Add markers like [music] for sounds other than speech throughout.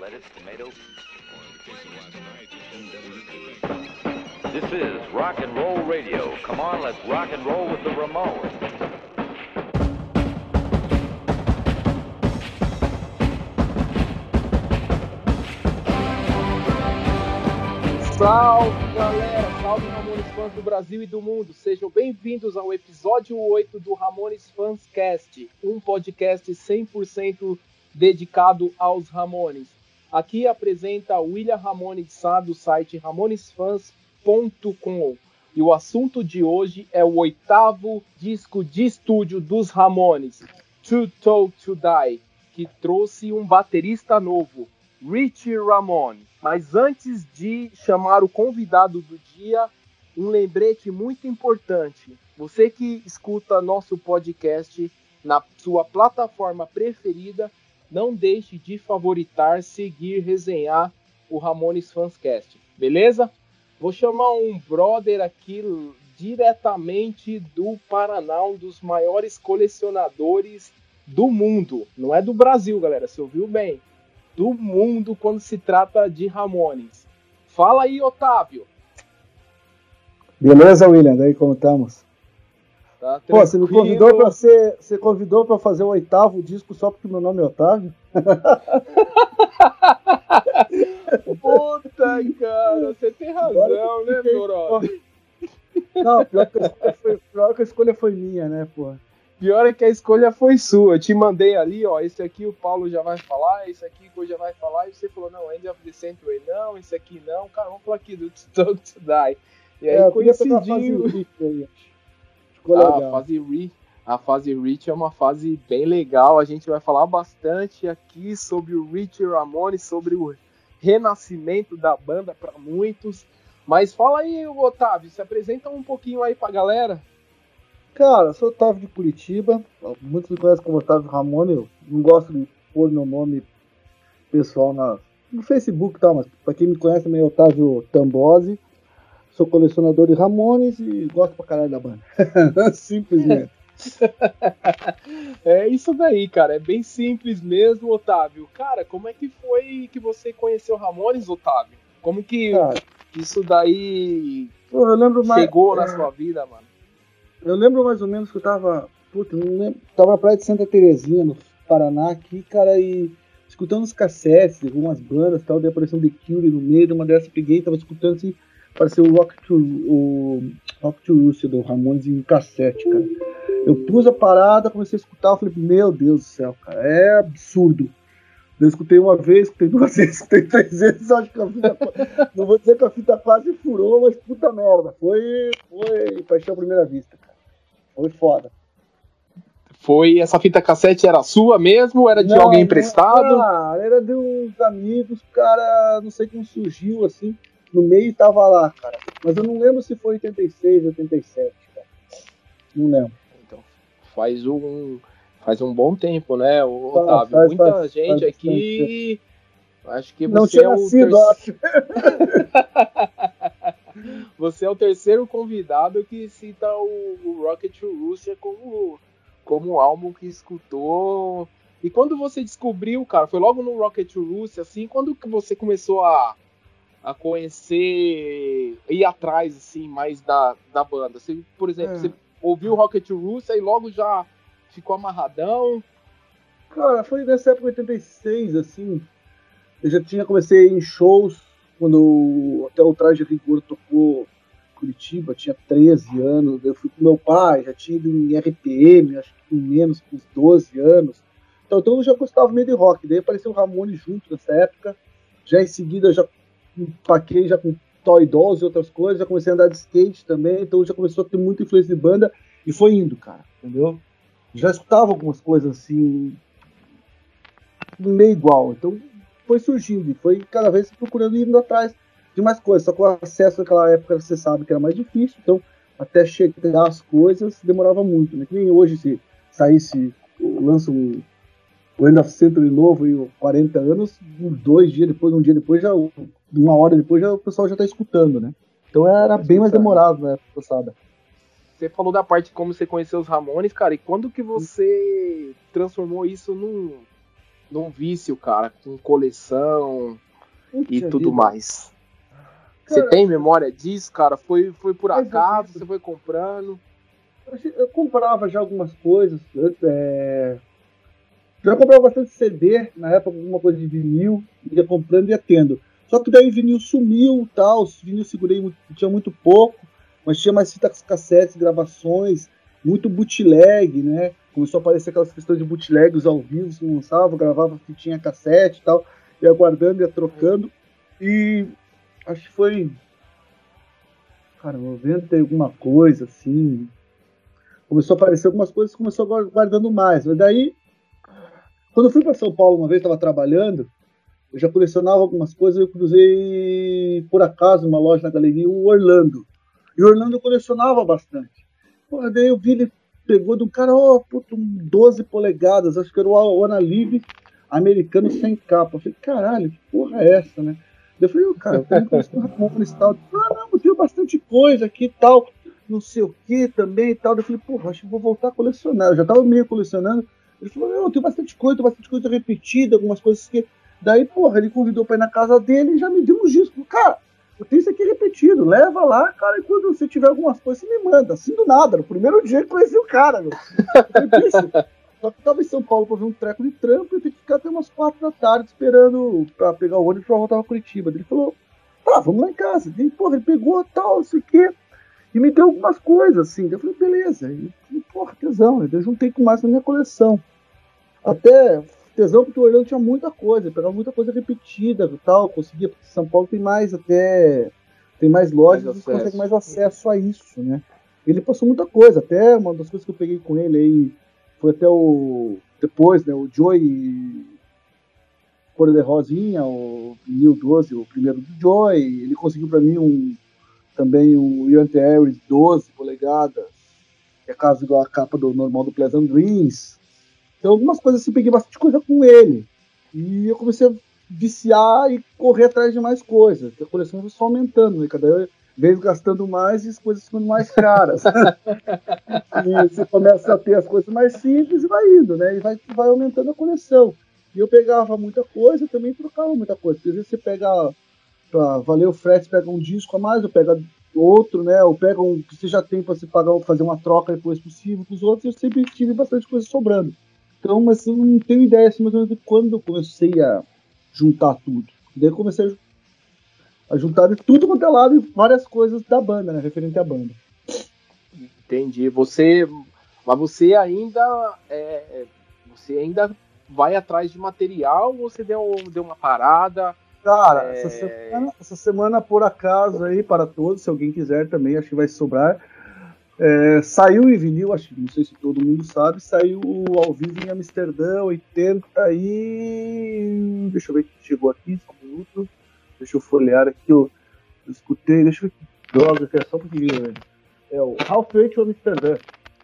lettuce, tomato. This is rock and roll radio. Come on, let's rock and roll with the Ramones. Salve galera, salve Ramones fãs do Brasil e do mundo. Sejam bem-vindos ao episódio 8 do Ramones Fans Cast, um podcast 100% dedicado aos Ramones. Aqui apresenta William Ramone de Sá do site ramonesfans.com. E o assunto de hoje é o oitavo disco de estúdio dos Ramones, Too Tall to Die, que trouxe um baterista novo, Richie Ramone. Mas antes de chamar o convidado do dia, um lembrete muito importante. Você que escuta nosso podcast na sua plataforma preferida, não deixe de favoritar, seguir, resenhar o Ramones Fanscast, beleza? Vou chamar um brother aqui diretamente do Paraná, um dos maiores colecionadores do mundo. Não é do Brasil, galera, você ouviu bem do mundo quando se trata de Ramones. Fala aí, Otávio. Beleza, William? Daí como estamos? Tá Pô, você me convidou para ser, você convidou para fazer o oitavo disco só porque meu nome é Otávio? [laughs] Puta, cara, você tem razão, né, Doró? Não, pior que, foi, pior que a escolha foi minha, né, pô? Pior é que a escolha foi sua. Eu te mandei ali, ó, esse aqui o Paulo já vai falar, esse aqui o já vai falar, e você falou, não, End of the Century não, esse aqui não, cara, vamos falar aqui do Talk to Die. E aí é, coincidiu. Ah, a fase Re, a fase Rich é uma fase bem legal. A gente vai falar bastante aqui sobre o Rich Ramone, sobre o renascimento da banda para muitos. Mas fala aí, Otávio, se apresenta um pouquinho aí pra galera. Cara, eu sou Otávio de Curitiba. Muitos me conhecem como Otávio Ramone. Eu não gosto de pôr meu nome pessoal na, no Facebook e tal, mas pra quem me conhece também é Otávio Tambose. Sou colecionador de Ramones e gosto pra caralho da banda. [laughs] Simplesmente. [laughs] é isso daí, cara. É bem simples mesmo, Otávio. Cara, como é que foi que você conheceu Ramones, Otávio? Como que cara, isso daí eu lembro chegou mais, na é... sua vida, mano? Eu lembro mais ou menos que eu tava. Puta, não lembro. Tava na praia de Santa Terezinha, no Paraná, aqui, cara, e escutando os cassetes, algumas bandas tal, daí apareceu um The Cure no meio, de uma dessas peguei, tava escutando assim, apareceu o Rock to, o Rock to do Ramones em cassete, cara. Eu pus a parada, comecei a escutar, eu falei, meu Deus do céu, cara, é absurdo. Eu escutei uma vez, escutei duas [laughs] vezes, escutei três vezes, acho que a fita. não vou dizer que a fita quase furou, mas puta merda. Foi, foi paixão à primeira vista, cara. Foi foda. Foi essa fita cassete era sua mesmo? Era de não, alguém emprestado? Ah, era de uns amigos, cara, não sei como surgiu assim, no meio tava lá, cara. Mas eu não lembro se foi 86, 87, cara. Não lembro. Então, faz um faz um bom tempo, né, Otávio? Faz, Muita faz, gente faz, aqui acho que você não é o nascido, terceiro... [laughs] Você é o terceiro convidado que cita o, Rocket to Russia como, como um álbum que escutou. E quando você descobriu, cara, foi logo no Rocket to Russia, assim, quando que você começou a, a conhecer, ir atrás, assim, mais da, da banda? Você, por exemplo, é. você ouviu Rocket to Russia e logo já ficou amarradão? Cara, foi nessa época 86, assim. Eu já tinha comecei em shows quando até o Traje Rigor tocou Curitiba, tinha 13 anos, eu fui com meu pai, já tinha ido em RPM, acho que com menos, com uns 12 anos. Então, então eu já gostava meio de rock, daí apareceu o Ramone junto nessa época, já em seguida já empaquei já com Toy Dolls e outras coisas, já comecei a andar de skate também, então já começou a ter muita influência de banda e foi indo, cara, entendeu? Já escutava algumas coisas assim, meio igual, então foi surgindo e foi cada vez procurando ir indo atrás de mais coisas. Só que o acesso naquela época você sabe que era mais difícil, então até chegar as coisas demorava muito, né? Que nem hoje se saísse, lança um o End of Century novo e 40 anos, dois dias depois, um dia depois, já uma hora depois, já, o pessoal já está escutando, né? Então era bem mais demorado na né, época passada. Você falou da parte de como você conheceu os Ramones, cara, e quando que você transformou isso num, num vício, cara, com coleção e tudo vida. mais. Cara, você tem memória disso, cara? Foi, foi por acaso? Você foi comprando? Eu comprava já algumas coisas. É... Já comprava bastante CD, na época alguma coisa de vinil, ia comprando e ia tendo. Só que daí o vinil sumiu tal, vinil segurei, tinha muito pouco, mas tinha mais fitas cassetes, gravações, muito bootleg, né? Começou a aparecer aquelas questões de bootlegs ao vivo, se lançava, gravava fitinha cassete e tal, ia guardando, ia trocando. E acho que foi. Cara, 90 e alguma coisa, assim. Começou a aparecer algumas coisas, começou guardando mais. Mas daí, quando eu fui para São Paulo uma vez, estava trabalhando, eu já colecionava algumas coisas, eu cruzei por acaso uma loja na galeria, o Orlando. E o Orlando colecionava bastante. Porra, daí eu vi ele pegou de um cara, ó, oh, puto, um 12 polegadas, acho que era o Analive americano sem capa. Eu falei, caralho, que porra é essa, né? Eu falei, oh, cara, eu e tal. Ah, não, eu bastante coisa aqui e tal, não sei o que também e tal. Eu falei, porra, acho que vou voltar a colecionar. Eu já tava meio colecionando. Ele falou, não, tenho bastante coisa, tenho bastante coisa repetida, algumas coisas que Daí, porra, ele convidou pra ir na casa dele e já me deu um disco. Cara, eu tenho isso aqui repetido, leva lá, cara, e quando você tiver algumas coisas, você me manda. Assim do nada, no primeiro dia que conheci o cara, meu. Só que eu tava em São Paulo pra ver um treco de trampo e eu tenho que ficar até umas quatro da tarde esperando pra pegar o ônibus pra voltar pra Curitiba. Ele falou, tá, vamos lá em casa. E, porra, ele pegou tal, isso aqui. E me deu algumas coisas, assim. Eu falei, beleza. E, porra, tesão. Eu juntei com mais na minha coleção. Até tesão porque o Orlando tinha muita coisa, pegava muita coisa repetida e tal, conseguia, porque São Paulo tem mais até tem mais lojas mais e consegue mais acesso a isso, né? Ele passou muita coisa, até uma das coisas que eu peguei com ele aí foi até o depois, né, o Joy Cor de Rosinha, o vinil 12, o primeiro do Joy, ele conseguiu para mim um também um Ian Harris 12 polegadas, que é caso da capa do normal do Pleasant Dreams, então, algumas coisas assim, peguei bastante coisa com ele. E eu comecei a viciar e correr atrás de mais coisas. A coleção foi só aumentando, né? Cada vez gastando mais e as coisas ficando mais caras. [laughs] e você começa a ter as coisas mais simples e vai indo, né? E vai, vai aumentando a coleção. E eu pegava muita coisa, também trocava muita coisa. Porque às vezes você pega, pra valer o frete, pega um disco a mais, ou pega outro, né? Ou pega um que você já tem para você pagar, fazer uma troca depois possível com os outros. Eu sempre tive bastante coisa sobrando. Então, mas eu não tenho ideia assim, mais ou menos de quando eu comecei a juntar tudo. Daí eu comecei a juntar de tudo quanto é lado e várias coisas da banda, né? Referente à banda. Entendi. Você. Mas você ainda. É, você ainda vai atrás de material ou você deu, deu uma parada? Cara, é... essa, semana, essa semana, por acaso, aí, para todos, se alguém quiser também, acho que vai sobrar. É, saiu em vinil, acho que não sei se todo mundo sabe, saiu ao vivo em Amsterdã, 80 e. Deixa eu ver que chegou aqui, só um minuto. Deixa eu folhear aqui, eu, eu escutei, deixa eu ver que droga que é só porque né? É o Half Rate Amsterdã.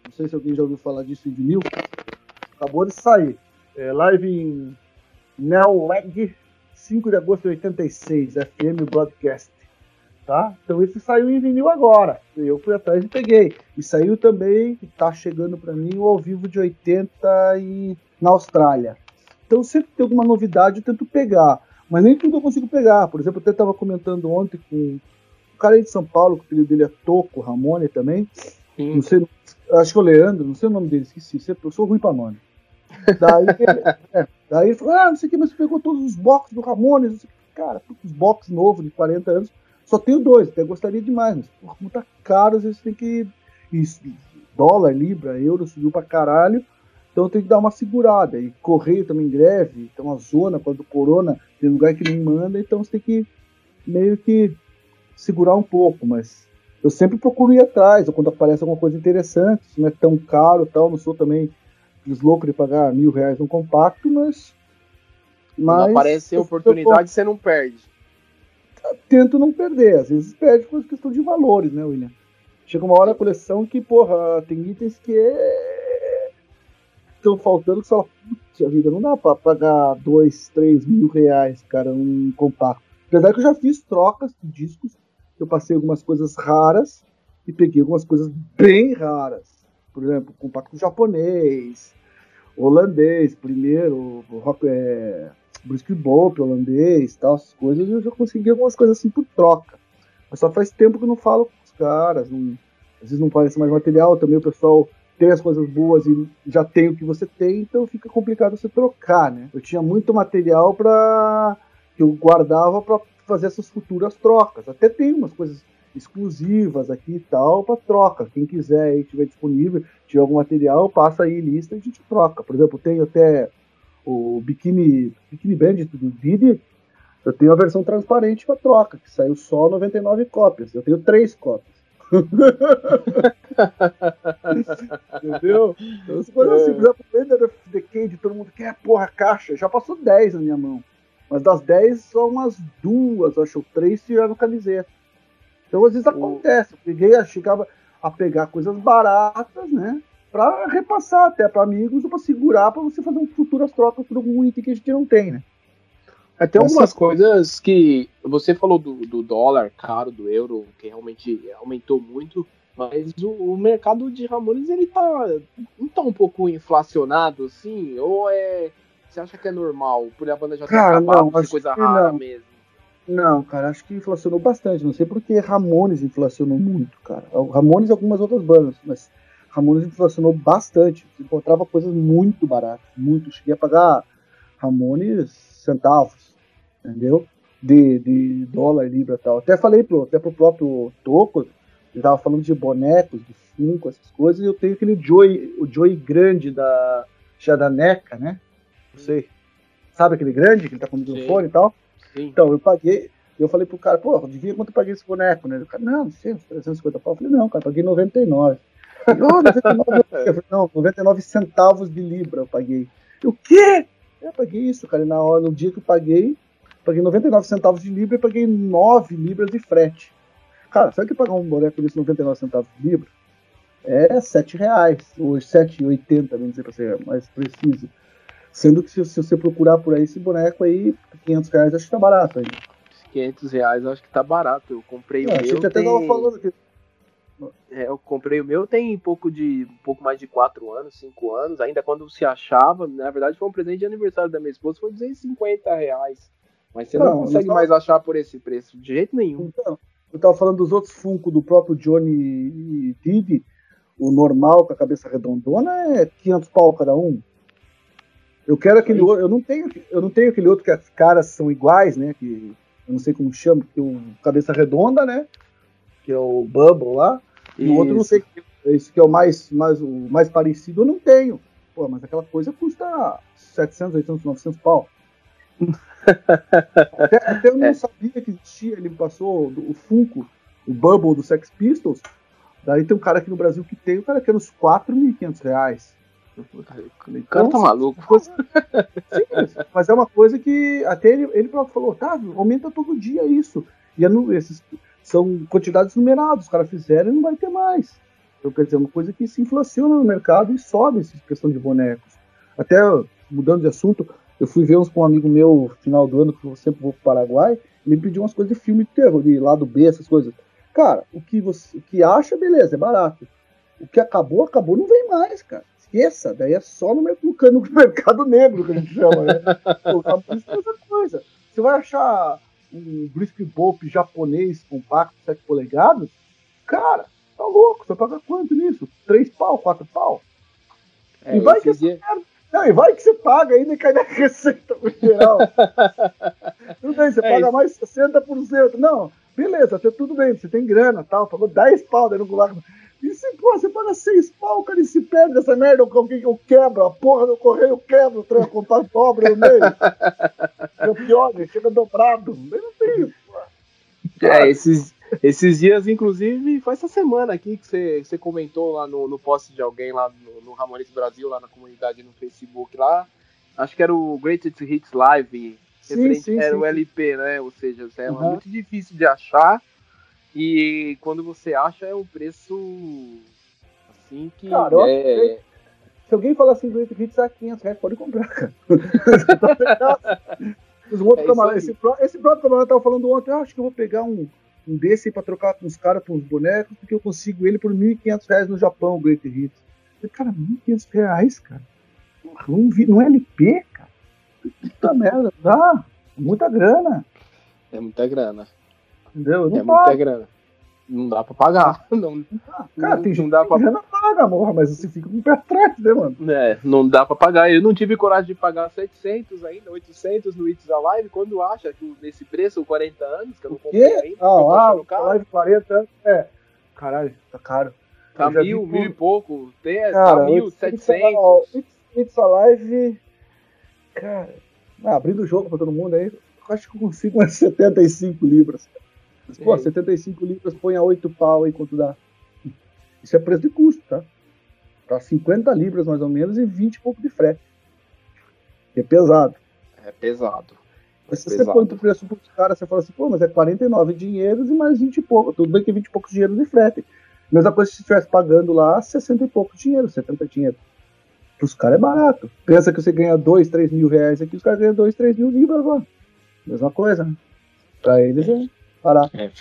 Não sei se alguém já ouviu falar disso em vinil. Acabou de sair. É, live em Nell Leg, 5 de agosto de 86, FM Broadcast tá? Então esse saiu em vinil agora. Eu fui atrás e peguei. E saiu também, tá chegando para mim, o ao vivo de 80 e na Austrália. Então sempre tem alguma novidade eu tento pegar, mas nem tudo eu consigo pegar. Por exemplo, eu até estava comentando ontem com o cara aí de São Paulo, que o filho dele é Toco, Ramone também. Sim. Não sei, acho que é o Leandro, não sei o nome dele, esqueci. Eu sou ruim para nome. Daí, é, daí ele falou: Ah, não sei o que, mas você pegou todos os boxes do Ramones. Cara, os boxes novos de 40 anos só tenho dois, até gostaria demais, mas porra, como tá caro, às vezes tem que. Isso, dólar, libra, euro subiu pra caralho. Então tem que dar uma segurada. E correio também greve, tem uma zona quando corona, tem lugar que nem manda, então você tem que meio que segurar um pouco, mas eu sempre procuro ir atrás, ou quando aparece alguma coisa interessante, se não é tão caro tal, não sou também louco de pagar mil reais no compacto, mas. mas aparece a oportunidade, você não perde tento não perder. Às vezes perde por questão de valores, né, William? Chega uma hora da coleção que, porra, tem itens que estão faltando que você fala, putz, vida, não dá pra pagar dois, três mil reais, cara, um compacto. Apesar que eu já fiz trocas de discos, eu passei algumas coisas raras e peguei algumas coisas bem raras. Por exemplo, compacto japonês, holandês primeiro, rock, é, Bruce Bope holandês, tal, essas coisas, eu já consegui algumas coisas assim por troca. Mas só faz tempo que eu não falo com os caras, não, às vezes não parece mais material, também o pessoal tem as coisas boas e já tem o que você tem, então fica complicado você trocar, né? Eu tinha muito material para que eu guardava para fazer essas futuras trocas. Até tem umas coisas exclusivas aqui e tal para troca. Quem quiser aí tiver disponível, tiver algum material, passa aí lista e a gente troca. Por exemplo, tenho até o Bikini, Bikini Bandit do Didi, eu tenho a versão transparente para troca, que saiu só 99 cópias. Eu tenho três cópias. [laughs] Entendeu? Então, se for assim, por exemplo, Ender of Decade, todo mundo quer, porra, caixa, já passou 10 na minha mão. Mas das 10, só umas duas, acho, três tiraram camiseta. Então, às vezes acontece. Eu peguei, chegava a pegar coisas baratas, né? Pra repassar até para amigos ou pra segurar para você fazer futuras trocas por algum item que a gente não tem, né? É, tem algumas coisas que você falou do, do, dólar caro, do euro, que realmente aumentou muito, mas o, o, mercado de Ramones ele tá, não tá um pouco inflacionado, assim? Ou é. Você acha que é normal, por a banda já ter acabado, não, coisa rara não. mesmo? Não, cara, acho que inflacionou bastante. Não sei porque Ramones inflacionou muito, cara. Ramones e algumas outras bandas, mas Ramones inflacionou bastante. Você encontrava coisas muito baratas, muito. Cheguei a pagar Ramones centavos, entendeu? De, de dólar, libra e tal. Até falei pro, até pro próprio Toco, ele tava falando de bonecos, de Funko, essas coisas, e eu tenho aquele Joy, o Joy grande da, da NECA, né? Não sei. Sabe aquele grande que ele tá com o microfone e tal? Sim. Então, eu paguei, eu falei pro cara, pô, devia quanto eu paguei esse boneco, né? O cara, não, não sei, 350 pau. Eu falei, não, cara, paguei 99. Eu falei, oh, 99, eu falei, não, 99 centavos de libra eu paguei. O quê? Eu paguei isso, cara, e na hora, no dia que eu paguei, paguei 99 centavos de libra e paguei 9 libras de frete. Cara, sabe que pagar um boneco desse 99 centavos de libra? É 7 reais, ou 7,80, vamos dizer pra ser mais preciso. Sendo que se, se, você procurar por aí esse boneco aí, 500 reais acho que tá barato ainda. 500 reais acho que tá barato. Eu comprei é, o meu. A gente até tem... tava falando que. É, eu comprei o meu tem pouco de um pouco mais de 4 anos, 5 anos. Ainda quando se achava, na verdade foi um presente de aniversário da minha esposa, foi 250 reais. Mas você não, não consegue então... mais achar por esse preço, de jeito nenhum. Então, eu tava falando dos outros Funko do próprio Johnny Didi. O normal com a cabeça redondona é 500 pau cada um. Eu quero aquele outro. Eu não tenho, eu não tenho aquele outro que as caras são iguais, né? Que eu não sei como chama, que o cabeça redonda, né? Que é o Bubble lá. E o outro não sei. Esse que é o mais, mais, o mais parecido, eu não tenho. Pô, mas aquela coisa custa 700, 800, 900 pau. [laughs] até, até, eu não é. sabia que existia. Ele me passou o Funko, o Bubble do Sex Pistols. Daí tem um cara aqui no Brasil que tem, o cara quer uns 4.500 reais. O cara tá maluco. [laughs] Sim, mas é uma coisa que até ele, ele próprio falou, Otávio, aumenta todo dia isso. E é esses são quantidades numeradas, os caras fizeram e não vai ter mais. Então, quer dizer, é uma coisa que se inflaciona no mercado e sobe essa questão de bonecos. Até, mudando de assunto, eu fui ver uns com um amigo meu final do ano, que eu sempre vou pro Paraguai, ele me pediu umas coisas de filme de terror, de lado B, essas coisas. Cara, o que você o que acha, beleza, é barato. O que acabou, acabou, não vem mais, cara esqueça, daí é só no, no, mercado negro que a gente chama, né? Tá outra coisa. Você vai achar um Brisk Bope japonês compacto, 7 polegadas, cara, tá louco, você paga quanto nisso? 3 pau, 4 pau? É, e vai que dia... Não, e vai que você paga ainda e cai na [laughs] receita geral. tudo bem, você é paga isso. mais 60%. Não, beleza, tudo bem, você tem grana tal, pagou 10 pau daí no gulag. E se, pô, você paga seis pau, cara, e se perde essa merda, eu, eu quebro, a porra do correio quebra, o trem contato dobra no meio. é pior, chega dobrado. Eu não tenho. É, esses, esses dias, inclusive, foi essa semana aqui que você, você comentou lá no, no post de alguém lá no, no Ramones Brasil, lá na comunidade no Facebook lá. Acho que era o Greatest Hits Live. Sim, sim, era sim, o LP, né? Ou seja, é uhum. muito difícil de achar. E quando você acha, é um preço assim que. Cara, é... se alguém falar assim, do Hits a 500 reais, pode comprar, cara. [laughs] Os outros é camaradas, esse, esse próprio camarada tava falando ontem, ah, acho que eu vou pegar um, um desse para trocar com os caras, com os bonecos, porque eu consigo ele por 1.500 reais no Japão, o Great Hits. falei, cara, 1.500 reais, cara. Não, vi, não é LP, cara. Puta merda, dá. Muita grana. É muita grana. Entendeu? Não é dá. muita grana. Não dá pra pagar. Não, Cara, não- tem não gente dá que pra- grana paga, morra, mas você fica com o pé atrás, né, mano? É, não dá pra pagar. Eu não tive coragem de pagar 700 ainda, 800 no It's Alive. Quando acha que nesse preço, 40 anos, que eu não comprei ainda, Ah, achando caro. live 40, é. Caralho, tá caro. Tá mil, vi mil e pouco. Tem, tá Cara, mil, It's- setecentos. It's, It's Alive. Cara, ah, abrindo o jogo pra todo mundo aí, eu acho que eu consigo umas 75 libras. Pô, É. 75 libras põe a 8 pau aí quanto dá. Isso é preço de custo, tá? Tá 50 libras mais ou menos e 20 e pouco de frete. Que é pesado. É pesado. Mas se você Pesado. põe o preço pros caras, você fala assim, pô, mas é 49 dinheiros e mais 20 e pouco. Tudo bem que é 20 e poucos dinheiros de frete. Mesma coisa se você estivesse pagando lá 60 e poucos dinheiro, 70 dinheiro. Pros caras é barato. Pensa que você ganha 2, 3 mil reais aqui, os caras ganham 2, 3 mil libras lá. Mesma coisa, né? Pra eles é barato. É,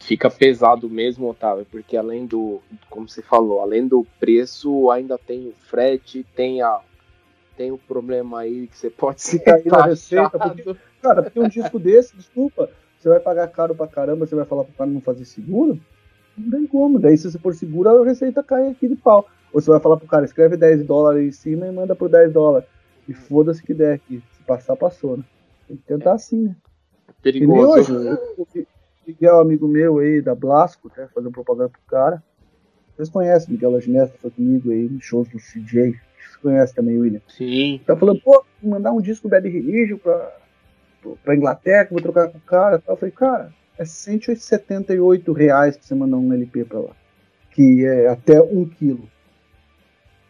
fica pesado mesmo, Otávio, porque além do, como você falou, além do preço, ainda tem o frete, tem a tem o problema aí que você pode se cair na receita, porque- Cara, porque um disco desse, desculpa, você vai pagar caro pra caramba, você vai falar pro cara não fazer seguro? Não tem como. Daí se você for seguro, a receita cai aqui de pau. Ou você vai falar pro cara, escreve 10 dólares em cima e manda por 10 dólares. E foda-se que der aqui. Se passar, passou, né? Tem que tentar assim, né? Nem perigoso. hoje, o Miguel, amigo meu aí da Blasco, né, fazendo propaganda pro cara. Vocês conhecem, Miguel Laginesta foi comigo aí em shows do CJ. Vocês conhecem também, William. Sim, Tá falando, pô, mandar um disco Bad Religion pra, pra Inglaterra, que eu vou trocar com o cara. tal. Eu falei, cara, é 178 reais pra você mandar um LP pra lá. Que é até um quilo.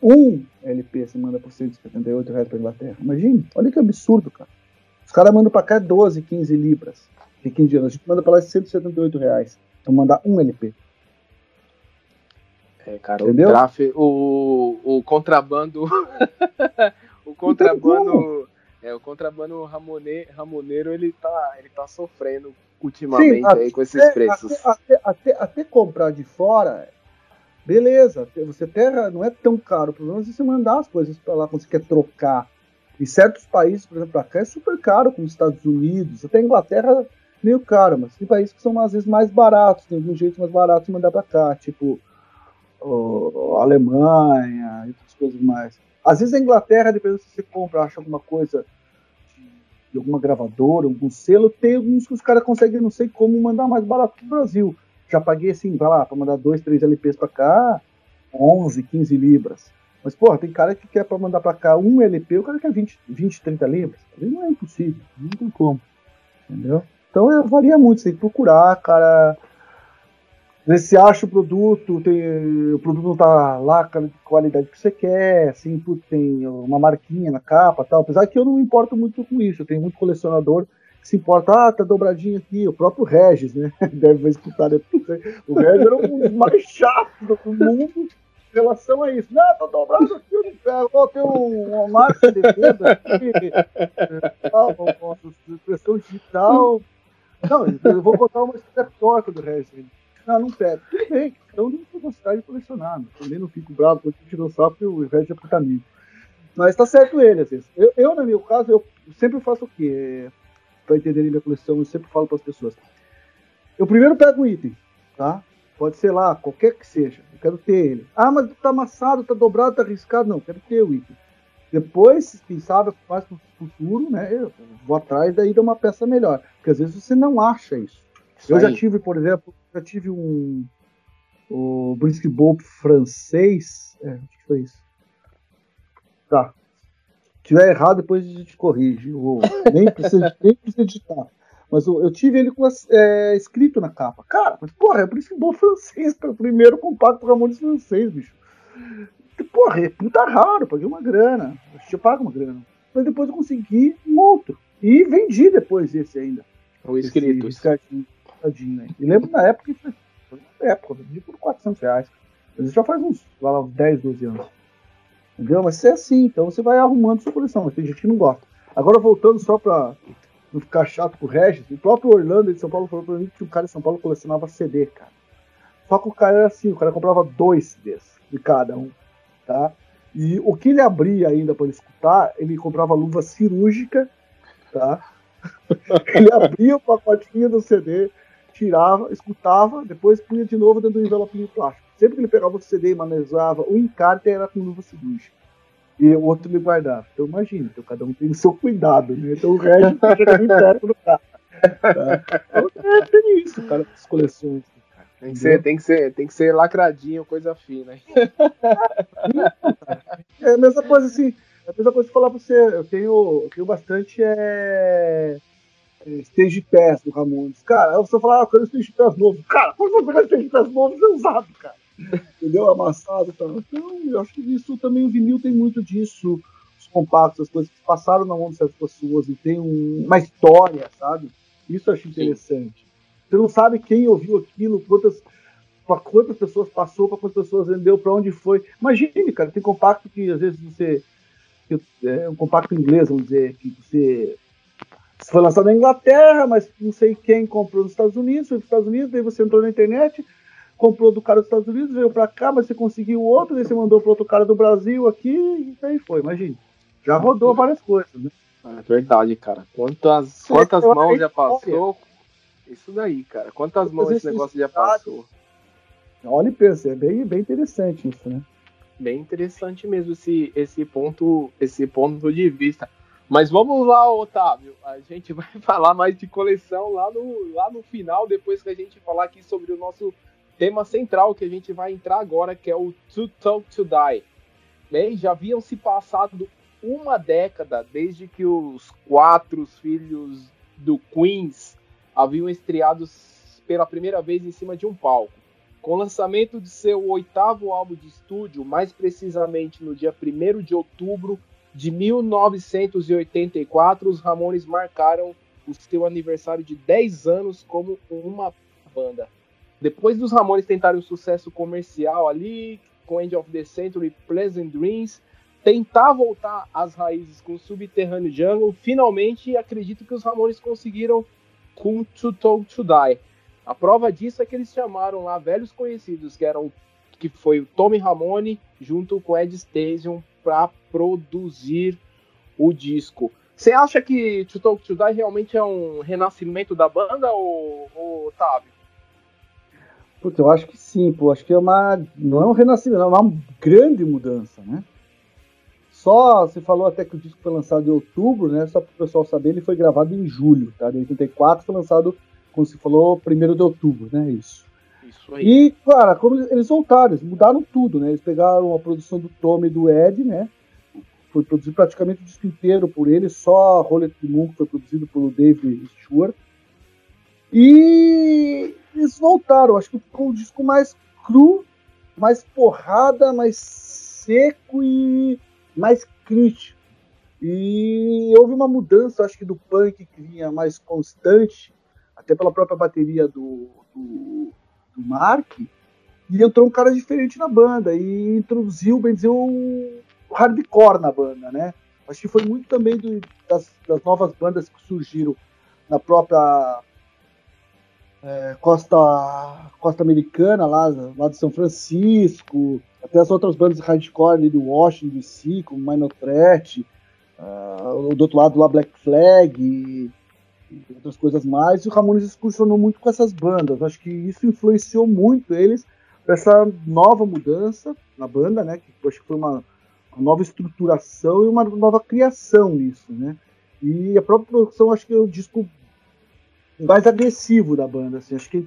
Um LP você manda por 178 reais pra Inglaterra. Imagina, olha que absurdo, cara. Os caras mandam pra cá 12, 15 libras. De 15 dias. A gente manda pra lá 178 reais. Pra mandar um LP. é, cara, Entendeu? o tráfego, o, o contrabando, [laughs] o contrabando, é, o contrabando ramone, ramoneiro, ele tá, ele tá sofrendo ultimamente Sim, aí com esses preços. Até, até, até, comprar de fora, beleza. Você terra não é tão caro. O problema é você mandar as coisas para lá quando você quer trocar. Em certos países, por exemplo, pra cá é super caro, como Estados Unidos. Até a Inglaterra meio caro, mas tem países que são às vezes mais baratos, tem alguns jeitos mais baratos de mandar para cá, tipo Alemanha e outras coisas mais. Às vezes a Inglaterra, dependendo se você compra, acha alguma coisa de, alguma gravadora, algum selo, tem alguns que os caras conseguem, não sei como, mandar mais barato que o Brasil. Já paguei assim, vai lá, para mandar dois, três LPs para cá, 11, 15 libras. Mas, porra, tem cara que quer para mandar para cá um LP, o cara quer 20, 20 30 libras. Não é impossível, não tem como. Entendeu? Então varia muito, você tem que procurar, cara. Às vezes você acha o produto, tem, o produto não tá lá com a qualidade que você quer, assim, tem uma marquinha na capa tal. Apesar que eu não me importo muito com isso, eu tenho muito colecionador que se importa, ah, tá dobradinho aqui, o próprio Regis, né? [laughs] Deve escutar depois. O Regis era um mais chatos do mundo em relação a isso. Não, tá dobrado aqui, eu não. Ó, tem um- uma marca de venda aqui, [laughs] tal, impressão digital. Não, eu vou botar uma história torta do aí. Não, não pego. Tudo bem, então não vou gostar de colecionar. né? Também não fico bravo com o dinossauro, porque o Regis é puta amigo. Mas tá certo ele, às vezes. Eu, eu, no meu caso, eu sempre faço o quê? Pra entenderem minha coleção, eu sempre falo para as pessoas. Eu primeiro pego o item, tá? Pode ser lá, qualquer que seja. Eu quero ter ele. Ah, mas tá amassado, tá dobrado, tá arriscado. Não, quero ter o item. Depois, quem sabe, mais pro futuro, né? Eu vou atrás daí de uma peça melhor. Porque às vezes você não acha isso. Isso Eu já aí. tive, por exemplo, já tive um o Brisky Bolt francês. É, acho que foi isso. Tá. Se tiver errado, depois a gente corrige. Ou nem precisa, [laughs] nem precisa editar. Mas eu, eu tive ele com é, escrito na capa. Cara, mas porra, é Brisky Bolt francês. [laughs] O primeiro compacto Ramones francês, bicho. Porra, é puta raro, paguei uma grana. Eu pago uma grana. Mas depois eu consegui um outro. E vendi depois esse ainda. O escrito. Esse riscadinho aí. E lembro na época que foi, foi na época, eu vendi por 400 reais. Mas isso já faz uns, lá, uns 10, 12 anos. Entendeu? Mas isso é assim, então você vai arrumando sua coleção, mas tem gente que não gosta. Agora voltando só pra não ficar chato com o Regis, o próprio Orlando de São Paulo falou pra mim que um cara em São Paulo colecionava CD, cara. Só que o cara era assim, o cara comprava dois CDs de cada um, tá? E o que ele abria ainda para escutar, ele comprava luva cirúrgica, tá? [laughs] ele abria o pacotinho do CD, tirava, escutava, depois punha de novo dentro do envelopinho plástico. Sempre que ele pegava o CD e manejava, o encarte era com luva cirúrgica. E o outro ele guardava. Então imagina, então cada um tem o seu cuidado, né? Então o resto fica bem perto do carro. Tá? Então, é, tem isso, cara, as coleções. Tem que, ser, tem, que ser, tem que ser lacradinho, coisa fina. [laughs] É a mesma coisa assim. É a mesma coisa que falar pra você. Eu tenho, eu tenho bastante é, é stage pass do Ramones. Cara, você falar, ah, eu quero stage pass novo. Cara, por favor, pegar stage pass novo é usado, cara. Entendeu? Amassado e tal. Então, eu acho que isso também, o vinil tem muito disso. Os compactos, as coisas que passaram na mão de certas pessoas e tem um, uma história, sabe? Isso eu acho interessante. Sim. Você não sabe quem ouviu aquilo, quantas, para quantas pessoas passou, para quantas pessoas vendeu, para onde foi. Imagine, cara, tem compacto que às vezes você. É um compacto inglês, vamos dizer, que você. Foi lançado na Inglaterra, mas não sei quem comprou nos Estados Unidos, foi para os Estados Unidos, daí você entrou na internet, comprou do cara dos Estados Unidos, veio para cá, mas você conseguiu outro, daí você mandou para outro cara do Brasil aqui, e aí foi, imagine. Já rodou várias coisas, né? É verdade, cara. Quantas, quantas mãos já passou? Isso daí, cara. Quantas mãos esse negócio já passou? Olha e pensa, é bem, bem interessante isso, né? Bem interessante mesmo esse, esse, ponto, esse ponto de vista. Mas vamos lá, Otávio. A gente [laughs] vai falar mais de coleção lá no, lá no final, depois que a gente falar aqui sobre o nosso tema central que a gente vai entrar agora, que é o To Talk to Die. Bem, já haviam se passado uma década desde que os quatro filhos do Queens haviam estreado pela primeira vez em cima de um palco. Com o lançamento de seu oitavo álbum de estúdio, mais precisamente no dia 1 de outubro de 1984, os Ramones marcaram o seu aniversário de 10 anos como uma banda. Depois dos Ramones tentarem um sucesso comercial ali, com End of the Century Pleasant Dreams, tentar voltar às raízes com Subterrâneo Jungle, finalmente acredito que os Ramones conseguiram com To Talk to Die. A prova disso é que eles chamaram lá velhos conhecidos, que eram que foi o Tommy Ramone junto com Ed Stasium para produzir o disco. Você acha que To Talk to Die realmente é um renascimento da banda, ou, ou Otávio? Putz, eu acho que sim, pô. Acho que é uma. Não é um renascimento, é uma grande mudança, né? Só, você falou até que o disco foi lançado em outubro, né? Só para o pessoal saber, ele foi gravado em julho, tá? De 84 foi lançado, como você falou, 1 de outubro, né? Isso. Isso aí. E, cara, como eles voltaram, eles mudaram tudo, né? Eles pegaram a produção do Tommy e do Ed, né? Foi produzido praticamente o disco inteiro por ele, só Roller Moon que foi produzido pelo Dave Stewart. E eles voltaram, acho que ficou um disco mais cru, mais porrada, mais seco e mais crítico. E houve uma mudança, acho que do punk que vinha mais constante, até pela própria bateria do, do, do Mark, e entrou um cara diferente na banda e introduziu, bem dizer, o hardcore na banda, né? Acho que foi muito também do, das, das, novas bandas que surgiram na própria é, costa, costa americana, lá, lá de São Francisco, até as outras bandas de hardcore ali do Washington DC, como Minor Threat, uh, do outro lado lá Black Flag e, e, outras coisas mais. E o Ramones excursionou muito com essas bandas. Acho que isso influenciou muito eles para essa nova mudança na banda, né? Que acho que foi uma, uma nova estruturação e uma nova criação nisso, né? E a própria produção, acho que é o disco mais agressivo da banda, assim, acho que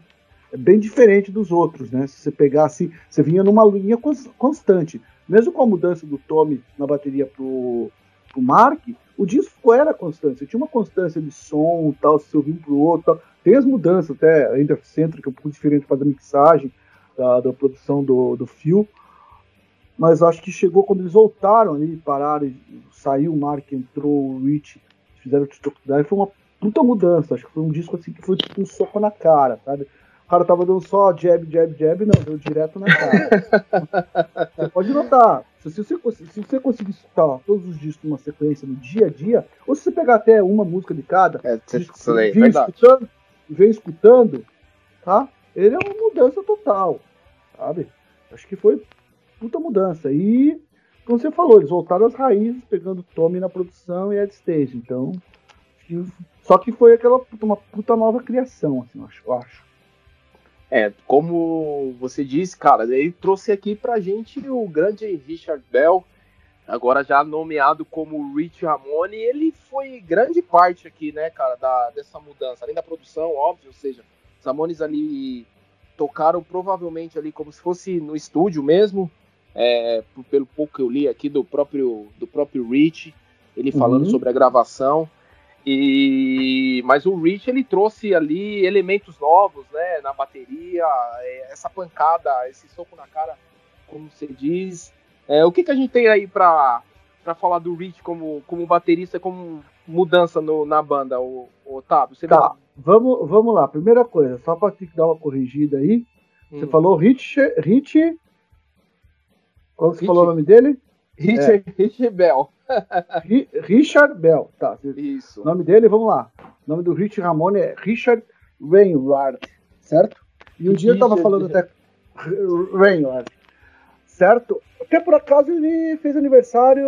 bem diferente dos outros, né? Se você pegasse, você vinha numa linha constante. Mesmo com a mudança do Tommy na bateria pro, pro Mark, o disco era constante. Você tinha uma constância de som, tal, se ouvia um pro outro, tal. Tem as mudanças até, ainda Center, que é um pouco diferente para a mixagem, da, da, produção do, do fio. Mas acho que chegou quando eles voltaram ali, pararam, saiu o Mark, entrou o Rich, fizeram o TikTok foi uma puta mudança. Acho que foi um disco assim que foi tipo um soco na cara, sabe? O cara tava dando só jab, jab, jab, não, deu direto na cara. [laughs] você pode notar, se você, se você conseguir escutar todos os discos numa sequência no dia a dia, ou se você pegar até uma música de cada, é, você vem escutando, vem escutando, tá? Ele é uma mudança total, sabe? Acho que foi puta mudança. E como você falou, eles voltaram às raízes, pegando Tommy na produção e Ed Stage. Então, só que foi aquela uma puta nova criação, assim, eu acho. Eu acho. É, como você disse, cara, ele trouxe aqui pra gente o grande Richard Bell, agora já nomeado como Rich Ramone, ele foi grande parte aqui, né, cara, da, dessa mudança, além da produção, óbvio, ou seja, os Ramones ali tocaram provavelmente ali como se fosse no estúdio mesmo, é, pelo pouco que eu li aqui do próprio, do próprio Rich, ele falando uhum. sobre a gravação. E mas o Rich ele trouxe ali elementos novos, né, na bateria, é, essa pancada, esse soco na cara, como você diz. É, o que, que a gente tem aí para para falar do Rich como, como baterista, como mudança no, na banda, o, o Otávio? Você tá, vamos, vamos lá. Primeira coisa, só para te dar uma corrigida aí. Hum. Você falou Rich, Rich qual você falou o nome dele? Richard, é. Richard Bell. Richard Bell, tá. Isso. O nome dele, vamos lá. O nome do Rich Ramone é Richard Rainward, certo? E um dia eu tava falando até. Rainward, certo? Até por acaso ele fez aniversário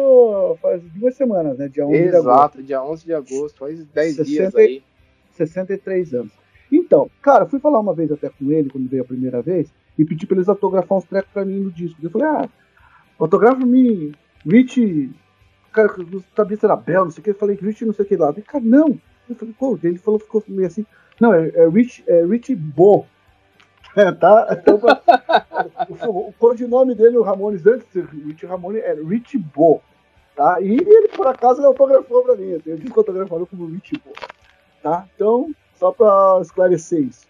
faz duas semanas, né? Dia 11 Exato, de agosto. dia 11 de agosto, faz 10 60, dias aí. 63 anos. Então, cara, fui falar uma vez até com ele, quando veio a primeira vez, e pedi pra eles autografar uns trecos pra mim no disco. Eu falei, ah, autografa-me Rich, cara, sabia se era Bel, não sei o que, eu falei Rich não sei o que lá. Eu falei, cara, não. Eu falei, pô, ele falou, ficou meio assim. Não, é, é Rich, é Rich Bo. [laughs] É, tá? Então, [laughs] o, o codinome dele, o Ramones, antes de Rich Ramone, é Rich Bo. Tá? E ele, por acaso, ele autografou pra mim. Eu disse que autografou como Rich Bo. Tá? Então, só pra esclarecer isso.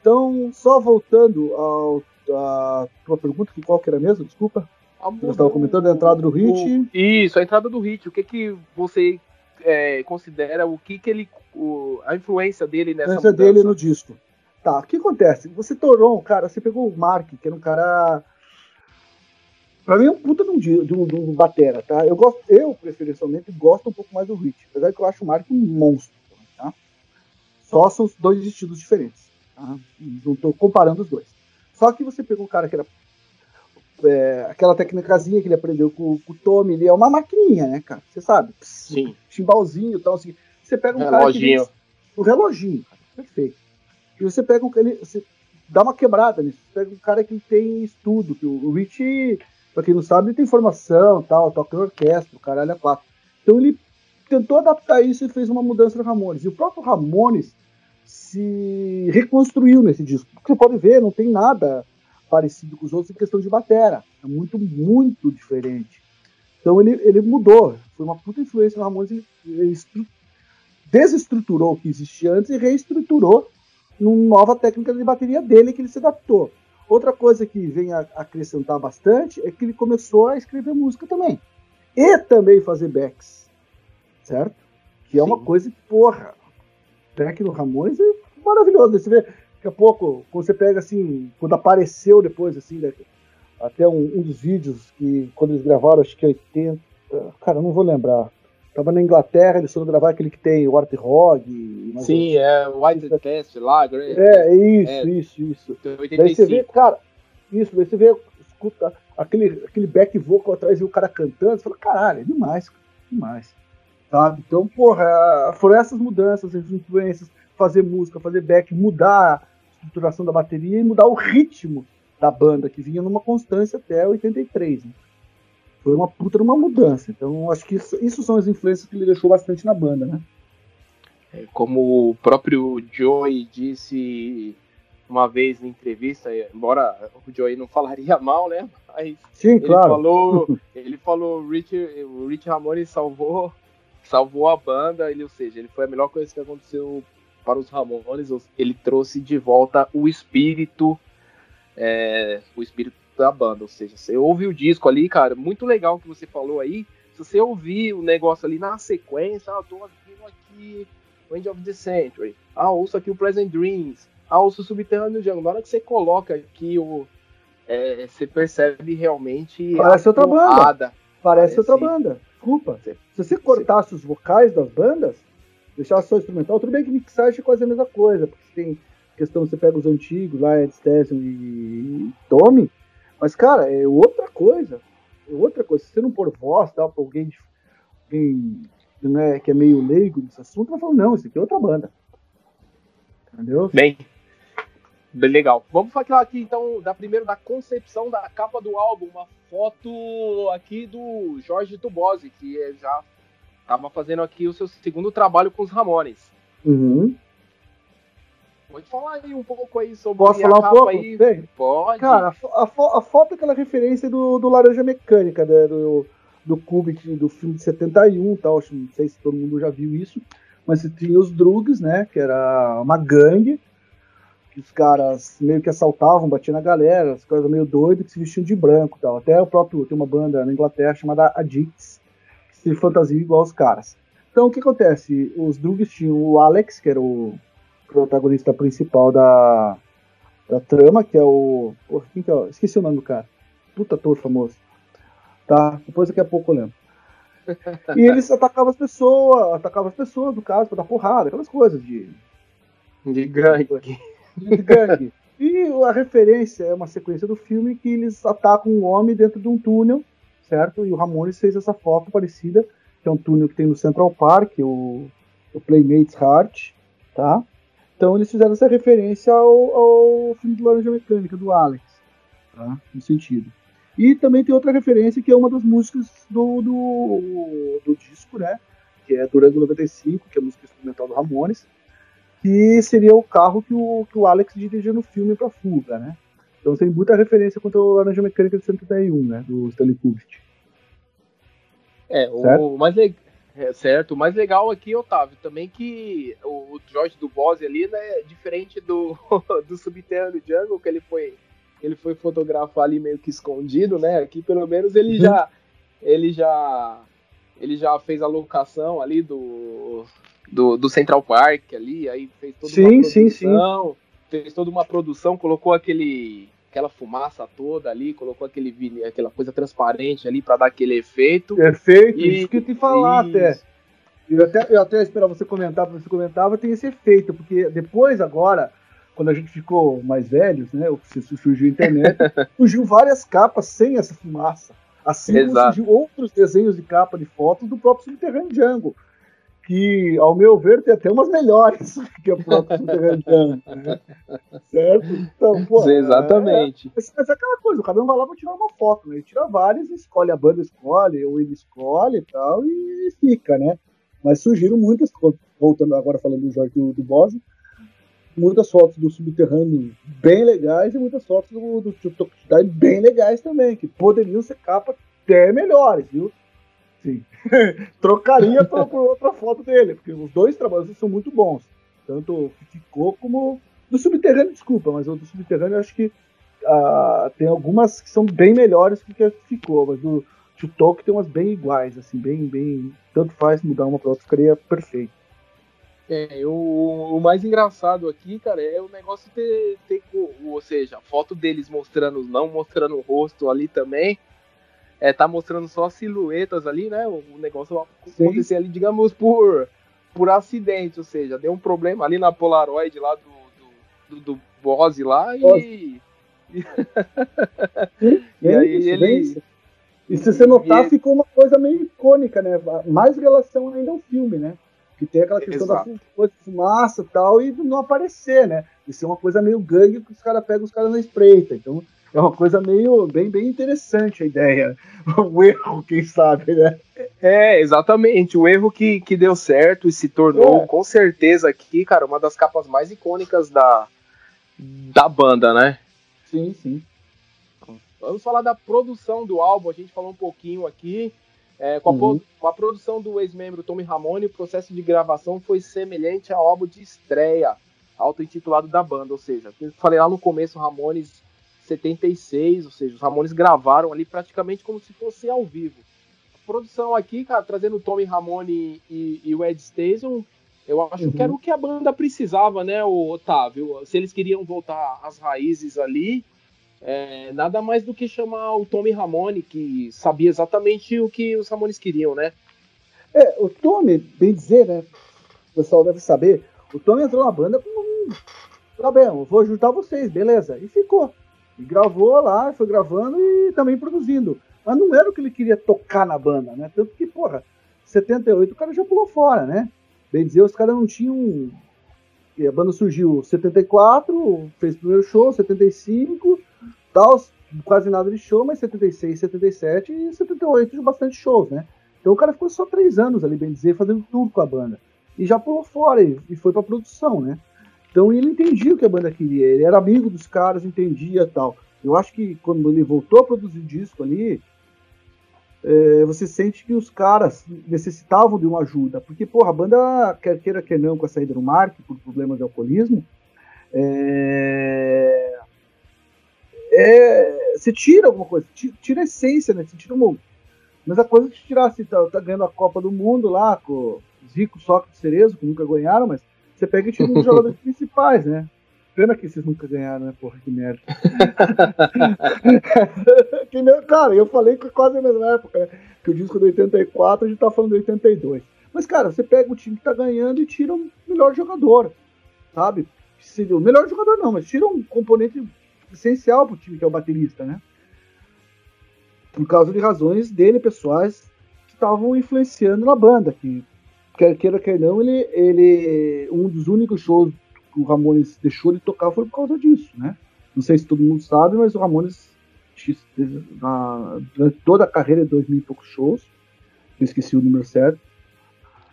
Então, só voltando ao, a tua pergunta, que qual que era mesmo? Desculpa. Você estava comentando a entrada do Hit. O, isso, a entrada do Hit. O que que você é, considera, o que que ele, o, a influência dele nessa influência mudança? dele no disco. Tá, o que acontece? Você tornou um cara, você pegou o Mark, que era um cara... Pra mim é um puta de um, de um, de um batera, tá? Eu, gosto, eu, preferencialmente, gosto um pouco mais do Hit. Apesar que eu acho o Mark um monstro, tá? Só são dois estilos diferentes, tá? Não tô comparando os dois. Só que você pegou um cara que era é, aquela técnicazinha que ele aprendeu com, com, o Tommy, ele é uma maquininha, né, cara? Você sabe? Sim. Chimbalzinho e tal, assim. Você pega um reloginho. cara que. O reloginho, cara. Perfeito. E você pega um. Ele, você dá uma quebrada nisso. Você pega um cara que tem estudo, que o, o Rich, pra quem não sabe, ele tem formação tal, toca em orquestra, o caralho é quatro. Então ele tentou adaptar isso e fez uma mudança no Ramones. E o próprio Ramones se reconstruiu nesse disco. Você pode ver, não tem nada parecido com os outros em questão de batera. É muito, muito diferente. Então ele, ele mudou. Foi uma puta influência no Ramones. Ele, ele desestruturou o que existia antes e reestruturou numa nova técnica de bateria dele que ele se adaptou. Outra coisa que vem a acrescentar bastante é que ele começou a escrever música também. E também fazer backs. Certo? Que é Sim. uma coisa que, porra, back no Ramones é maravilhoso. Você vê, Daqui a pouco, quando você pega assim, quando apareceu depois, assim, né, até um, um, dos vídeos que quando eles gravaram, acho que 80. Cara, não vou lembrar. Tava na Inglaterra, eles foram gravar aquele que tem o Art Hog. Sim, é White Test lá, É, isso, é, isso, isso. 85. Daí você vê, cara, isso, daí você vê, escuta aquele, aquele back vocal atrás e o cara cantando, você fala, caralho, é demais, demais. Sabe? Então, porra, foram essas mudanças, essas influências fazer música, fazer back, mudar a estruturação da bateria e mudar o ritmo da banda, que vinha numa constância até 83. Né? Foi uma puta uma mudança. Então, acho que isso, isso, são as influências que ele deixou bastante na banda, né? É, como o próprio Joey disse uma vez na entrevista, embora o Joey não falaria [laughs] mal, né? Mas Sim, ele claro. Falou, [laughs] ele falou, Rich, o Rich Ramone salvou, salvou a banda, ele, ou seja, ele foi a melhor coisa que aconteceu para os Ramones, ele trouxe de volta o espírito, é, o espírito da banda. Ou seja, você ouve o disco ali, cara, muito legal o que você falou aí. Se você ouvir o negócio ali na sequência, ah, tô ouvindo aqui End of the Century, ah, ouço aqui o Present Dreams, ah, ouço o Subterrâneo Jungle. Na hora que você coloca aqui o. É, você percebe realmente. Parece outra banda. Parece, Parece, outra banda. Desculpa. Se você cortasse os vocais das bandas, deixar só instrumental. Tudo bem que mixagem é quase a mesma coisa, porque tem questão, você pega os antigos lá, Ed Stetson e Tommy, mas, cara, é outra coisa. outra coisa, se você não pôr voz tal, pra alguém, alguém né, que é meio leigo nesse assunto, vai falar, não, isso aqui é outra banda. Entendeu? Bem, bem legal. Vamos falar aqui então da primeiro da concepção da capa do álbum, uma foto aqui do Jorge Tubosi, que é já estava fazendo aqui o seu segundo trabalho com os Ramones. Uhum. Pode falar aí um pouco aí sobre Posso a falar um pouco? aí. Pode. Cara, a, a, a foto é aquela referência do, do Laranja Mecânica, né, do, do Kubrick, do filme de 71 tal. Não sei se todo mundo já viu isso. Mas você tinha os Drugs, né? Que era uma gangue. Que os caras meio que assaltavam, batiam na galera, os caras meio doidos que se vestiam de branco e tal. Até o próprio. Tem uma banda na Inglaterra chamada Addicts, se fantasia igual os caras. Então o que acontece? Os Drugs tinham o Alex, que era o protagonista principal da, da trama, que é o. Porra, quem que é? Esqueci o nome do cara. Puta ator famoso. Tá, depois daqui a pouco eu lembro. E eles [laughs] atacavam as pessoas, atacavam as pessoas, no caso, pra dar porrada, aquelas coisas de, De gangue. de gangue. E a referência é uma sequência do filme que eles atacam um homem dentro de um túnel, certo? E o Ramones fez essa foto parecida, que é um túnel que tem no Central Park, o, o Playmates Heart, tá? Então eles fizeram essa referência ao, ao filme do Laranja Mecânica, do Alex, tá? No sentido. E também tem outra referência que é uma das músicas do, do, do disco, né? Que é Durango 95, que é a música instrumental do Ramones, que seria o carro que o, que o Alex dirigia no filme pra fuga, né? Então tem muita referência contra o Laranja Mecânica de 71, né? Do Stanley Kubrick. É, o Certo? mais legal. É, certo, o mais legal aqui, Otávio, também que o, o Jorge do Bose ali, né, é diferente do, [laughs] do Subterrâneo Jungle, que ele foi, ele foi fotografar ali meio que escondido, né? Aqui pelo menos ele Uhum. já ele já ele já fez a locação ali do, do, do Central Park ali, aí fez toda Sim, uma sim, sim. Fez toda uma produção, colocou aquele aquela fumaça toda ali, colocou aquele aquela coisa transparente ali para dar aquele efeito. Perfeito, E- isso que eu te falar Isso. até. Eu até. Eu até esperava você comentar, porque você comentava, tem esse efeito, porque depois, agora, quando a gente ficou mais velhos, né? Surgiu a internet, [laughs] surgiu várias capas sem essa fumaça. Assim surgiu outros desenhos de capa de fotos do próprio Subterrâneo Django. Que, ao meu ver, tem até umas melhores [laughs] que o próprio Subterrâneo Django. Né? Certo? Então, pô. Exatamente. Mas, mas é aquela coisa, o cara não vai lá pra tirar uma foto, né? Ele tira várias, escolhe, a banda escolhe, ou ele escolhe e tal, e fica, né? Mas surgiram muitas, voltando agora falando do Jorge do, do muitas fotos do subterrâneo bem legais e muitas fotos do, do Tok bem legais também, que poderiam ser capas até melhores, viu? Sim. [laughs] Trocaria por, por outra foto dele, porque os dois trabalhos são muito bons. Tanto o ficou como. Do subterrâneo, desculpa, mas o do subterrâneo eu acho que ah, tem algumas que são bem melhores do que que ficou, mas do Tutok tem umas bem iguais, assim, bem, bem. Tanto faz mudar uma pra outra, ficaria perfeito. É, o, o mais engraçado aqui, cara, é o negócio ter, ter ou seja, a foto deles mostrando, não mostrando o rosto ali também, é, tá mostrando só as silhuetas ali, né, o, o negócio acontecer ali, digamos, por, por acidente, ou seja, deu um problema ali na Polaroid lá do, do, do, do Bose lá e... [laughs] E aí isso, ele- isso. E se você notar, E- ficou uma coisa meio icônica, né? Mais relação ainda ao filme, né? Que tem aquela questão Exato. da fumaça e tal, e não aparecer, né? Isso é uma coisa meio gangue que os caras pegam os caras na espreita. Então é uma coisa meio bem, bem interessante a ideia. [laughs] O erro, quem sabe, né? É, exatamente. O erro que, que deu certo e se tornou, É. com certeza, aqui, cara, uma das capas mais icônicas da, da banda, né? Sim, sim. Vamos falar da produção do álbum. A gente falou um pouquinho aqui. É, com, a, Uhum. com a produção do ex-membro Tommy Ramone, o processo de gravação foi semelhante ao álbum de estreia, auto-intitulado da banda. Ou seja, eu falei lá no começo, Ramones 76, ou seja, os Ramones gravaram ali praticamente como se fosse ao vivo. A produção aqui, cara, trazendo o Tommy Ramone e, e o Ed Station, eu acho Uhum. que era o que a banda precisava, né, o Otávio? Se eles queriam voltar às raízes ali, é, nada mais do que chamar o Tommy Ramone, que sabia exatamente o que os Ramones queriam, né? É, o Tommy, bem dizer, né? O pessoal deve saber. O Tommy entrou na banda com um. Tá bem, eu vou ajudar vocês, beleza. E ficou. E gravou lá, foi gravando e também produzindo. mas não era o que ele queria tocar na banda, né? Tanto que, porra, 78 o cara já pulou fora, né? Bem dizer, os caras não tinham. A banda surgiu 74, fez o primeiro show, 75, tal, quase nada de show, mas 76, 77 e 78 de bastante shows, né? Então o cara ficou só três anos ali, bem dizer, fazendo tudo com a banda. E já pulou fora e, e foi pra produção, né? Então ele entendia o que a banda queria, ele era amigo dos caras, entendia tal. Eu acho que quando ele voltou a produzir disco ali, é, você sente que os caras necessitavam de uma ajuda. Porque, porra, a banda, quer queira, quer não, com a saída do Mark, por problemas de alcoolismo, é, é, você tira alguma coisa, tira a essência, né? Você tira uma, mas a coisa que tirar, assim, tá, tá, ganhando a Copa do Mundo lá, com ricos Sócrates Cerezo, que nunca ganharam, mas você pega e tira um dos jogadores [laughs] principais, né? Pena que vocês nunca ganharam, né? Porra, que merda. [laughs] que meu, cara, eu falei que quase a mesma época, né? Que o disco do 84, a gente tá falando do 82. Mas, cara, você pega o time que tá ganhando e tira o melhor jogador, sabe? O melhor jogador não, mas tira um componente essencial pro time, que é o baterista, né? Por causa de razões dele, pessoais, que estavam influenciando na banda, que quer queira, quer não, ele, ele um dos únicos shows que o Ramones deixou de tocar foi por causa disso, né? Não sei se todo mundo sabe, mas o Ramones durante toda a carreira de dois mil e poucos shows, eu esqueci o número certo,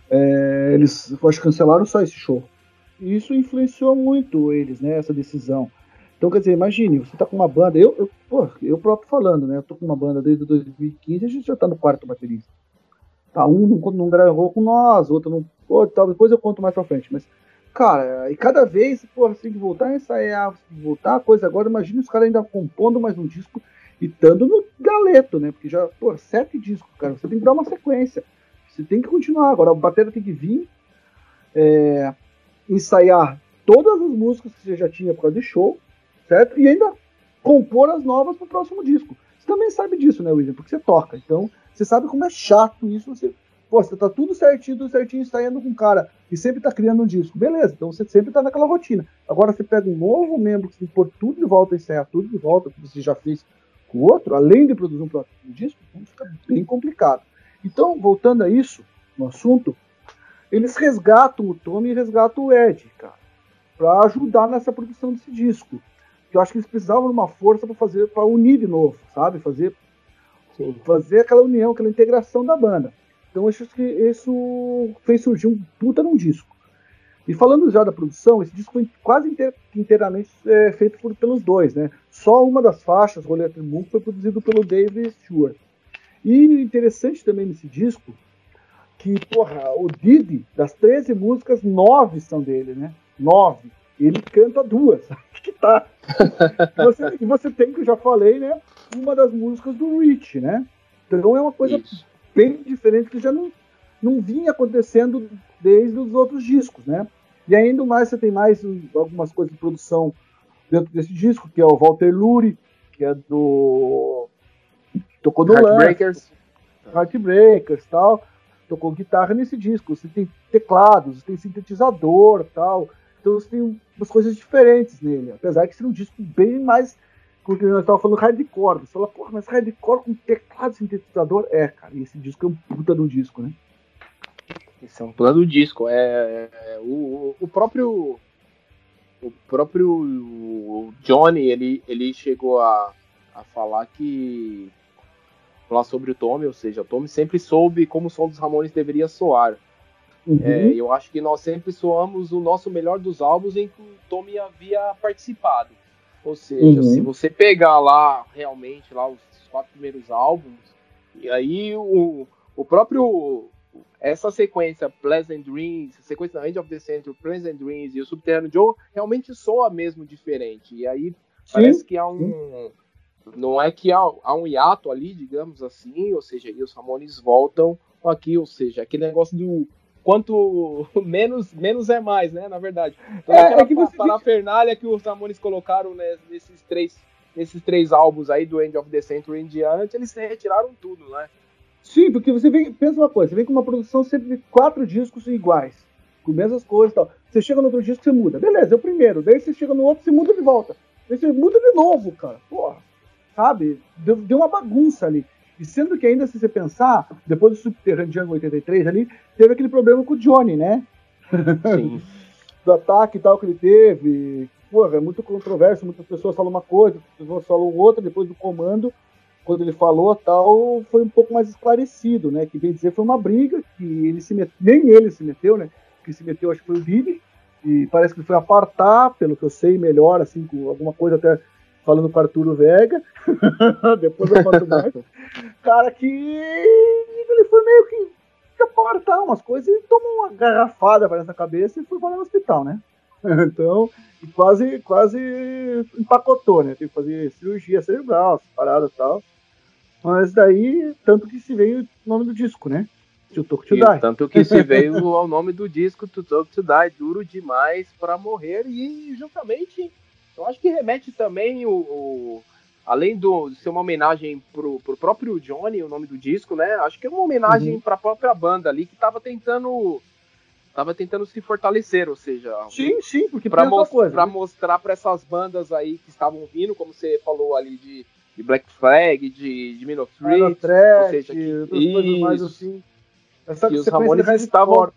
é, eles acho, cancelaram só esse show. E isso influenciou muito eles, né? Essa decisão. Então, quer dizer, imagine, você tá com uma banda, eu, eu, pô, eu próprio falando, né? Eu tô com uma banda desde 2015 a gente já tá no quarto baterista. Tá, um não, não gravou com nós, outro não. Pô, tal, depois eu conto mais pra frente, mas Cara, e cada vez, pô, você tem que voltar a ensaiar, voltar a coisa agora. Imagina os caras ainda compondo mais um disco e estando no galeto, né? Porque já, pô, sete discos, cara. Você tem que dar uma sequência. Você tem que continuar. Agora, a bateria tem que vir, é, ensaiar todas as músicas que você já tinha por causa de show, certo? E ainda compor as novas pro próximo disco. Você também sabe disso, né, William? Porque você toca. Então, você sabe como é chato isso. Você Pô, você tá tudo certinho, tudo certinho, ensaiando com um cara que sempre tá criando um disco. Beleza, então você sempre tá naquela rotina. Agora você pega um novo membro que tem que pôr tudo de volta, ensaiar tudo de volta, que você já fez com o outro, além de produzir um próprio disco, então fica bem complicado. Então, voltando a isso, no assunto, eles resgatam o Tommy e resgatam o Ed, cara, para ajudar nessa produção desse disco. Que eu acho que eles precisavam de uma força para fazer, para unir de novo, sabe? Fazer, fazer aquela união, aquela integração da banda. Então acho que isso fez surgir um puta num disco. E falando já da produção, esse disco foi quase inteir, inteiramente é, feito por, pelos dois, né? Só uma das faixas, Roleta Moon, foi produzido pelo David Stewart. E interessante também nesse disco, que, porra, o Didi, das 13 músicas, nove são dele, né? Nove. Ele canta duas. [laughs] que tá. e, você, você tem, que eu já falei, né? Uma das músicas do Rich, né? Então é uma coisa Isso bem diferente que já não, não vinha acontecendo desde os outros discos, né? E ainda mais você tem mais algumas coisas de produção dentro desse disco, que é o Walter Lurie, que é do tocou no Heartbreakers, Heartbreakers, tal, tocou guitarra nesse disco. Você tem teclados, você tem sintetizador, tal. Então você tem umas coisas diferentes nele, apesar de ser um disco bem mais porque nós estávamos falando hardcore. Você fala, porra, mas hardcore com teclado sintetizador? É, cara, e esse disco é um puta do disco, né? Esse é um puta do disco. É, é o, o próprio. O próprio Johnny, ele, ele chegou a, a falar que. Falar sobre o Tommy, ou seja, o Tommy sempre soube como o som dos Ramones deveria soar. Uhum. É, eu acho que nós sempre soamos o nosso melhor dos álbuns em que o Tommy havia participado. Ou seja, uhum. se você pegar lá realmente lá os quatro primeiros álbuns, e aí o, o próprio essa sequência Pleasant Dreams, sequência End of the Century, Pleasant Dreams e o Subterrâneo Joe realmente soa mesmo diferente. E aí Sim. parece que há um não é que há, há, um hiato ali, digamos assim, ou seja, e os Ramones voltam aqui, ou seja, aquele negócio do quanto [laughs] menos, menos é mais, né? Na verdade. Toda é, é que você parafernália que os Ramones colocaram né, nesses três nesses três álbuns aí do End of the Century em diante, eles retiraram tudo, né? Sim, porque você vem, pensa uma coisa, você vem com uma produção sempre de quatro discos iguais, com mesmas e tal. Você chega no outro disco, você muda. Beleza, é o primeiro. Daí você chega no outro, você muda de volta. Daí você muda de novo, cara. Porra. Sabe? Deu, deu uma bagunça ali. E sendo que ainda, se você pensar, depois do Subterrâneo Jungle 83 ali, teve aquele problema com o Johnny, né? Sim. [laughs] do ataque e tal que ele teve. Porra, é muito controverso, muitas pessoas falam uma coisa, outras pessoas falam outra, depois do comando, quando ele falou tal, foi um pouco mais esclarecido, né? Que bem dizer, foi uma briga que ele se met... nem ele se meteu, né? Que se meteu, acho que foi o Bibi, e parece que ele foi apartar, pelo que eu sei melhor, assim, com alguma coisa até falando com Arturo Vega, [laughs] depois eu conto mais. Cara, que ele foi meio que apartar umas coisas e tomou uma garrafada para essa cabeça e foi para o hospital, né? [laughs] então, quase, quase empacotou, né? Tem que fazer cirurgia cerebral, parada e tal. Mas daí, tanto que se veio o nome do disco, né? To Talk to Die. Tanto que se veio ao nome do disco To Talk to Die, duro demais para morrer e justamente eu acho que remete também o, o além do, de ser uma homenagem pro, pro próprio Johnny, o nome do disco, né? Acho que é uma homenagem uhum. para a própria banda ali que tava tentando tava tentando se fortalecer, ou seja, sim, sim, porque para né? mostrar para essas bandas aí que estavam vindo, como você falou ali de, de Black Flag, de, de ou seja, que, isso, mais assim. Essa que os Ramones estavam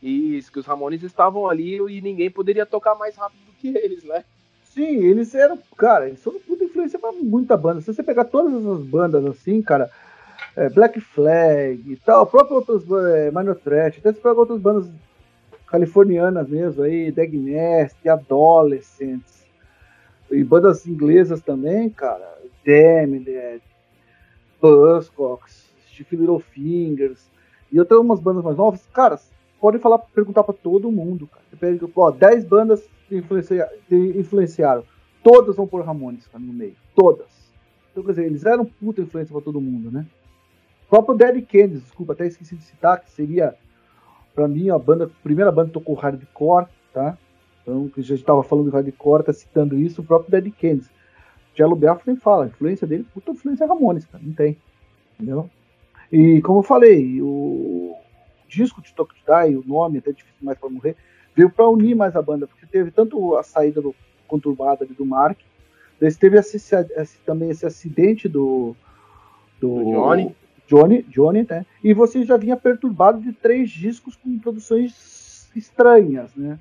isso, que os Ramones estavam ali e ninguém poderia tocar mais rápido do que eles, né? Sim, eles eram, cara, eles foram puta influência pra muita banda. Se você pegar todas essas bandas assim, cara, é, Black Flag e tal, próprio outras é, Minor Threat, até se pegar outras bandas californianas mesmo aí, Dagnest, Adolescents, e bandas inglesas também, cara, Damned, Buzzcocks, Stiff Little Fingers, e outras umas bandas mais novas, cara, pode falar, perguntar pra todo mundo, cara. Você ó, 10 bandas influencia, influenciaram. Todas vão por Ramones cara, no meio. Todas. Então, quer dizer, eles eram puta influência pra todo mundo, né? O próprio Dead Kennedy, desculpa, até esqueci de citar, que seria, pra mim, a banda, a primeira banda que tocou hardcore, tá? Então, que já estava falando de hardcore, tá citando isso, o próprio Dead Kennedy. Jello Biafra nem fala, a influência dele, puta influência Ramones, cara, não tem. Entendeu? E como eu falei, o disco de Talk to Die, o nome, até difícil mais para morrer, veio para unir mais a banda, porque teve tanto a saída do, conturbada do Mark, teve esse, esse, também esse acidente do, do, do Johnny. Johnny, Johnny, né? E você já vinha perturbado de três discos com produções estranhas, né?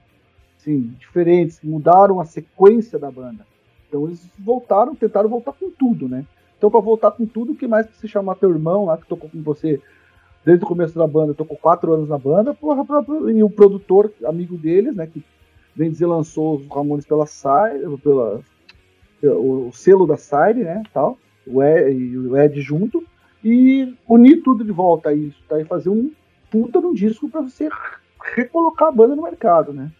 Sim, diferentes, mudaram a sequência da banda. Então eles voltaram, tentaram voltar com tudo, né? Então para voltar com tudo, o que mais que você chamar teu irmão lá que tocou com você desde o começo da banda, tocou quatro anos na banda, porra, pra, pra, e o produtor, amigo deles, né, que vem dizer lançou os Ramones pela Sire, pela, o, selo da Sire, né, tal, o Ed, e o Ed junto, e unir tudo de volta a isso, tá, e fazer um puta de um disco para você recolocar a banda no mercado, né.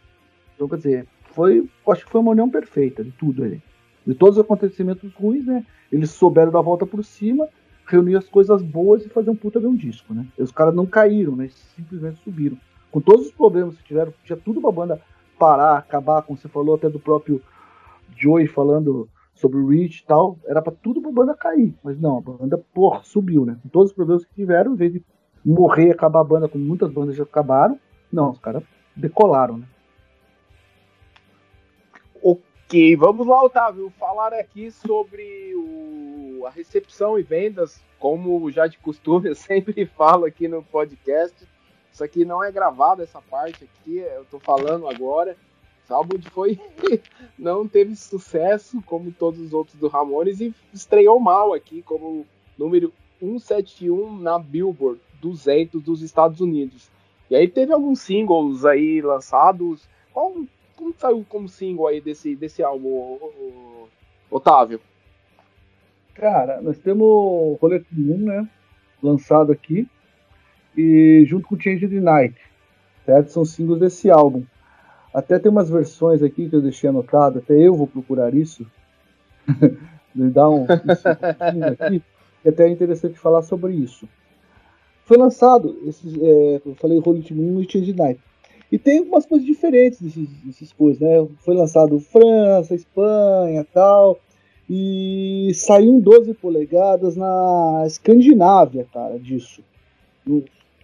Então, quer dizer, foi, acho que foi uma união perfeita de tudo ali. De todos os acontecimentos ruins, né, eles souberam dar a volta por cima, reunir as coisas boas e fazer um puta de um disco, né? E os caras não caíram, né? Simplesmente subiram. Com todos os problemas que tiveram, tinha tudo pra banda parar, acabar, como você falou até do próprio Joey falando sobre o Rich e tal, era para tudo pra banda cair. Mas não, a banda, porra, subiu, né? Com todos os problemas que tiveram, em vez de morrer acabar a banda, como muitas bandas já acabaram, não, os caras decolaram, né? Ok, vamos lá, Otávio, falar aqui sobre o, a recepção e vendas, como já de costume, [laughs] eu sempre falo aqui no podcast. Isso aqui não é gravado, essa parte aqui, eu tô falando agora. Álbum foi [laughs] não teve sucesso como todos os outros do Ramones e estreou mal aqui como número 171 na Billboard 200 dos Estados Unidos. E aí teve alguns singles aí lançados. Qual como saiu como single aí desse, desse álbum, Otávio? Cara, nós temos o Rolê Moon, né? Lançado aqui. E junto com o Change the Night. Certo? São singles desse álbum. Até tem umas versões aqui que eu deixei anotado, até eu vou procurar isso. [laughs] Me dá um, um aqui, que até é interessante falar sobre isso. Foi lançado, esses, é, eu falei Rolling Moon e Change the Night. E tem algumas coisas diferentes desses, desses coisas, né? Foi lançado França, Espanha tal. E saiu um 12 polegadas na Escandinávia, cara, disso.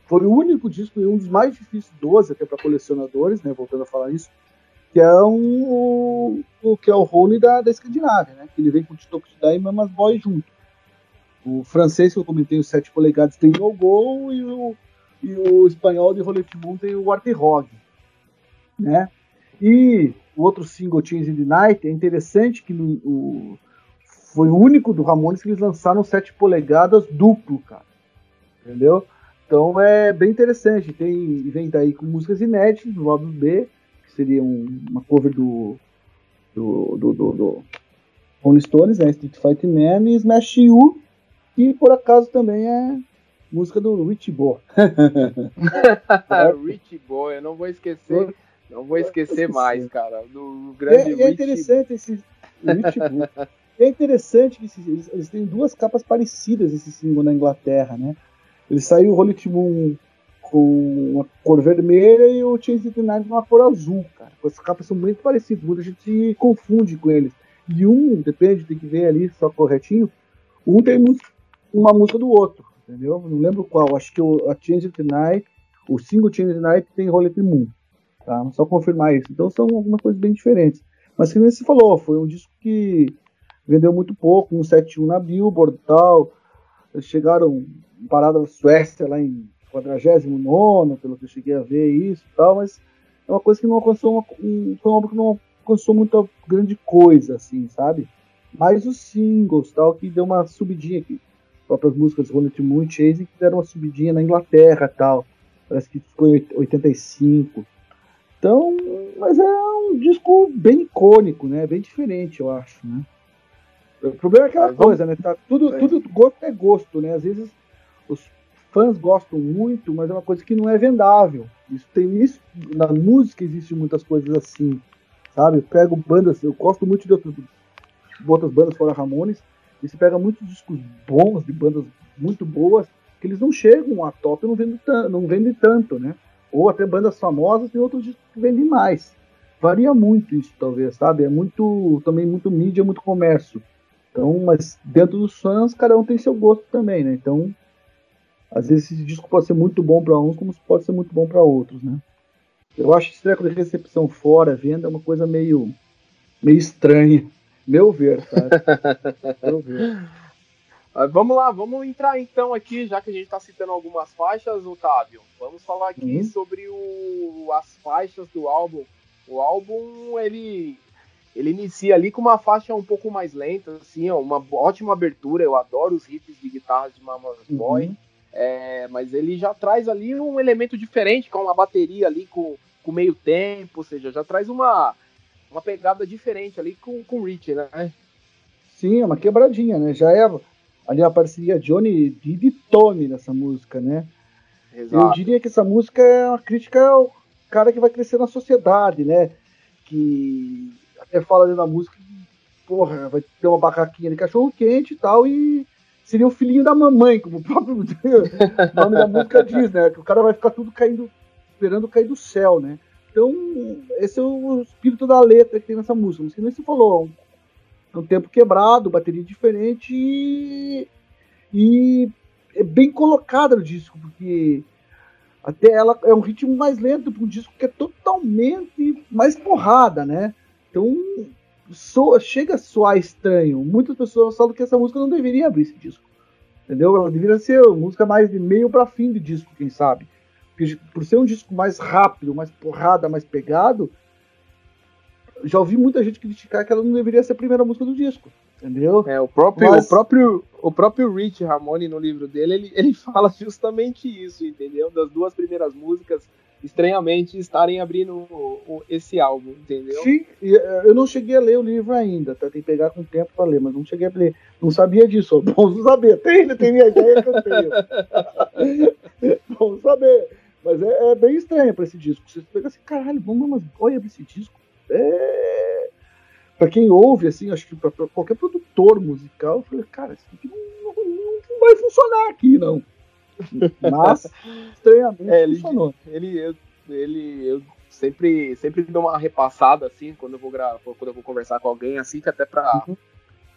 Foi o único disco e um dos mais difíceis 12 até para colecionadores, né? Voltando a falar isso, que é um o que é o Rony da, da Escandinávia, né? Que ele vem com o Tito e Mamas Boy junto. O francês que eu comentei, os 7 polegadas, tem No Go e o, e o espanhol de Rolete Moon tem o Arterog, né? E o outro single, Chains in the Night, é interessante que no, o, foi o único do Ramones que eles lançaram 7 polegadas duplo, cara. Entendeu? Então é bem interessante. Tem, vem daí com músicas inéditas do lado B, que seria um, uma cover do, do, do, do, do Rolling Stones, né? Street Fighter Man e Smash U, que por acaso também é música do Rich Boy. [laughs] Rich Boy, eu não vou esquecer. Não vou esquecer mais, cara. Do grande é, é interessante esse Rich Boy. [laughs] é interessante que eles, eles, têm duas capas parecidas esse single na Inglaterra, né? Ele saiu o Holy Moon com uma cor vermelha e o Chase Night com uma cor azul, cara. As capas são muito parecidas, muita gente confunde com eles. E um, depende, tem que ver ali só corretinho, um tem uma música do outro, entendeu? Não lembro qual, acho que o, a Change the Night, o single Change the Night tem Holy Moon, tá? Só confirmar isso. Então são algumas coisas bem diferentes. Mas como você falou, foi um disco que vendeu muito pouco, um 7-1 na Billboard e tal. Eles chegaram parada da Suécia lá em 49, pelo que eu cheguei a ver isso e tal, mas é uma coisa que não alcançou uma, um, foi uma obra que não alcançou muita grande coisa, assim, sabe? Mais os singles tal, que deu uma subidinha aqui. As próprias músicas Rolling Moon e Chasing que deram uma subidinha na Inglaterra tal. Parece que ficou em 85. Então, mas é um disco bem icônico, né? Bem diferente, eu acho, né? O problema é aquela coisa, né? Tá, tudo, é. tudo gosto é gosto, né? Às vezes os fãs gostam muito, mas é uma coisa que não é vendável. Isso tem isso na música existe muitas coisas assim, sabe? Eu pego bandas, eu gosto muito de outras, de outras bandas fora Ramones, e se pega muitos discos bons de bandas muito boas que eles não chegam a top, não vendem não vendem tanto, né? Ou até bandas famosas tem outros discos que vendem mais. Varia muito isso, talvez, sabe? É muito também muito mídia, muito comércio. Então, mas dentro dos fãs, cada um tem seu gosto também, né? Então, às vezes esse disco pode ser muito bom para uns, como pode ser muito bom para outros, né? Eu acho que esse treco de recepção fora, venda, é uma coisa meio, meio estranha. Meu ver, sabe? [laughs] Meu ver. Vamos lá, vamos entrar então aqui, já que a gente está citando algumas faixas, Otávio. Vamos falar aqui uhum. sobre o, as faixas do álbum. O álbum, ele, ele inicia ali com uma faixa um pouco mais lenta, assim, ó, uma ótima abertura. Eu adoro os riffs de guitarras de Mama's Boy. Uhum. É, mas ele já traz ali um elemento diferente, com uma bateria ali com, com meio tempo, ou seja, já traz uma, uma pegada diferente ali com, com o Rich, né? Sim, é uma quebradinha, né? Já é ali a parceria Johnny Depp e Tony nessa música, né? Exato. Eu diria que essa música é uma crítica ao cara que vai crescer na sociedade, né? Que até fala ali na música porra, vai ter uma barraquinha de cachorro quente e tal, e seria o filhinho da mamãe, como o próprio [laughs] nome da música diz, né? Que o cara vai ficar tudo caindo, esperando cair do céu, né? Então, esse é o espírito da letra que tem nessa música. Que nem você falou, é um tempo quebrado, bateria diferente e, e é bem colocada no disco, porque até ela é um ritmo mais lento para um disco que é totalmente mais porrada, né? Então, soa, chega a soar estranho. Muitas pessoas falam que essa música não deveria abrir esse disco. Entendeu? Ela deveria ser música mais de meio para fim de disco, quem sabe. Porque por ser um disco mais rápido, mais porrada, mais pegado, já ouvi muita gente criticar que ela não deveria ser a primeira música do disco. Entendeu? É, o próprio, Mas... o próprio, o próprio Rich Ramone no livro dele, ele, ele [laughs] fala justamente isso, entendeu? Das duas primeiras músicas estranhamente estarem abrindo o, o, esse álbum, entendeu? Sim, eh, eu não cheguei a ler o livro ainda, tá? Tem que pegar com tempo para ler, mas não cheguei a ler. Não sabia disso, bom saber. Tem, tem minha ideia que eu tenho. [laughs] bom saber. Mas é, é, bem estranho para esse disco. Você pega assim, caralho, vamos, mas olha pra esse disco. É... Pra quem ouve, assim, acho que pra, pra qualquer produtor musical, eu falei, cara, isso aqui não, não, não vai funcionar aqui, não. Mas, estranhamente, é, ele, funcionou. Ele, eu, ele, eu sempre, sempre dou uma repassada, assim, quando eu vou gravar, quando eu vou conversar com alguém, assim, que até pra, uhum.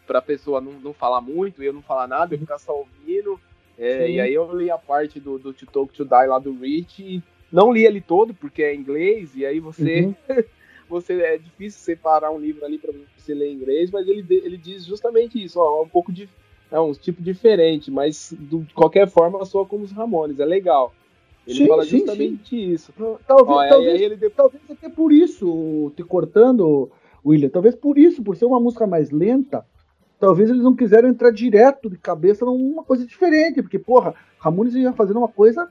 pra pessoa não, não falar muito e eu não falar nada, eu ficar só ouvindo. É, e aí eu li a parte do, do To Talk to Die lá do Rich, não li ele todo, porque é inglês, e aí você. Uhum. [laughs] você é difícil separar um livro ali para você ler em inglês, mas ele, ele diz justamente isso, ó, um pouco de é um tipo diferente, mas de qualquer forma soa como os Ramones, é legal. Ele sim, fala sim, justamente sim. isso. Talvez, Ó, talvez, ele... talvez até por isso, te cortando, William, talvez por isso, por ser uma música mais lenta, talvez eles não quiseram entrar direto de cabeça numa coisa diferente, porque, porra, Ramones ia fazendo uma coisa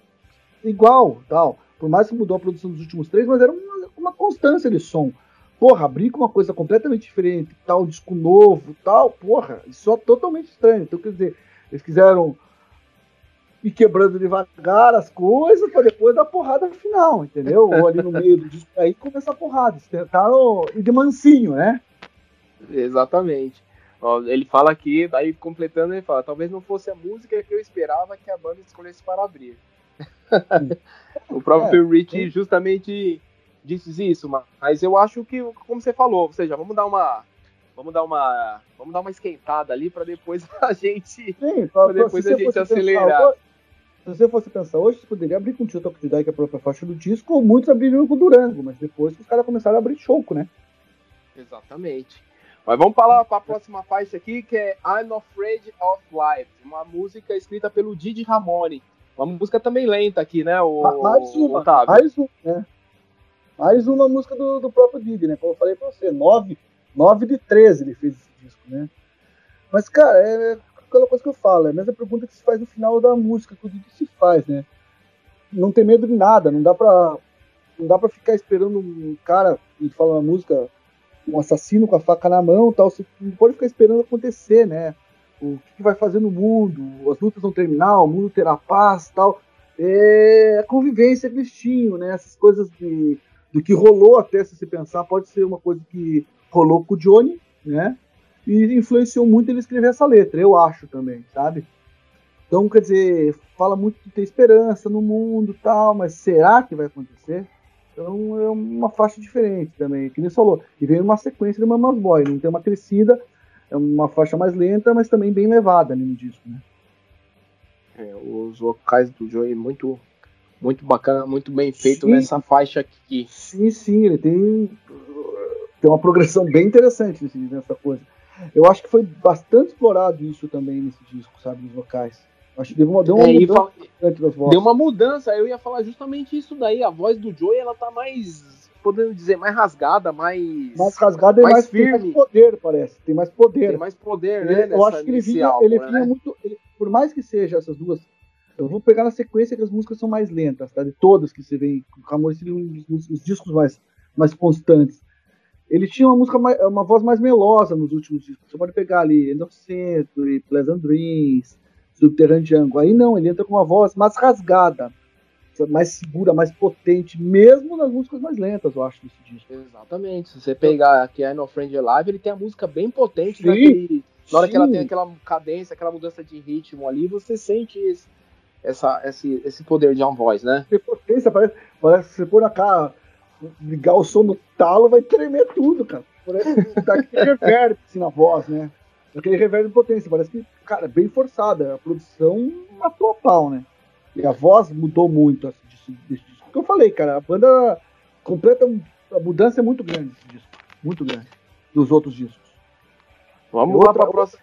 igual, tal. Por mais que mudou a produção dos últimos três, mas era uma, uma constância de som. Porra, abrir com uma coisa completamente diferente, tal, disco novo, tal, porra, isso é totalmente estranho. Então, quer dizer, eles quiseram ir quebrando devagar as coisas para depois dar porrada no final, entendeu? Ou ali no meio do disco aí começa a porrada. Eles tentaram ir de mansinho, né? Exatamente. Ele fala aqui, daí completando, ele fala: talvez não fosse a música que eu esperava que a banda escolhesse para abrir. [laughs] o próprio é, Rich justamente disse isso, mas eu acho que, como você falou, ou seja, vamos dar uma. Vamos dar uma. Vamos dar uma esquentada ali para depois [laughs] a gente. Sim, pra, depois a gente acelerar. Pensar, se você fosse pensar hoje, você poderia abrir com o Tio de que é a própria faixa do disco, ou muitos abririam com o Durango, mas depois os caras começaram a abrir choco, né? Exatamente. Mas vamos falar para a próxima faixa aqui, que é I'm Afraid of Life, uma música escrita pelo Didi Ramone. Uma música também lenta aqui, né? O, mais uma, Otávio. mais uma, né? Mais uma música do, do próprio Didi, né? Como eu falei para você, 9, 9 de 13 ele fez esse disco, né? Mas, cara, é aquela coisa que eu falo, é a mesma pergunta que se faz no final da música, que o Didi se faz, né? Não tem medo de nada, não dá pra, não dá pra ficar esperando um cara, a gente fala na música, um assassino com a faca na mão tal. Você não pode ficar esperando acontecer, né? O que, vai fazer no mundo, as lutas vão terminar, o mundo terá paz tal. É a convivência que tinham, né? Essas coisas de, do que rolou até, se você pensar, pode ser uma coisa que rolou com o Johnny, né? E influenciou muito ele escrever essa letra, eu acho também, sabe? Então, quer dizer, fala muito de ter esperança no mundo tal, mas será que vai acontecer? Então é uma faixa diferente também, que nem você falou. E vem uma sequência de Mamas Boy, não tem uma crescida, é uma faixa mais lenta, mas também bem levada no disco, né? É, os vocais do Joey muito muito bacana, muito bem feito sim. nessa faixa aqui. Sim, sim, ele tem tem uma progressão bem interessante nessa coisa. Eu acho que foi bastante explorado isso também nesse disco, sabe, os vocais. Acho que deu uma, deu uma é, mudança Deu uma mudança, eu ia falar justamente isso daí. A voz do Joey, ela tá mais, podendo dizer, mais rasgada, mais. Mais rasgada mais e mais firme. Tem mais poder, parece. Tem mais poder. Tem mais poder, né? Eu acho que ele vinha, álbum, ele vinha né? muito. Ele, por mais que seja essas duas. Eu vou pegar na sequência que as músicas são mais lentas, tá? De todas que você vê. O Ramones seriam os, os discos mais, mais constantes. Ele tinha uma música mais, uma voz mais melosa nos últimos discos. Você pode pegar ali End of Century, Pleasant Dreams, Subterrâneo Jungle. Aí não, ele entra com uma voz mais rasgada, mais segura, mais potente, mesmo nas músicas mais lentas, eu acho, desse disco. Exatamente. Se você pegar aqui I No Friend Alive, ele tem a música bem potente, sim, naquele, na hora sim. que ela tem aquela cadência, aquela mudança de ritmo ali, você sente esse, essa, esse, esse poder de uma voz, né? Tem potência, parece, parece que você pôr na cara, ligar o som no talo, vai tremer tudo, cara. Parece que tá aqui [laughs] reverb assim, na voz, né? Aquele reverb de potência, parece que, cara, bem forçada. A produção matou a pau, né? E a voz mudou muito assim, desse, disco. O que eu falei, cara, a banda completa. A mudança é muito grande esse disco. Muito grande. Dos outros discos. Vamos lá pra próxima.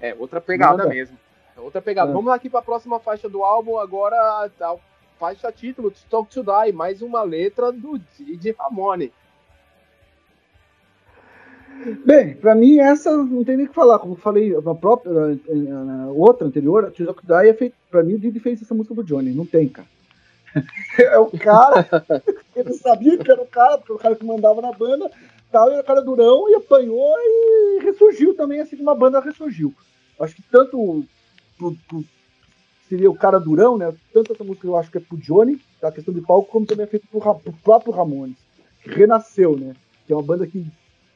É, outra pegada Nada. mesmo. Outra pegada. É. Vamos aqui pra próxima faixa do álbum, agora a faixa título, Talk to Die, mais uma letra do Didi Ramone. Bem, para mim essa não tem nem o que falar. Como eu falei na própria na, na outra anterior, a Tears of Die é feito. Pra mim, o Didi fez essa música do Johnny. Não tem, cara. [laughs] é o cara. [laughs] ele sabia que era o cara, porque era o cara que mandava na banda. Tal, era o cara durão e apanhou e ressurgiu também, assim como a banda ressurgiu. Acho que tanto pro, pro, seria o cara durão, né? Tanto essa música eu acho que é pro Johnny, a questão de palco, como também é feito pro, pro próprio Ramones, que renasceu, né? Que é uma banda que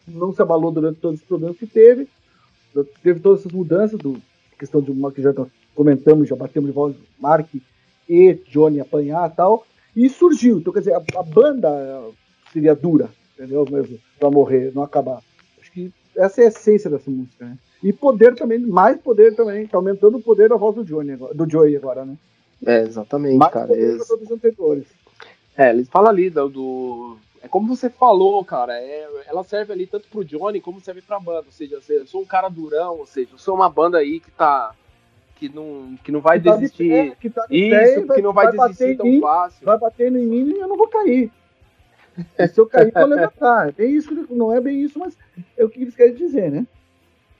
não se abalou durante todos os problemas que teve. Teve todas essas mudanças, do questão de uma que já comentamos, já batemos de voz, Mark e Johnny apanhar e tal. E surgiu. Então, quer dizer, a, a banda seria dura, entendeu? Mesmo, pra morrer, não acabar. Acho que essa é a essência dessa música, né? E poder também, mais poder também, tá aumentando o poder da voz do Johnny agora, do Joey agora, né? É, exatamente, mais cara. Poder todos os anteriores. É, ele fala ali do, do é como você falou, cara, é, ela serve ali tanto pro Johnny como serve pra banda. Ou seja, eu sou um cara durão, ou seja, eu sou uma banda aí que tá. que não, que não vai Que tá de desistir. pé, que tá de Isso, pé, que não vai, bater desistir tão mim, fácil. vai batendo em mim e eu não vou cair. E se eu cair, vou levantar. É bem isso, não é bem isso, mas é o que eles querem dizer, né?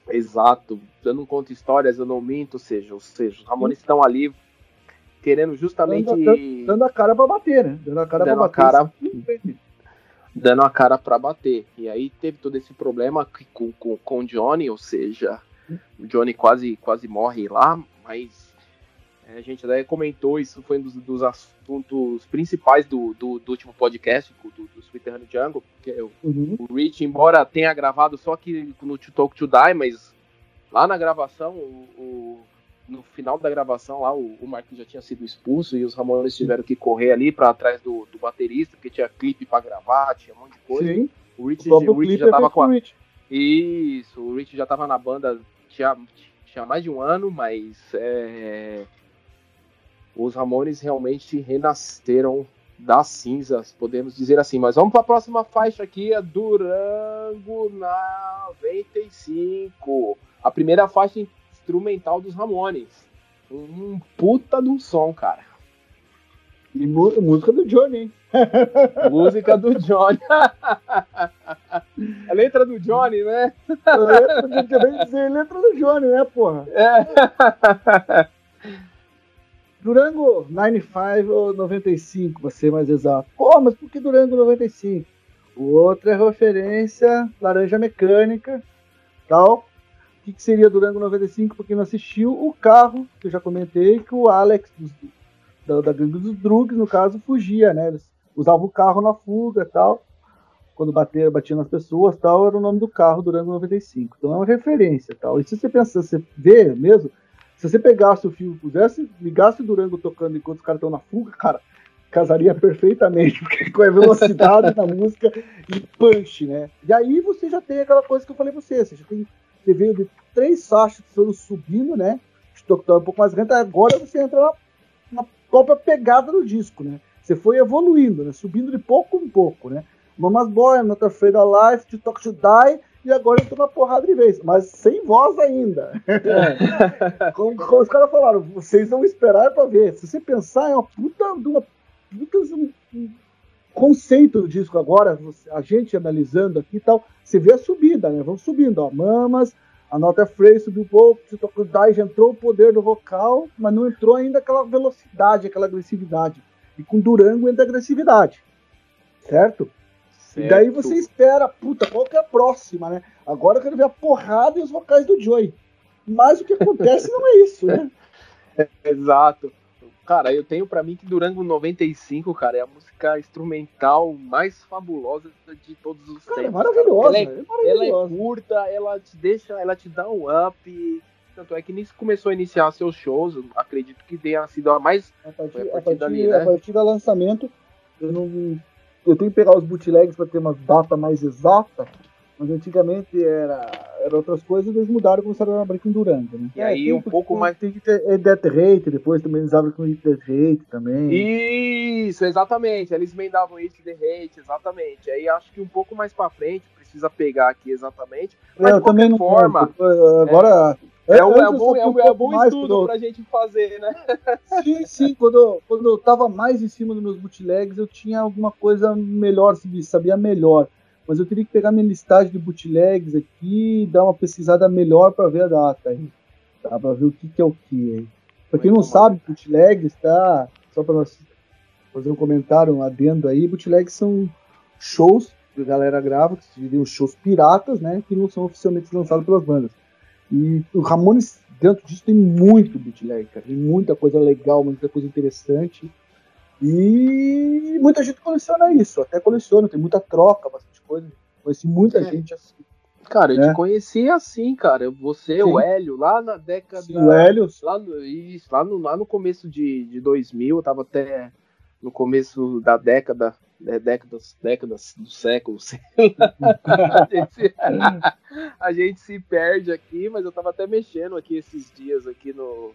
Exato. Eu não conto histórias, eu não minto, ou seja, ou seja, os Ramones estão ali querendo justamente. Dando- Dando a cara pra bater, né? Dando a cara Dando pra a bater. cara- dando a cara pra bater. E aí teve todo esse problema com, com, com o Johnny, ou seja, o Johnny quase, quase morre lá, mas a gente até comentou, isso foi um dos, dos assuntos principais do, do, do último podcast, do, do Sweeterhand Jungle, porque o, Uhum. o Rich, embora tenha gravado só aqui no To Talk To Die, mas lá na gravação, o, o- no final da gravação lá, o, o Marquinhos já tinha sido expulso e os Ramones tiveram que correr ali para trás do, do baterista, porque tinha clipe para gravar, tinha um monte de coisa. Sim, O o Rich, próprio o Rich já é tava com a... o Rich. Isso, o Rich já tava na banda tinha, tinha mais de um ano, mas é, os Ramones realmente renasceram das cinzas, podemos dizer assim. Mas vamos para a próxima faixa aqui, a Durango 95. A primeira faixa instrumental dos Ramones. Um puta de um som, cara. E música do Johnny, hein? [laughs] Música do Johnny. a letra do Johnny, né? A letra, eu também dizer letra do Johnny, né, porra? É. Durango 95 ou 95, pra ser mais exato. Pô, mas por que Durango 95? O outro é referência Laranja Mecânica, tal. O que, que seria Durango 95? Pra quem não assistiu, o carro, que eu já comentei, que o Alex, dos- da, da gangue dos Drugs, no caso, fugia, né? Eles usavam o carro na fuga tal. Quando bater, batia nas pessoas tal, era o nome do carro Durango 95. Então é uma referência tal. E se você pensar, você vê mesmo, se você pegasse o fio, pusesse, ligasse o Durango tocando enquanto os caras estão na fuga, cara, casaria perfeitamente, [laughs] porque com a velocidade da música e punch, né? E aí você já tem aquela coisa que eu falei pra você, você já tem, você veio de três que foram subindo, né? De tocar um pouco mais lento, agora você entra na, na própria pegada do disco, né? Você foi evoluindo, né? Subindo de pouco em pouco, né? Mamas Boy, Not Afraid of Life, To Talk To Die, e agora eu tô na porrada de vez, mas sem voz ainda. [laughs] como, como os caras falaram, vocês vão esperar pra ver. Se você pensar, é uma puta de uma puta um, um conceito do disco agora, a gente analisando aqui e tal, você vê a subida, né? Vamos subindo, ó. Mamas, a nota Frey subiu um pouco, já entrou o poder do vocal, mas não entrou ainda aquela velocidade, aquela agressividade. E com Durango entra a agressividade. Certo? E daí você espera, puta, qual que é a próxima, né? Agora eu quero ver a porrada e os vocais do Joey. Mas o que acontece não é isso, né? [laughs] Exato. Cara, eu tenho pra mim que Durango 95, cara, é a música instrumental mais fabulosa de todos os Cara, é tempos. maravilhosa. Ela é, é ela é maravilhosa. curta, ela te deixa, ela te dá um up. Tanto é que nisso começou a iniciar seus shows, acredito que tenha sido a mais. A partir, a a partir partir, dali, né? a partir do lançamento, eu não. Eu tenho que pegar os bootlegs para ter uma data mais exata, mas antigamente era, era outras coisas, eles mudaram e começaram a abrir com Durango, né? E aí tem- um pouco mais- Tem que ter é Death Rate, depois também eles abrem com Death Rate também. Isso, exatamente. Eles emendavam isso The Hate, exatamente. Aí acho que um pouco mais pra frente, precisa pegar aqui exatamente. Mas eu de também não qualquer forma, lembro. Agora. É um, é antes um eu bom, é um, é um pouco bom estudo quando- pra gente fazer, né? [laughs] Sim, sim, quando, eu- quando eu tava mais em cima dos meus bootlegs, eu tinha alguma coisa melhor, sabia- melhor. Mas eu teria que pegar minha listagem de bootlegs aqui e dar uma pesquisada melhor para ver a data aí. Tá? Pra ver o que, que é o que aí. Pra quem não sabe, bootlegs, tá? Só para nós fazer um comentário, um adendo aí, bootlegs são shows que a galera grava, que seriam shows piratas, né? Que não são oficialmente lançados pelas bandas. E o Ramones, dentro disso, tem muito bootleg, cara. Tem muita coisa legal, muita coisa interessante. E muita gente coleciona isso, até coleciona, tem muita troca, bastante coisa. Conheci muita É. gente assim. Cara, eu né? te conheci assim, cara. Você, o Sim. Hélio, lá na década. Sim, o Hélio, Lá no, isso, lá no, lá no começo de, de 2000, eu tava até no começo da década, né, décadas, décadas do século, a, gente se, a gente se perde aqui, mas eu tava até mexendo aqui esses dias aqui no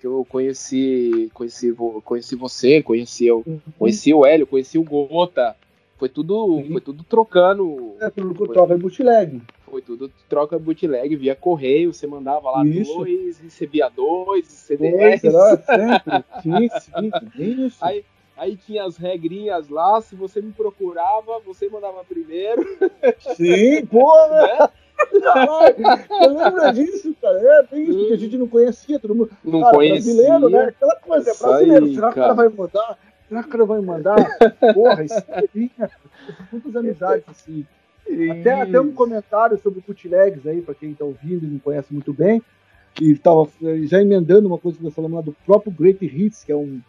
que eu conheci, conheci, conheci você, conheci, eu, conheci o Hélio, conheci o Gota, Foi tudo, foi tudo trocando. É, tudo troca bootleg. Foi tudo troca bootleg via correio, você mandava lá Isso. dois, recebia dois, Dois, CD10. era sempre. Sim, sim, isso. Aí, aí tinha as regrinhas lá, se você me procurava, você mandava primeiro. Sim, [laughs] porra! Né? Caralho, Você lembra disso, cara? É, tem isso, porque a gente não conhecia, todo mundo. Não cara, conhecia. brasileiro, né? Aquela coisa, é brasileiro. aí, Será que o cara. vai mandar? Será que o cara vai mandar? Porra, estrelinha. Muitas amizades assim. Até, até um comentário sobre bootlegs aí, pra quem tá ouvindo e não conhece muito bem. E tava já emendando uma coisa que nós falamos lá do próprio Great Hits, que é um.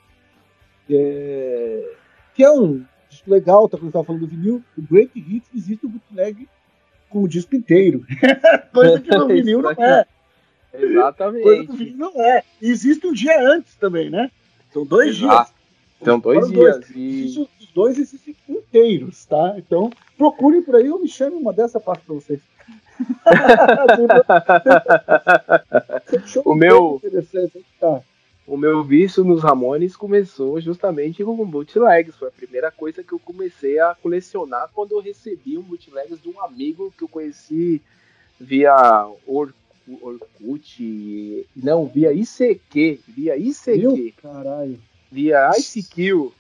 Que é, que é um disco legal, tá? Quando eu tava falando do vinil. O Great Hits existe o bootleg com o disco inteiro. [laughs] coisa que no [laughs] vinil não é. Coisa do Exatamente. vinil não é. E existe um dia antes também, né? São dois Exato. dias. Então, dois Foram dois. dias. E... Existe- os dois existem inteiros, tá? Então, procurem por aí, eu me chame uma dessa parte pra vocês. [laughs] O meu- Interessante, tá. O meu vício nos Ramones começou justamente com bootlegs. Foi a primeira coisa que eu comecei a colecionar quando eu recebi um bootlegs de um amigo que eu conheci via Or Orkut, não, via ICQ, via ICQ, Viu? Caralho. via ICQ,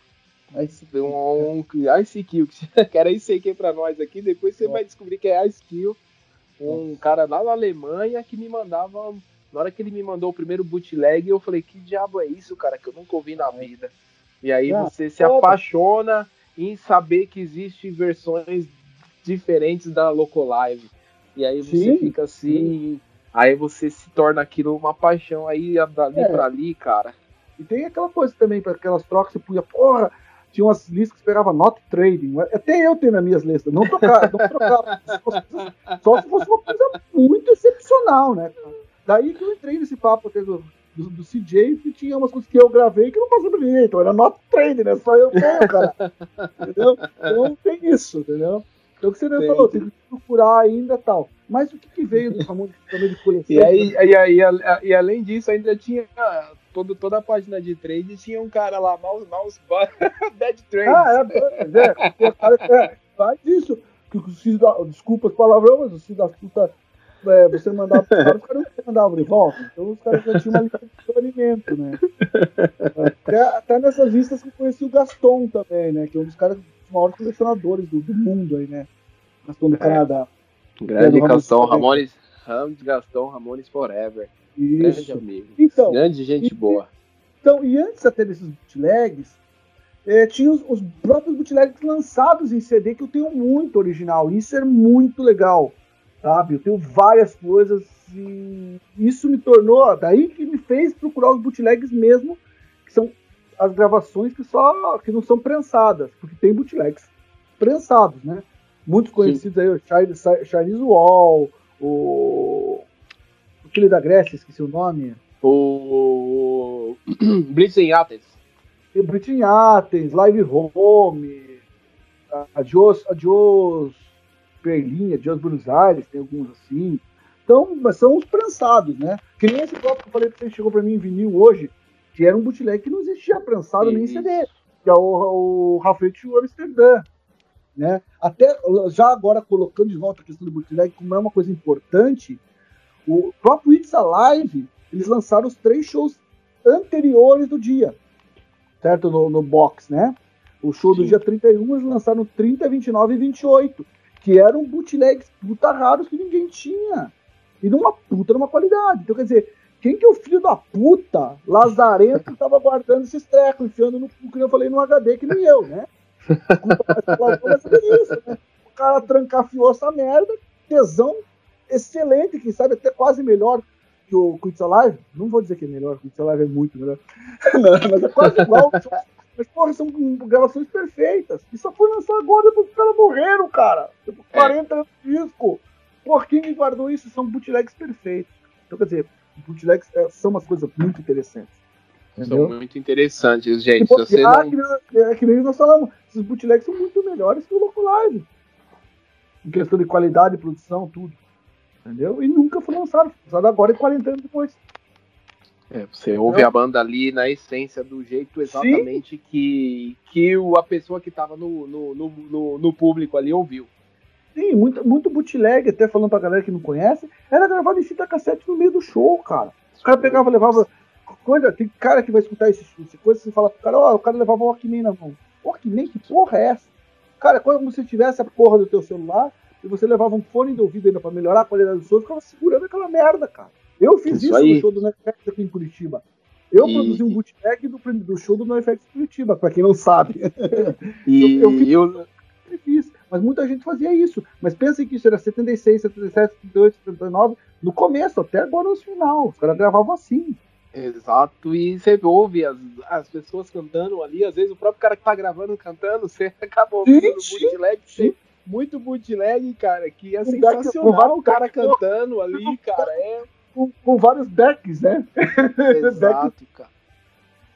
se um, um ICQ, [laughs] que era ICQ pra nós aqui, depois você Ó. vai descobrir que é ICQ, um cara lá na Alemanha que me mandava, na hora que ele me mandou o primeiro bootleg, eu falei, que diabo é isso, cara, que eu nunca ouvi na vida. E aí Ah, você se apaixona em saber que existem versões diferentes da Locolive. E aí você Sim, fica assim, aí você se torna aquilo uma paixão, aí dali É. pra ali, cara. E tem aquela coisa também, para aquelas trocas, você punha, porra, tinha umas listas que esperava not trading. Até eu tenho nas minhas listas. Não trocar, não trocar. [laughs] Só se fosse uma coisa muito excepcional, né? Daí que eu entrei nesse papo até do, do, do CJ, que tinha umas coisas que eu gravei que não passou pra ninguém. Então era not trading, né? Só eu tenho, cara. [laughs] entendeu? Então tem isso, entendeu? Então o que você Tem. falou, tem que procurar ainda e tal. Mas o que, que veio do também de coleção? E aí, e, aí, a- e além disso, ainda tinha todo, toda a página de trade, tinha um cara lá, mouse, mouse, bad [laughs] trade. Ah, é, é, é, o é, faz isso. Desculpa as palavrão, mas os filhos da puta, é, você mandava pro cara, os caras não mandavam de volta. Então os caras já tinham uma lista de alimento, né? Até, até nessas listas que eu conheci o Gaston também, né? Que é um dos caras, dos maiores colecionadores do, do mundo aí, né? Gaston do Canadá. Grande É, Gastão Ramones Ramones, Ramos Gastão Ramones Forever. Grande Isso. amigo. Então, Grande gente e- boa. Então, e antes até desses bootlegs, eh, tinha os, os próprios bootlegs lançados em CD que eu tenho muito original. Isso é muito legal, sabe? Eu tenho várias coisas e isso me tornou, daí que me fez procurar os bootlegs mesmo, que são as gravações que só que não são prensadas, porque tem bootlegs prensados, né? Muitos conhecidos aí, o Chinese, Wall, o aquele da Grécia, esqueci o nome. O [clears throat] Blitz em Athens. Britney Athens, Live Home, Adios, Adios Berlim, Adios Buenos Aires, tem alguns assim. Então, mas são os prensados, né? Que nem esse próprio que eu falei pra você, chegou pra mim em vinil hoje, que era um bootleg que não existia prensado nem em CD, que é o, o Rafael to Amsterdã. Né? Até já agora colocando de volta a questão do bootleg, como é uma coisa importante, o próprio It's Alive, eles lançaram os três shows anteriores do dia, certo? No, no box, né? O show do Sim. dia 31 eles lançaram 30, 29 e 28, que eram bootlegs puta raros que ninguém tinha. E numa puta numa qualidade. Então, quer dizer, quem que é o filho da puta, lazarento, que tava guardando esses trecos, enfiando no que eu falei no HD, que nem eu, né? Isso, né? O cara trancafiou essa merda, tesão excelente, quem sabe até quase melhor que o Quits Alive. Não vou dizer que é melhor, o Quits Alive é muito melhor. [laughs] Não, mas é quase igual. Mas, porra, são gravações perfeitas. E só foi lançar agora depois que os caras morreram, cara. Depois de 40 anos de disco. Por quem me guardou isso? São bootlegs perfeitos. Então, quer dizer, bootlegs é, são umas coisas muito interessantes. São Entendeu? muito interessantes, gente. Se pô, você ah, não... que, é, que nem nós falamos, esses bootlegs são muito melhores que o Loco Live. Em questão de qualidade, produção, tudo. Entendeu? E nunca foi lançado. Foi lançado agora e 40 anos depois. É, você ouve a banda ali na essência do jeito exatamente que, que o, a pessoa que estava no, no, no, no, público ali ouviu. Sim, muito, muito bootleg, até falando pra galera que não conhece, era gravado em fita cassete no meio do show, cara. O cara pegava, levava. Coisa, tem cara que vai escutar esse, esse coisa, você fala pro cara, ó, oh, o cara levava o Walkman na mão. Walkman, que porra é essa? Cara, quando você tivesse a porra do teu celular e você levava um fone de ouvido ainda pra melhorar a qualidade do som, ficava segurando aquela merda, cara. Eu fiz isso, isso no show do NoFX aqui em Curitiba. Eu e... produzi um bootleg do, do show do NoFX em Curitiba, pra quem não sabe. [laughs] E eu, eu, eu fiz. Mas muita gente fazia isso. Mas pensem que isso era 76, 77, 78, 79, no começo, até agora no final. Os caras gravavam assim. Exato, e você ouve as, as pessoas cantando ali, às vezes o próprio cara que tá gravando cantando, você [laughs] acabou ouvindo bootleg, sim. muito bootleg, cara, que é sensacional o cara cantando [laughs] ali, cara, é com, com vários decks, né? Exato, [laughs] cara.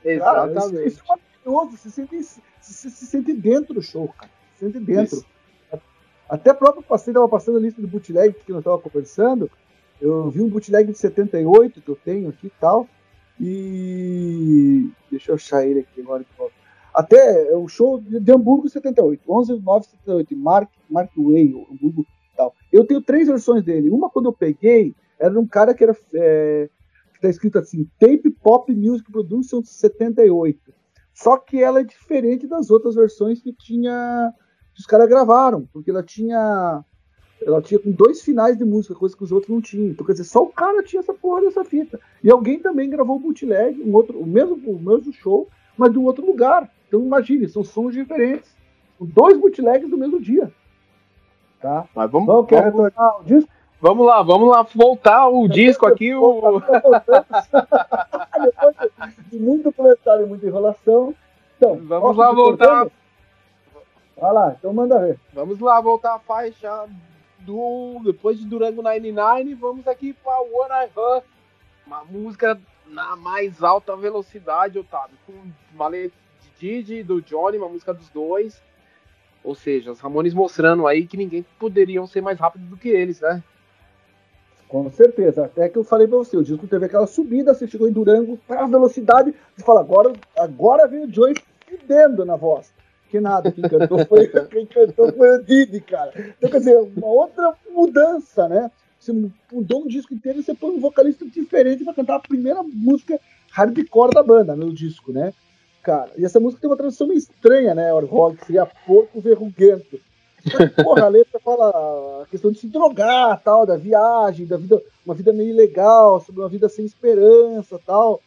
Exatamente. Cara, isso, isso, é maravilhoso. Você sente, se, se sente dentro do show, cara. Se sente dentro. Isso. Até próprio passei, tava passando a lista de bootleg que nós tava conversando. Eu vi um bootleg de 78 que eu tenho aqui e tal. E. Deixa eu achar ele aqui agora de volta. Até o show de Hamburgo 78, 11 9 78, Mark, Mark Way, Hamburgo e tal. Eu tenho três versões dele. Uma quando eu peguei, era um cara que era. É, que tá escrito assim: Tape Pop Music Production 78. Só que ela é diferente das outras versões que tinha. que os caras gravaram, porque ela tinha. Ela tinha com dois finais de música, coisa que os outros não tinham. Então, quer dizer, só o cara tinha essa porra dessa fita. E alguém também gravou o bootleg, um outro, o, mesmo, o mesmo show, mas de um outro lugar. Então, imagine, são sons diferentes. Dois bootlegs do mesmo dia. Tá? Mas vamos, então, vamos... retornar o disco? Vamos lá, vamos lá voltar o disco aqui. O... [laughs] Depois de muito comentário e muita enrolação. Então, vamos lá voltar. Vai lá, então manda ver. Vamos lá voltar a faixa do. Depois de Durango 99, vamos aqui para What I Heard. Uma música na mais alta velocidade, Otávio. Com uma letra de Didi do Johnny, uma música dos dois. Ou seja, os Ramones mostrando aí que ninguém poderiam ser mais rápido do que eles, né? Com certeza. Até que eu falei pra você, o disco teve aquela subida, você chegou em Durango, tá a velocidade, você fala, agora, agora veio o Joey fudendo na voz. Que nada, quem cantou foi, [laughs] quem cantou foi o Didi, cara. Então, quer dizer, uma outra mudança, né? Você mudou um disco inteiro e você põe um vocalista diferente para cantar a primeira música hardcore da banda no disco, né? Cara, e essa música tem uma tradução meio estranha, né? Orhog, seria Porco Verruguento porra, a letra fala a questão de se drogar, tal, da viagem, da vida, uma vida meio ilegal, sobre uma vida sem esperança, tal.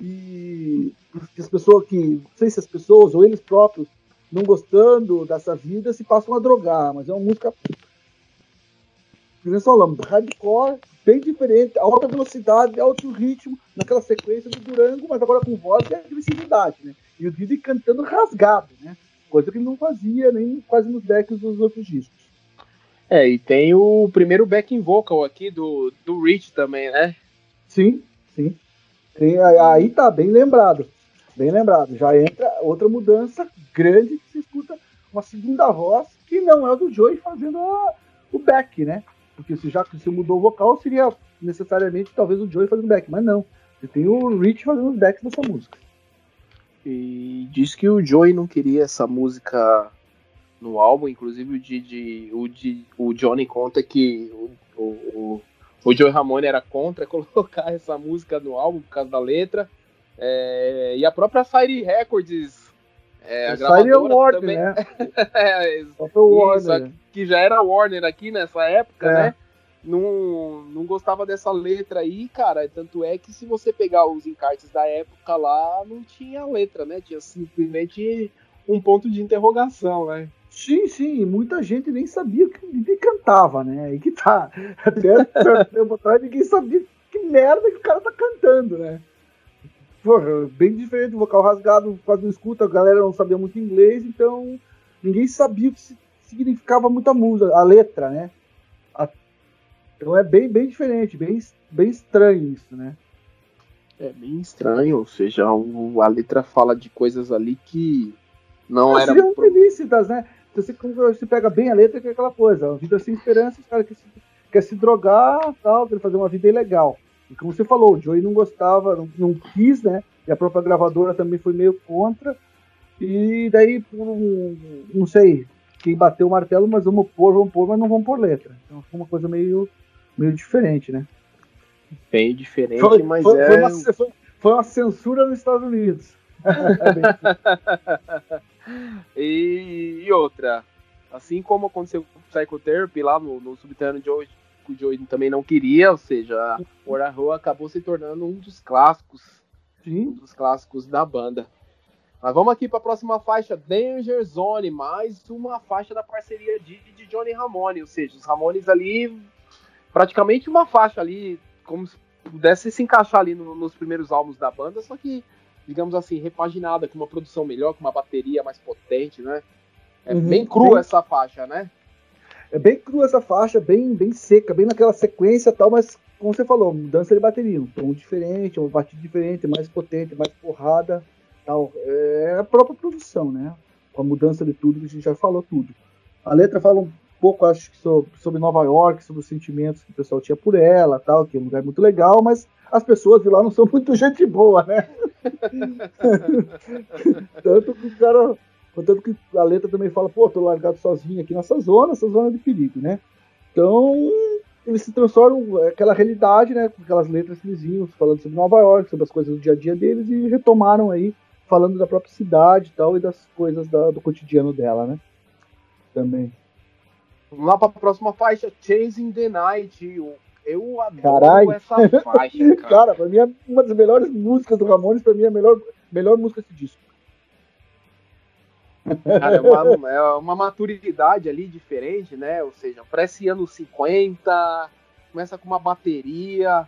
E as pessoas que, não sei se as pessoas ou eles próprios não gostando dessa vida se passam a drogar, mas é uma música nós falamos, hardcore, bem diferente, alta velocidade, alto ritmo, naquela sequência do Durango, mas agora com voz e agressividade, né? E o Didi cantando rasgado, né? Coisa que ele não fazia nem quase nos decks dos outros discos. É, e tem o primeiro backing vocal aqui do, do Rich também, né? Sim, sim. Tem, aí tá bem lembrado. Bem lembrado. Já entra outra mudança grande que se escuta uma segunda voz que não é o do Joey fazendo a, o back, né? Porque se já se mudou o vocal, seria necessariamente talvez o Joey fazendo back, mas não. Você tem o Rich fazendo os backs dessa música. E diz que o Joey não queria essa música no álbum, inclusive o, Didi, o, Didi, o Johnny conta que o, o, o Joey Ramone era contra [laughs] colocar essa música no álbum por causa da letra. É, e a própria Fire Records. É, a Fire é Warner, também, né? [laughs] é, isso, Warner. que já era Warner aqui nessa época, é. né? Não, não gostava dessa letra aí, cara. Tanto é que se você pegar os encartes da época lá, não tinha letra, né? Tinha simplesmente um ponto de interrogação, né? Sim, sim, muita gente nem sabia que ninguém cantava, né? Aí que tá. [laughs] Até tempo atrás ninguém sabia que merda que o cara tá cantando, né? Porra, bem diferente, vocal rasgado, quase não escuta, a galera não sabia muito inglês, então ninguém sabia o que significava muita música, a letra, né? Então é bem, bem diferente, bem, bem estranho isso, né? É bem estranho, ou seja, o, a letra fala de coisas ali que não Mas era. Seriam pro... felicitas, né? Então, você, você pega bem a letra, que é aquela coisa, uma vida sem esperança, os caras querem se, quer se drogar, tal, quer fazer uma vida ilegal. E como você falou, o Joey não gostava, não, não quis, né? E a própria gravadora também foi meio contra. E daí, não sei, quem bateu o martelo, mas vamos pôr, vamos pôr, mas não vamos pôr letra. Então foi uma coisa meio, meio diferente, né? Bem diferente, Foi, mas foi- é. foi uma, foi- uma censura nos Estados Unidos. [laughs] E, e outra, assim como aconteceu com o Psychotherapy lá no, no subterrâneo de hoje, que o Joey também não queria, ou seja, o Oraho acabou se tornando um dos clássicos, um Sim. dos clássicos da banda. Mas vamos aqui para a próxima faixa, Danger Zone, mais uma faixa da parceria de, de Johnny Ramone, ou seja, os Ramones ali, praticamente uma faixa ali, como se pudesse se encaixar ali no- nos primeiros álbuns da banda, só que, digamos assim, repaginada, com uma produção melhor, com uma bateria mais potente, né? É Uhum, bem crua bem- essa faixa, né? É bem crua essa faixa, bem, bem seca, bem naquela sequência e tal, mas como você falou, mudança de bateria, um tom diferente, uma batida diferente, mais potente, mais porrada, tal. É a própria produção, né? Com a mudança de tudo que a gente já falou tudo. A letra fala um pouco, acho que sobre, sobre Nova York, sobre os sentimentos que o pessoal tinha por ela, tal, que é um lugar muito legal, mas as pessoas de lá não são [laughs] muito gente boa, né? [laughs] Tanto que o cara Contanto que a letra também fala, pô, tô largado sozinho aqui nessa zona, essa zona de perigo, né? Então, eles se transformam é, aquela realidade, né? Com aquelas letras que eles iam falando sobre Nova York, sobre as coisas do dia a dia deles, e retomaram aí, falando da própria cidade e tal, e das coisas da- do cotidiano dela, né? Também. Vamos lá para a próxima faixa, Chasing the Night. Eu, adoro Caralho. essa faixa, [laughs] cara. Cara, pra mim é uma das melhores músicas do Ramones, pra mim é a melhor, melhor música desse disco. Cara, é uma, é uma maturidade ali diferente, né? Ou seja, parece anos 50, começa com uma bateria.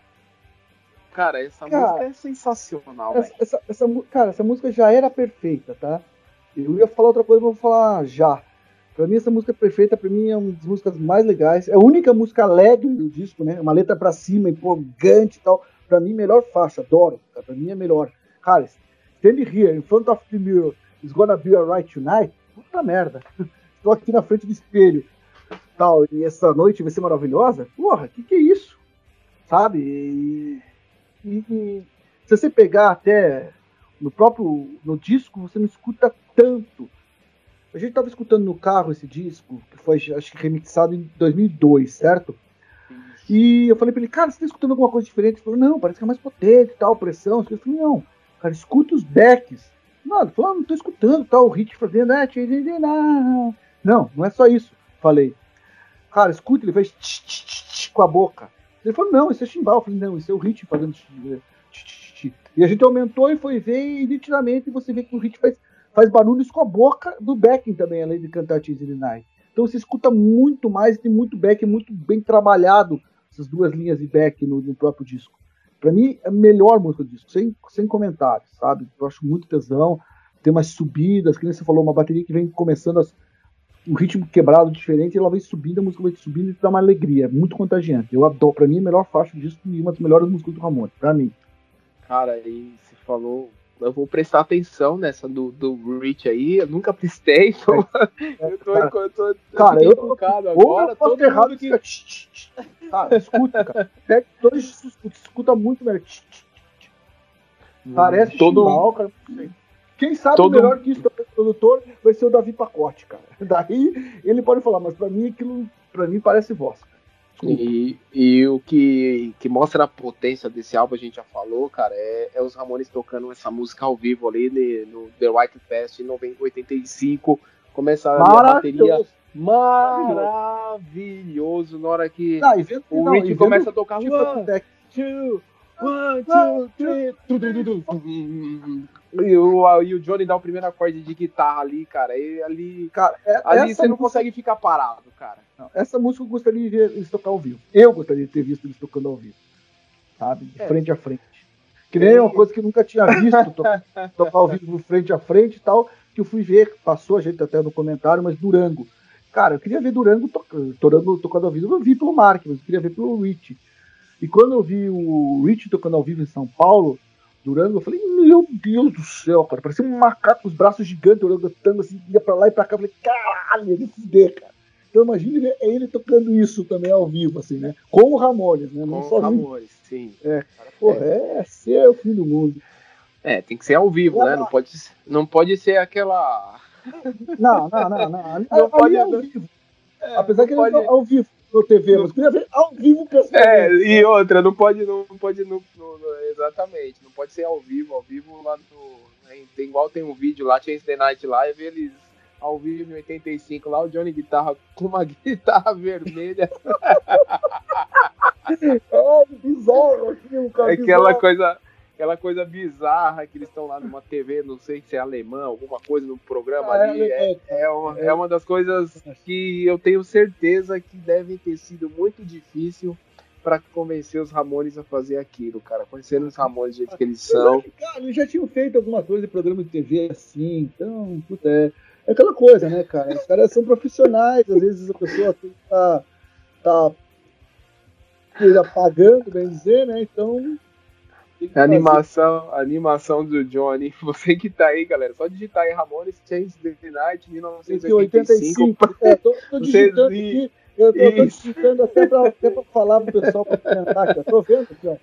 Cara, essa Cara, música é sensacional, Essa, essa, essa cara, essa música já era perfeita, tá? Eu ia falar outra coisa, mas vou falar já. Pra mim, essa música é perfeita, pra mim é uma das músicas mais legais. É a única música alegre do disco, né? Uma letra pra cima, empolgante e tal. Pra mim, melhor faixa, adoro. Cara. Pra mim é melhor. Cara, stand here in front of the mirror. It's gonna be alright tonight. Puta merda. [laughs] Estou aqui na frente do espelho. Tal, e essa noite vai ser maravilhosa? Porra, que que é isso? Sabe? E, e- e se você pegar até no próprio no disco, você não escuta tanto. A gente tava escutando no carro esse disco, que foi acho que remixado em 2002, certo? E eu falei pra ele, cara, você tá escutando alguma coisa diferente? Ele falou, não, parece que é mais potente, tal, pressão. Eu falei, não, cara, escuta os backs. Não, ele falou, ah, não tô escutando, tal, o Hit fazendo, ah, não. não, não é só isso. Falei, cara, escuta, ele fez tch, tch, tch, com a boca. Ele falou, não, isso é chimbal. Eu falei, não, isso é o Hit fazendo tch, tch, tch, tch. E a gente aumentou e foi ver e nitidamente você vê que o Hit faz, faz barulhos com a boca do backing também, além de cantar Tease in the Night. Então você escuta muito mais, tem muito back, muito bem trabalhado essas duas linhas de back no, no próprio disco. Pra mim, é a melhor música do disco, sem, sem comentários, sabe? Eu acho muito tesão, tem umas subidas, que nem você falou, uma bateria que vem começando as- um ritmo quebrado diferente, e ela vem subindo, a música vai subindo e dá uma alegria, é muito contagiante. Eu adoro, pra mim, a melhor faixa do disco e uma das melhores músicas do Ramon, pra mim. Cara, aí você falou. Eu vou prestar atenção nessa do, do Rich aí. Eu nunca prestei, então. [laughs] eu tô, cara, eu tô, eu cara, Ou agora. eu Todo errado que. Cara, escuta, cara. [laughs] Pega dois, escuta, escuta muito melhor. Tch. Parece todo chimbal, cara. Quem sabe Todo- melhor que isso, o produtor, vai ser o Davi Pacote, cara. [laughs] Daí ele pode falar, mas pra mim aquilo, pra mim parece voz. E, e o que, que mostra a potência desse álbum, a gente já falou, cara, é, é os Ramones tocando essa música ao vivo ali ne- no The White Fest em 90 85. Começa a bateria Maravilhoso. na hora que Ah, e vendo, o não, Rich e vendo começa a tocar. tipo, One, two, one, two, three. E o, e o Johnny dá o primeiro acorde de guitarra ali, cara. E ali, Cara, é, ali você não música- consegue ficar parado, cara. Não, essa música eu gostaria de ver eles tocar ao vivo. Eu gostaria de ter visto eles tocando ao vivo. Sabe? De É. frente a frente. Que nem uma coisa que eu nunca tinha visto to- [laughs] tocar ao vivo frente a frente e tal. Que eu fui ver, passou a gente até no comentário, mas Durango. Cara, eu queria ver Durango, to Durango tocando ao vivo. Eu vi pelo Mark, mas eu queria ver pelo Rich. E quando eu vi o Rich tocando ao vivo em São Paulo, Durango, eu falei, meu Deus do céu, cara. Parecia um macaco com os braços gigantes, orangotando assim, ia pra lá e pra cá. Eu falei, caralho, me fuder, cara. Então imagine ver ele tocando isso também ao vivo, assim, né? Com o Ramones, né? Não Com o Ramones, sim. É, porra, é, é ser o fim do mundo. É, tem que ser ao vivo, é, né? Não pode, não pode ser aquela. Não, não, não, não. não pode é ao vivo. É, Apesar que pode... ele ao vivo no TV, mas queria ver ao vivo pessoalmente. É, e outra, não pode, não, pode, não, não, exatamente, não pode ser ao vivo, ao vivo lá no. Tem, igual tem um vídeo lá, Chase the Night Live, eles ao vivo em 85, lá o Johnny Guitarra [laughs] com uma guitarra vermelha. [laughs] é bizarro aquilo, cara. Aquela bizarro. coisa aquela coisa bizarra que eles estão lá numa TV, não sei se é alemã, alguma coisa no programa é, ali. É, é, é, uma, é uma das coisas que eu tenho certeza que deve ter sido muito difícil para convencer os Ramones a fazer aquilo, cara. Conhecendo os Ramones do jeito que eles são. Cara, eles já tinham feito alguma coisa de programa de TV assim, então, puta, é, é aquela coisa, né, cara? Os caras são profissionais, às vezes a pessoa tem que tá, tá pagando, bem dizer, né? Então a animação, a animação do Johnny. [laughs] Você que tá aí, galera, só digitar aí Ramones Change the Night 1985. [laughs] É, tô, tô digitando aqui. Eu tô, tô digitando até pra, até pra falar pro pessoal pra comentar aqui. Eu tô vendo aqui, ó.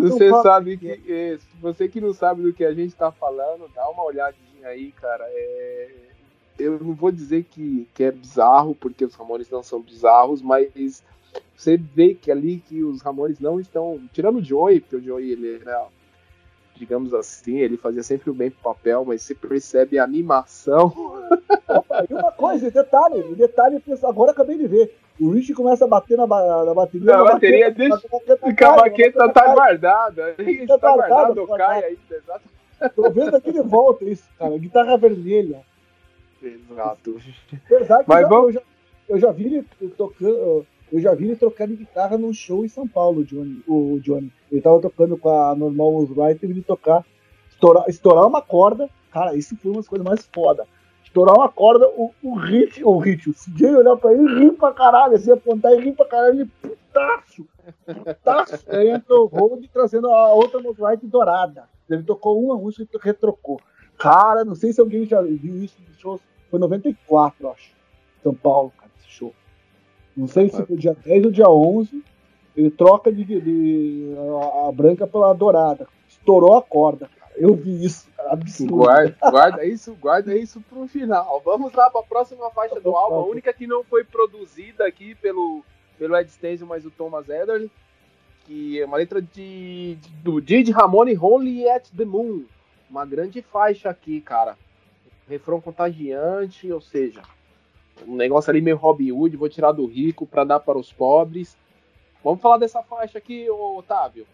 Você então, sabe que. É, você que não sabe do que a gente tá falando, dá uma olhadinha aí, cara. É, eu não vou dizer que, que é bizarro, porque os Ramones não são bizarros, mas você vê que ali que os Ramones não estão. Tirando o Joey, porque o Joey ele era, digamos assim, ele fazia sempre o bem pro papel, mas você percebe a animação. Opa, e uma coisa, detalhe, detalhe, agora acabei de ver. O Rich começa a bater na, na bateria. Na bateria, deixa. A baqueta tá guardada. Tá, tá guardado, cai ainda, exato. Tô vendo aqui de volta isso, cara. Guitarra vermelha. Exato. Verdade, Mas eu, vamos... já, eu já vi ele tocando eu já vi ele trocando guitarra num show em São Paulo, Johnny, o Johnny. Ele tava tocando com a Normal Wright e ele tocar, estourar, estourar uma corda. Cara, isso foi uma das coisas mais foda. Estourar uma corda, o, o Hit, o Hit, o CJ olhar pra ele e rir pra caralho, assim, apontar e rir pra caralho, ele, putaço, putaço. Aí entrou o Hold trazendo a outra Wright dourada. Ele tocou uma música e retrocou. Cara, não sei se alguém já viu isso no show, foi 94, acho. São Paulo, cara. Não sei se foi dia 10 ou dia 11. Ele troca de, de, a, a, branca pela dourada. Estourou a corda. Eu vi isso, cara, absurdo. Guarda, guarda isso, guarda isso pro final. Vamos lá para a próxima faixa do álbum, a única que não foi produzida aqui pelo, pelo Ed Stencil, mas o Thomas Ederle, que é uma letra de, de do Didi Ramone Only at the Moon. Uma grande faixa aqui, cara. Refrão contagiante, ou seja, um negócio ali meio Robin Hood, vou tirar do rico para dar para os pobres. Vamos falar dessa faixa aqui, Otávio.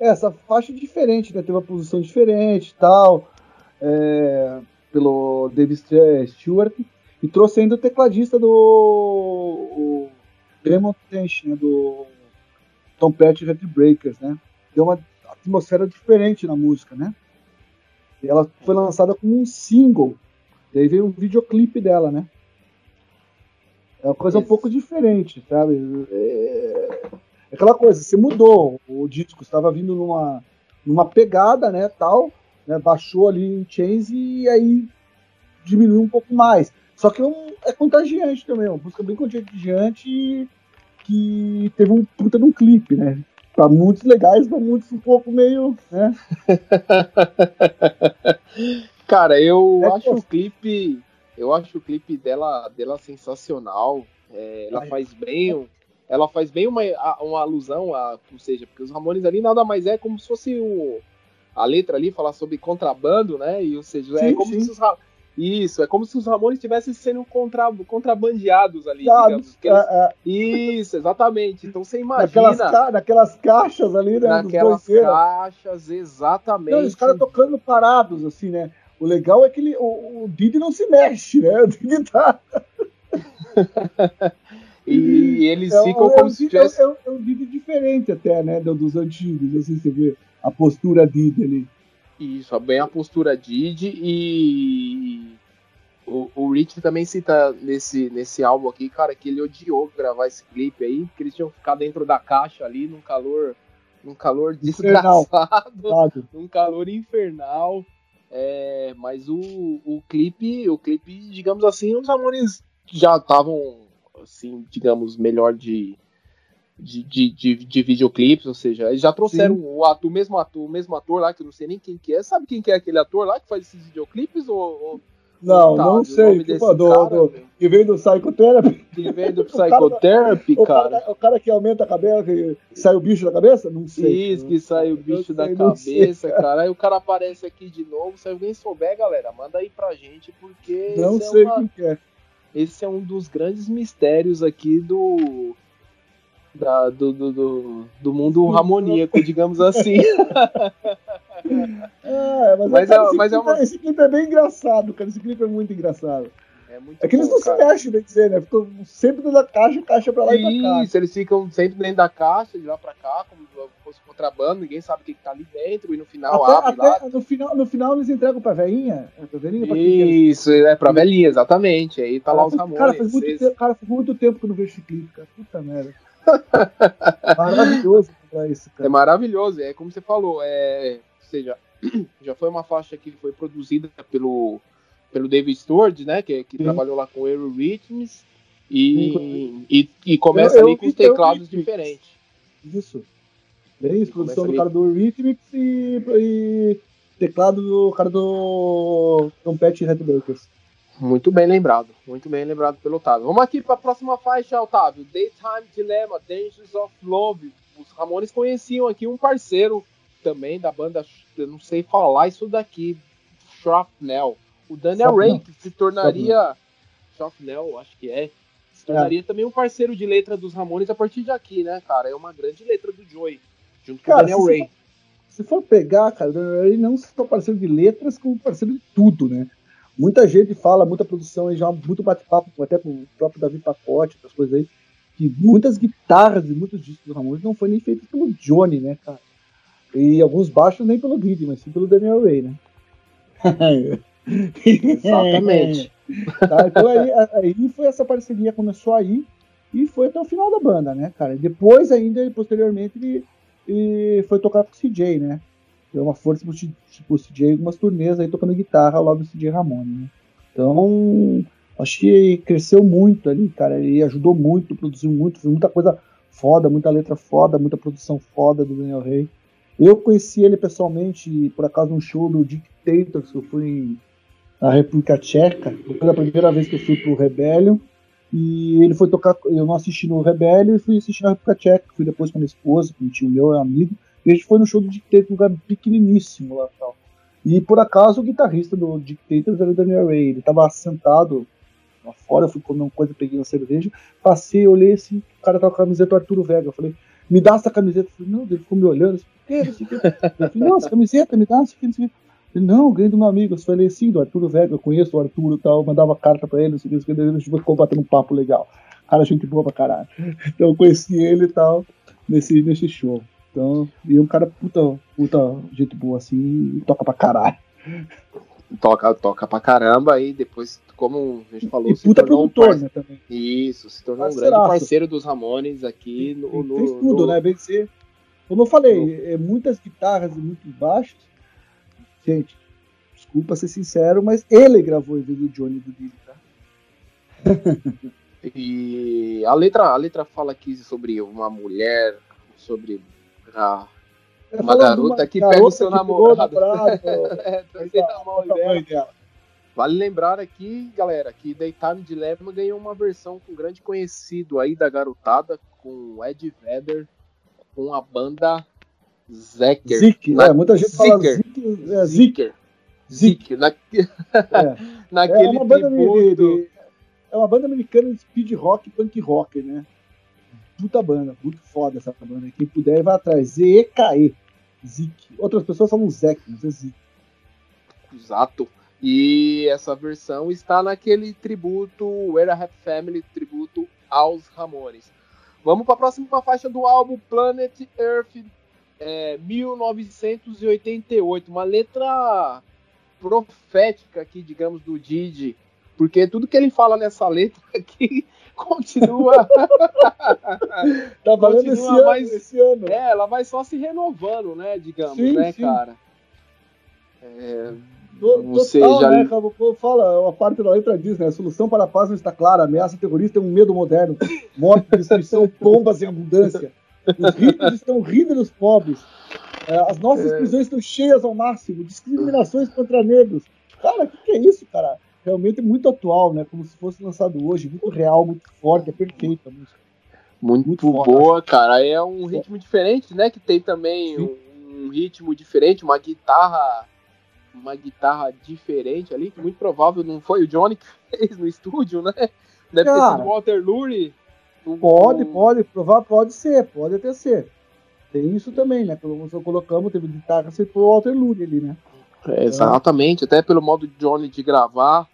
É, essa faixa é diferente, né? Teve uma posição diferente tal, é, pelo David Stewart, e trouxe ainda o tecladista do Demon Tension, né? do Tom Petty Red Breakers, né? Deu uma atmosfera diferente na música, né? E ela foi lançada como um single. E aí veio um videoclipe dela, né? É uma coisa Isso. um pouco diferente, sabe? É, é aquela coisa, você mudou o disco, estava vindo numa, numa pegada, né, tal, né, baixou ali em chains e aí diminuiu um pouco mais. Só que é, é contagiante também, uma música bem contagiante que teve um puta de um clipe, né? Pra muitos legais, pra muitos um pouco meio, né? [laughs] Cara, eu é acho o clipe eu acho o clipe dela, dela sensacional. É, ela faz bem, ela faz bem uma, uma alusão a, ou seja, porque os Ramones ali nada mais é como se fosse o, a letra ali falar sobre contrabando, né? E ou seja, é sim, é como sim. se os isso, é como se os Ramones estivessem sendo contra, contrabandeados ali, digamos. É, é. Isso, exatamente. Então você imagina. Naquelas, ca naquelas caixas ali, né? Naquelas caixas, exatamente. Não, os caras tocando parados, assim, né? O legal é que ele, o, o Didi não se mexe, né? O Didi tá. [laughs] e eles é, ficam é, como se tivesse. É, é, um Didi diferente até, né? Dos antigos, assim você vê a postura Didi ali. Isso, bem a postura Didi e o, o Rich também cita nesse, nesse álbum aqui, cara, que ele odiou gravar esse clipe aí, porque eles tinham que ficar dentro da caixa ali, num calor, num calor desgraçado, [laughs] num calor infernal. É, mas o, o clipe, o clipe, digamos assim, os Ramones já estavam, assim, digamos, melhor de, de, de, de, de videoclipes, ou seja, eles já trouxeram o, ator, o mesmo ator, o mesmo ator lá, que eu não sei nem quem que é. Sabe quem que é aquele ator lá que faz esses videoclipes? Ou, ou não, tá, não sei. Que, pô, do, cara, do, que vem do Psychotherapy. Que vem do Psychotherapy, o cara. O cara, o cara que aumenta a cabeça, que sai o bicho da cabeça? Não sei. Isso, que sai o bicho da sei, cabeça, cara. Aí o cara aparece aqui de novo. Se alguém souber, galera, manda aí pra gente, porque. Não sei é uma... quem é. Esse é um dos grandes mistérios aqui do. Da, do, do, do, do mundo harmoníaco, digamos assim. [laughs] É, mas, mas, cara, é, mas é uma... esse clipe é bem engraçado, cara. Esse clipe é muito engraçado. É, muito é que bom, eles não cara. se mexem, bem dizer, né? Ficam sempre dentro da caixa, caixa pra lá Isso, e pra cá. Isso, eles ficam sempre dentro da caixa, de lá pra cá, como se fosse contrabando, ninguém sabe o que, que tá ali dentro, e no final até, abre até lá. No final, no final eles entregam pra velhinha. É pra velhinha pra Isso, é pra velhinha, exatamente. Aí tá cara, lá os Ramones. Cara, faz muito, tempo, cara, faz muito tempo que eu não vejo esse clipe, cara. Puta merda. Maravilhoso isso, cara. É maravilhoso, é como você falou, é, ou seja, [clears throat] já foi uma faixa que foi produzida pelo, pelo David Stewart, né? Que, que trabalhou lá com Aerorhythms e, e, e, começa eu, ali com os teclados diferentes. Isso. Bem isso, produção do cara do Rhythmics e, e, teclado do cara do Trompete Headbreakers. Muito bem lembrado, muito bem lembrado pelo Otávio. Vamos aqui para a próxima faixa, Otávio. Daytime Dilemma, Dangers of Love. Os Ramones conheciam aqui um parceiro também da banda, eu não sei falar isso daqui, Shrapnel. O Daniel Ray, que se tornaria. Shrapnel, acho que é. Se tornaria é. também um parceiro de letra dos Ramones a partir de aqui, né, cara? É uma grande letra do Joey, junto cara, com o Daniel Ray. For, se for pegar, cara, o Daniel Ray não só parceiro de letras, como parceiro de tudo, né? Muita gente fala, muita produção, já muito bate-papo, até com o próprio Davi Pacote, outras coisas aí, que muitas guitarras e muitos discos dos Ramones não foram nem feitos pelo Johnny, né, cara? E alguns baixos nem pelo Grid, mas sim pelo Daniel Ray, né? [laughs] Exatamente. [laughs] tá, então aí, aí foi essa parceria, começou aí e foi até o final da banda, né, cara? Depois ainda, posteriormente, ele, ele foi tocar com o CJ, né? Deu uma força pro, tipo, o CJ algumas turnês aí tocando guitarra ao lado do CJ Ramone, né? Então, acho que cresceu muito ali, cara. Ele ajudou muito, produziu muito, fez muita coisa foda, muita letra foda, muita produção foda do Daniel Rey. Eu conheci ele pessoalmente, por acaso, num show do Dictators, que eu fui na República Tcheca. Foi a primeira vez que eu fui pro Rebellion. E ele foi tocar, eu não assisti no Rebellion e fui assistir na República Tcheca. Fui depois com a minha esposa, com um tio meu, um amigo. E a gente foi no show do Dictators, um lugar pequeniníssimo lá tal. E por acaso o guitarrista do Dictators era o Daniel Ray. Ele tava sentado lá fora, eu fui comer uma coisa, peguei uma cerveja, passei, olhei assim, o cara tava com a camiseta do Arturo Vega. Eu falei, me dá essa camiseta. Eu falei, não, ele ficou me olhando, assim, eu falei, não, essa camiseta, me dá, não sei o que, Ele, não, ganhei do meu amigo, eu falei assim, do Arturo Vega, eu conheço o Arturo e tal, mandava carta pra ele, não sei o que, a gente ficou batendo um papo legal. Cara, gente boa pra caralho. Então eu conheci ele e tal, nesse, nesse show. Então, e um cara puta, puta gente boa assim, toca pra caralho. Toca, toca pra caramba aí depois, como a gente falou, e puta produtor, um né, também. Isso, se tornou um grande parceiro dos Ramones aqui no. no fez tudo, no... né? Bem ser como eu falei, é, muitas guitarras e muitos baixos. Gente, desculpa ser sincero, mas ele gravou em vez do Johnny do Billy, tá? [laughs] e a letra, a letra fala aqui sobre uma mulher, sobre a, é, uma garota que garota pega o seu namorado. [laughs] é, dela. Vale lembrar aqui, galera, que Daytime Dilemma ganhou uma versão com um grande conhecido aí da garotada, com Ed Vedder com a banda Zeker. Zik, na... é, muita gente Zicker. fala Zik, é, Zicker. Na... É. [laughs] Naquele é uma banda de, de, é uma banda americana de speed rock, punk rock, né? Puta banda, muito foda essa banda. Quem puder vai atrás. Z-E-K-E. Zik. Outras pessoas falam Zek, mas é Zik. Exato. E essa versão está naquele tributo, Where a Family, tributo aos Ramones. Vamos para a próxima faixa do álbum Planet Earth é, 1988. Uma letra profética aqui, digamos, do Didi. Porque tudo que ele fala nessa letra [laughs] aqui continua. [laughs] tá valendo continua esse, mais, ano, esse ano. É, ela vai só se renovando, né? Digamos, sim, né, sim. cara? É, Ou seja, né, fala, a parte da letra diz, né? A solução para a paz não está clara, a ameaça terrorista é um medo moderno, morte, destruição, [laughs] bombas em abundância. Os ricos estão rindo dos pobres. É, as nossas é. prisões estão cheias ao máximo, discriminações contra negros. Cara, o que, que, é isso, cara? Realmente muito atual, né? Como se fosse lançado hoje, muito real, muito forte, é perfeita a música. Muito, muito boa, cara. É um ritmo diferente, né? Que tem também um, um ritmo diferente, uma guitarra uma guitarra diferente ali, que muito provável não foi o Johnny que [laughs] fez no estúdio, né? Deve Cara, ter sido o Walter Lurie. Pode, pode, provar, pode ser, pode até ser. Tem isso também, né? Pelo menos colocamos, teve guitarra, foi o Walter Lurie ali, né? É, exatamente, até pelo modo de Johnny de gravar,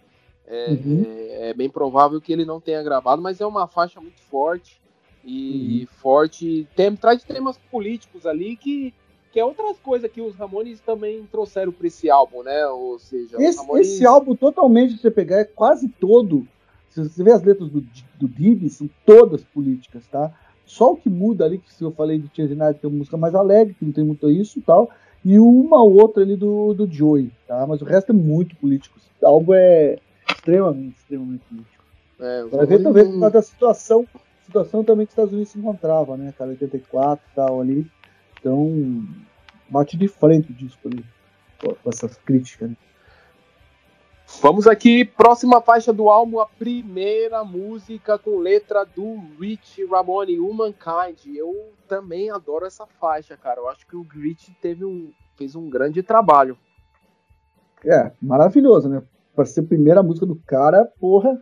é, uhum. é, é, bem provável que ele não tenha gravado, mas é uma faixa muito forte e uhum. forte, tem, traz temas políticos ali que que é outras coisas que os Ramones também trouxeram para esse álbum, né? Ou seja, esse, Ramones... esse, álbum totalmente, se você pegar, é quase todo. Se você vê as letras do, do Dib, são todas políticas, tá? Só o que muda ali, que se eu falei de Tia Zinari, tem uma música mais alegre, que não tem muito isso e tal, e uma ou outra ali do, do Joey, tá? Mas o resto é muito político. O álbum é extremamente, extremamente político. É, Vai ver também da situação, situação também que os Estados Unidos se encontrava, né, cara, 84 e tal ali. Então, bate de frente o disco ali, com essas críticas. Né? Vamos aqui, próxima faixa do álbum, a primeira música com letra do Rich Ramone, Humankind. Eu também adoro essa faixa, cara. Eu acho que o Rich teve um, fez um grande trabalho. É, maravilhoso, né? Para ser a primeira música do cara, porra,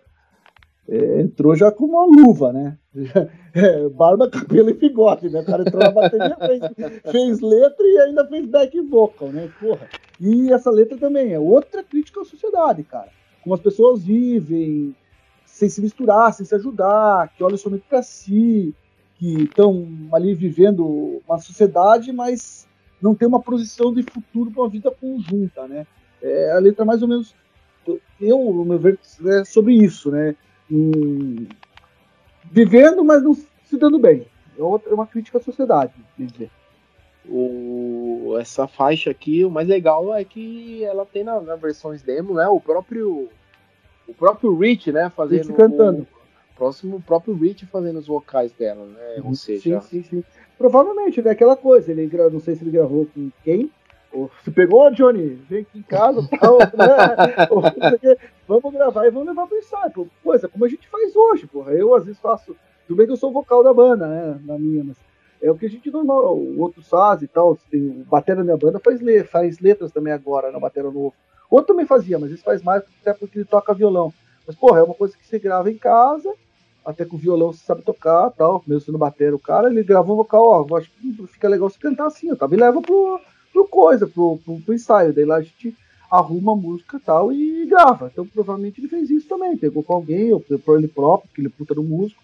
entrou já com uma luva, né? [laughs] É, barba, cabelo e bigode, né? O cara entrou na bateria, fez, fez, letra e ainda fez back vocal, né? Porra. E essa letra também é outra crítica à sociedade, cara. Como as pessoas vivem sem se misturar, sem se ajudar, que olham somente para si, que estão ali vivendo uma sociedade, mas não tem uma posição de futuro para uma vida conjunta, né? É, a letra mais ou menos, eu, no meu ver, é sobre isso, né? Hum, vivendo, mas não se dando bem. É, é uma crítica à sociedade, dizer. O, essa faixa aqui, o mais legal é que ela tem na, na versões demo, né? O próprio o próprio Rich, né, fazendo Rich cantando. O, próximo o próprio Rich fazendo os vocais dela, né? Ou uhum. seja, sim, sim, sim. Provavelmente, né, aquela coisa, ele não sei se ele gravou com quem, se pegou, Johnny, vem aqui em casa, [laughs] tal, né? vamos gravar e vamos levar pro ensaio. Coisa como a gente faz hoje, porra. Eu às vezes faço. Tudo bem que eu sou vocal da banda, né? Na minha, mas é o que a gente normal, o outro faz e tal. O batera da minha banda faz, faz letras também agora na batera novo. Outro também fazia, mas isso faz mais até porque ele toca violão. Mas, porra, é uma coisa que você grava em casa, até com o violão você sabe tocar tal, mesmo sendo batera o cara, ele grava um vocal, ó, acho que fica legal você cantar assim, ó, tá? Me leva pro, pro coisa, pro, pro, pro ensaio. Daí lá a gente arruma a música tal e grava. Então provavelmente ele fez isso também. Pegou com alguém, ou por ele próprio, que ele é puta do músico,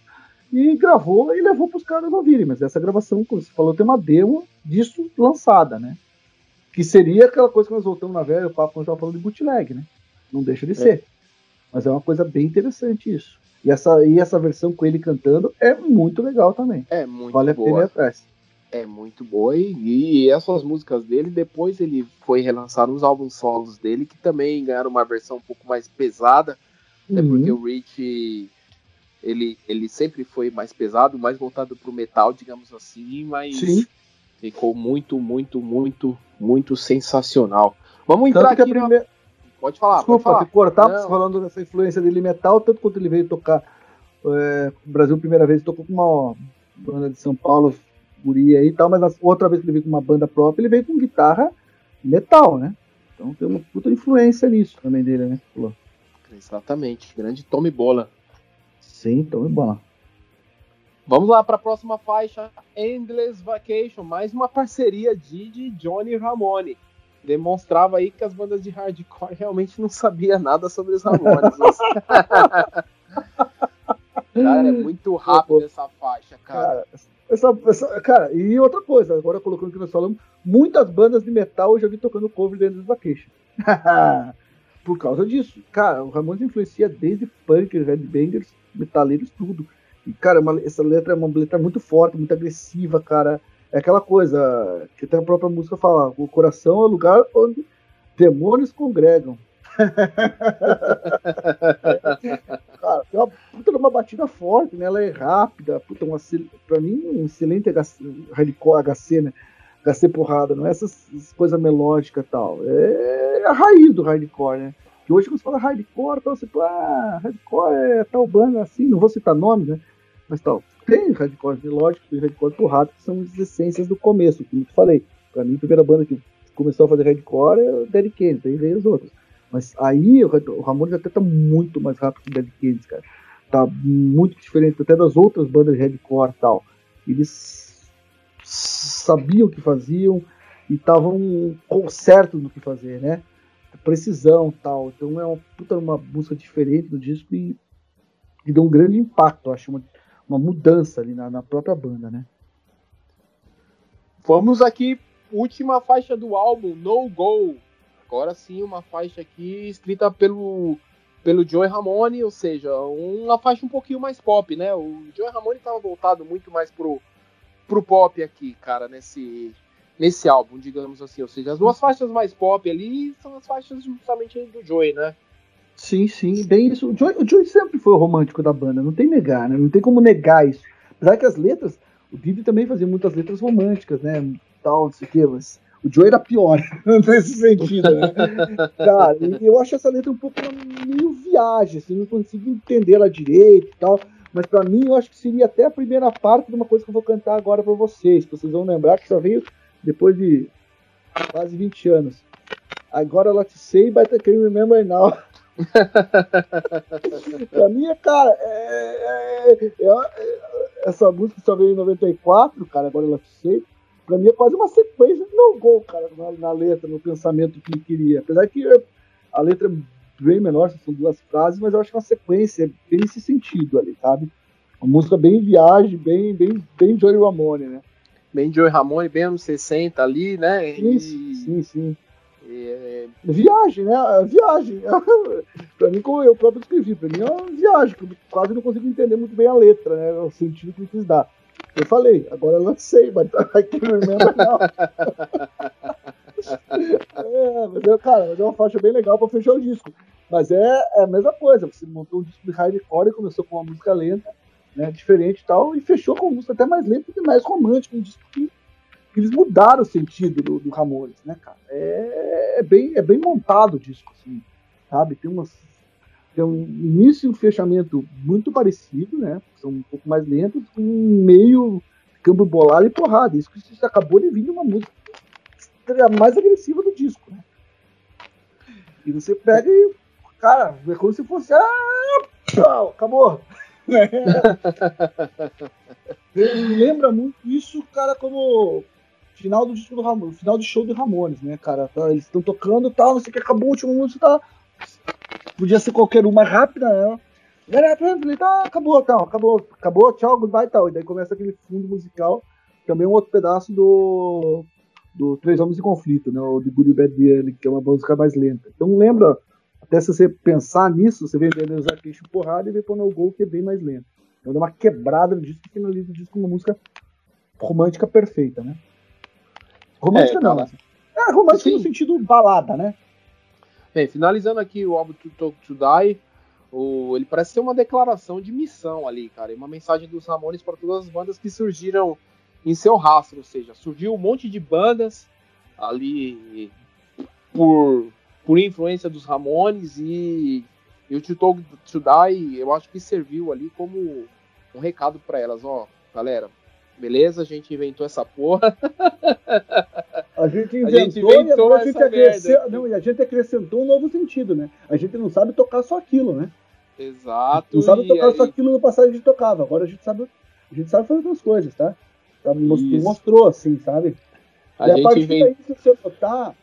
e gravou e levou pros caras ouvirem. Mas essa gravação, como você falou, tem uma demo disso lançada, né? Que seria aquela coisa que nós voltamos na velha, o papo quando estava falando de bootleg, né? Não deixa de é. ser. Mas é uma coisa bem interessante isso. E essa, e essa versão com ele cantando é muito legal também. É muito vale boa. Vale a pena ir atrás é muito boa e, e, essas músicas dele depois ele foi relançar nos álbuns solos dele que também ganharam uma versão um pouco mais pesada uhum. é porque o Rich ele, ele sempre foi mais pesado mais voltado pro metal digamos assim mas Sim. ficou muito muito muito muito sensacional vamos entrar aqui primeira... pode falar desculpa pode falar. cortar falando dessa influência dele metal tanto quanto ele veio tocar é, Brasil primeira vez tocou com uma banda de São Paulo guri aí e tal, mas a outra vez que ele veio com uma banda própria, ele veio com guitarra metal, né? Então tem uma puta influência nisso também dele, né? Pô. Exatamente, grande Tommy Bola. Sim, Tommy Bola. Vamos lá para a próxima faixa, Endless Vacation, mais uma parceria de, de Johnny Ramone. Demonstrava aí que as bandas de hardcore realmente não sabiam nada sobre os Ramones. [laughs] cara, é muito rápido essa faixa, cara. cara essa, essa, cara, e outra coisa, agora colocando o que nós falamos, muitas bandas de metal eu já vi tocando cover dentro das vacation. [laughs] Por causa disso. Cara, o Ramones influencia desde punk, headbangers, metaleiros, tudo. E, cara, uma, essa letra é uma letra muito forte, muito agressiva, cara. É aquela coisa que até a própria música fala: o coração é o lugar onde Demônios congregam. [laughs] cara, tem uma puta uma batida forte, né? Ela é rápida, puta, uma, pra mim, um excelente hardcore HC, né? HC porrada, não é essas, essas coisas melódicas e tal. É a raiz do hardcore, né? Que hoje quando você fala hardcore, então você fala, ah, hardcore é tal banda assim, não vou citar nome, né? Mas tal. Tem hardcore melódico e hardcore porrada, que são as essências do começo, como eu falei. Pra mim, a primeira banda que começou a fazer hardcore é o Dead Kennedy, daí veio as outras. Mas aí o Ramones até tá muito mais rápido que o Dead Kennedy, cara. Tá muito diferente até das outras bandas de hardcore e tal. Eles sabiam o que faziam e estavam certos no que fazer, né? Precisão tal. Então é uma puta uma música diferente do disco e, e deu um grande impacto, acho, uma, uma mudança ali na, na própria banda, né? Vamos aqui, última faixa do álbum, No Go. Agora sim, uma faixa aqui escrita pelo, pelo Joey Ramone, ou seja, uma faixa um pouquinho mais pop, né? O Joey Ramone estava voltado muito mais pro, pro pop aqui, cara, nesse, nesse álbum, digamos assim. Ou seja, as duas faixas mais pop ali são as faixas justamente do Joey, né? Sim, sim, bem isso. O Joey, o sempre foi o romântico da banda, não tem negar, né? Não tem como negar isso. Apesar que as letras, o Didi também fazia muitas letras românticas, né? Tal, não sei o quê, mas o Joe era pior, [laughs] nesse sentido, né? Cara, eu acho essa letra um pouco meio viagem, assim, não consigo entender ela direito e tal. Mas para mim, eu acho que seria até a primeira parte de uma coisa que eu vou cantar agora para vocês. Que vocês vão lembrar que só veio depois de quase 20 anos. Agora ela te sei, but I can remember now. [laughs] pra mim, cara, é, é, é, é, essa música só veio em 94, cara, agora ela te sei Pra mim é quase uma sequência de no gol, cara, na, na, letra, no pensamento que ele queria. Apesar que a letra é bem menor, são duas frases, mas eu acho uma sequência bem nesse sentido ali, sabe? Uma música bem viagem, bem, bem, bem Joey Ramone, né? Bem Joey Ramone, bem anos 60 ali, né? Sim, e... sim, sim. É... Viagem, né? Viagem. [laughs] pra mim, como eu próprio escrevi, pra mim é uma viagem, que quase não consigo entender muito bem a letra, né? O sentido que ele quis dar. Eu falei, agora eu lancei, mas [laughs] aqui não lembro não. é, mas é, cara, mas é uma faixa bem legal para fechar o disco. Mas é, é, a mesma coisa, você montou um disco de hardcore e começou com uma música lenta, né, diferente e tal, e fechou com uma música até mais lenta e mais romântica, um disco que, que eles mudaram o sentido do, do Ramones, né, cara? É, é, bem, é bem montado o disco, assim, sabe? Tem umas tem um início e um fechamento muito parecido, né? São um pouco mais lentos, com um meio campo bolado e porrada. Isso que você acabou de vir de uma música mais agressiva do disco, né? E você pega e, cara, é como se fosse. Ah, pau, acabou! [laughs] lembra muito isso, cara, como final do disco do Ramones, final do show do Ramones, né, cara? Tá, eles estão tocando e tal, não sei o que, acabou o último músico, tá Podia ser qualquer uma rápida, né? Tá, acabou, tal, acabou, acabou, tchau, goodbye e tal. E daí começa aquele fundo musical, também um outro pedaço do, do Três Homens em Conflito, né? O de Good Bad Beer, que é uma música mais lenta. Então lembra, até se você pensar nisso, você vê usar queixo porrada e vê no Gol, que é bem mais lento. Então dá uma quebrada no disco que finaliza o disco com uma música romântica perfeita, né? Romântica é, não. Né? É, romântica Sim. no sentido balada, né? Bem, finalizando aqui o álbum To Talk To Die, o, ele parece ser uma declaração de missão ali, cara, e uma mensagem dos Ramones para todas as bandas que surgiram em seu rastro, ou seja, surgiu um monte de bandas ali por, por influência dos Ramones e, e o To Talk To Die, eu acho que serviu ali como um recado para elas, ó, galera, beleza, a gente inventou essa porra. A gente inventou, a gente inventou e a gente, acrescentou, não, a gente acrescentou um novo sentido, né? A gente não sabe tocar só aquilo, né? Exato. Não sabe tocar aí... só aquilo no passado a gente tocava. Agora a gente sabe, a gente sabe fazer outras coisas, tá? tá mostrou, mostrou, assim, sabe? A e a partir vem... daí, se você notar,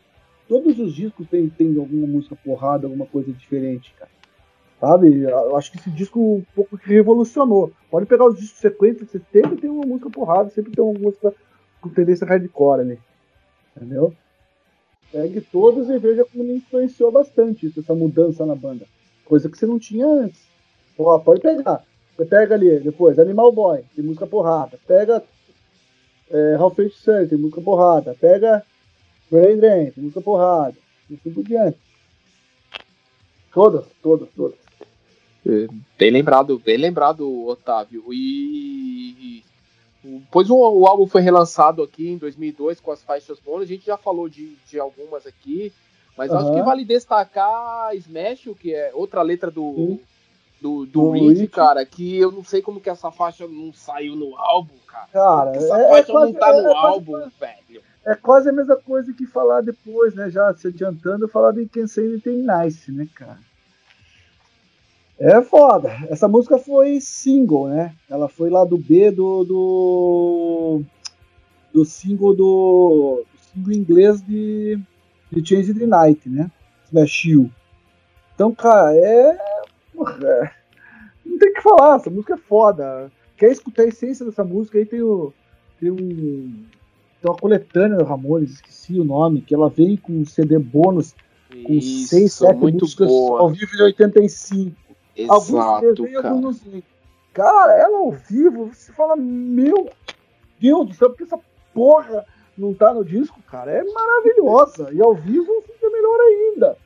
todos os discos tem, tem alguma música porrada, alguma coisa diferente, cara. Sabe? Eu acho que esse disco um pouco que revolucionou. Pode pegar os discos sequências, você sempre tem uma música porrada, sempre tem uma música com tendência hardcore ali. Entendeu? Pegue todos e veja como ele influenciou bastante isso, essa mudança na banda. Coisa que você não tinha antes. Ó, pode pegar. Você pega ali, depois, Animal Boy, tem música porrada. Pega é, Half Face Sun, tem música porrada. Pega Brain Drain, tem música porrada. e assim por diante. Todas, todas, todas. Bem lembrado, bem lembrado, Otávio. E, depois o, o, álbum foi relançado aqui em 2002 com as faixas bônus. A gente já falou de, de algumas aqui, mas uhum. acho que vale destacar Smash, que é outra letra do, do, do, Reed, cara, que eu não sei como que essa faixa não saiu no álbum, cara. Cara, essa é, faixa é quase, não tá no é, álbum, quase, velho. É quase a mesma coisa que falar depois, né? Já se adiantando, falar de Quem Say Tem Nice, né, cara? É foda. Essa música foi single, né? Ela foi lá do B do. do, do single do, do single inglês de, de Change the Night, né? Smash You. Então, cara, é, é. Não tem o que falar, essa música é foda. Quer escutar a essência dessa música aí? Tem, o, tem um. Tem uma coletânea do Ramones, esqueci o nome, que ela veio com um CD bônus com Isso, seis, sete músicas boa. ao vivo de 85. Exato, alguns cara. alguns Cara, ela ao vivo, você fala, meu Deus do céu, porque essa porra não tá no disco, cara, é maravilhosa. E ao vivo fica melhor ainda.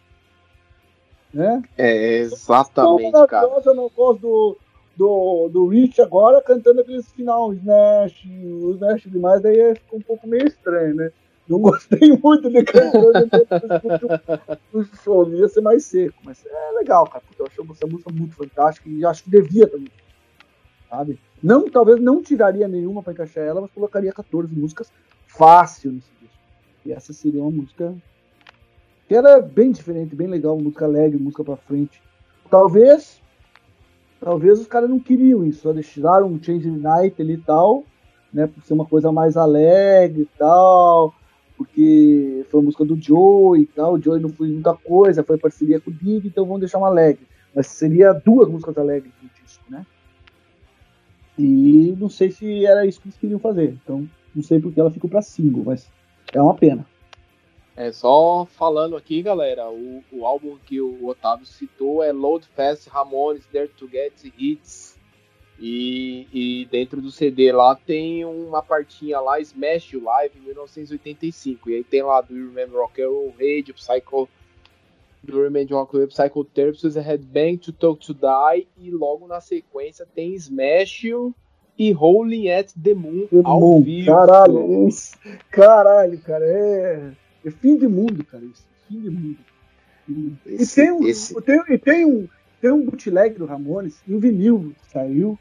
Né? É, exatamente, cara. Eu não gosto do, do, do Rich agora cantando aqueles final Smash, o Smash demais, daí fica um pouco meio estranho, né? Não gostei [laughs] muito de cantando [laughs] o show, ia ser mais seco, mas é legal, cara, porque eu acho essa música muito fantástica e acho que devia também, sabe? Não, talvez não tiraria nenhuma para encaixar ela, mas colocaria 14 músicas fácil nesse disco. E essa seria uma música que era bem diferente, bem legal, música alegre, música para frente. Talvez talvez os caras não queriam isso, só deixaram um Change the Night ali e tal, né, por ser uma coisa mais alegre e tal, porque foi a música do Joe e tal, o Joe não foi muita coisa, foi parceria com o Dig, então vamos deixar uma alegre. Mas seria duas músicas alegres no disco, né? E não sei se era isso que eles queriam fazer, então não sei porque ela ficou para single, mas é uma pena. É só falando aqui, galera, o, o álbum que o Otávio citou é Load Fast Ramones There to Get Hits e, e, dentro do CD lá tem uma partinha lá, Smash Live 1985. E aí tem lá do Remember Rock and Roll Radio, Psycho. Do Remember Rock and Roll, Psycho Therapist, Headbang to Talk to Die. E logo na sequência tem Smash e Rolling at the Moon the ao Moon. vivo. Caralho, isso. Caralho, cara. É, é fim de mundo, cara. Isso. Fim de mundo. Esse, e tem um, esse... tem, e tem um, tem um bootleg do Ramones, em vinil saiu,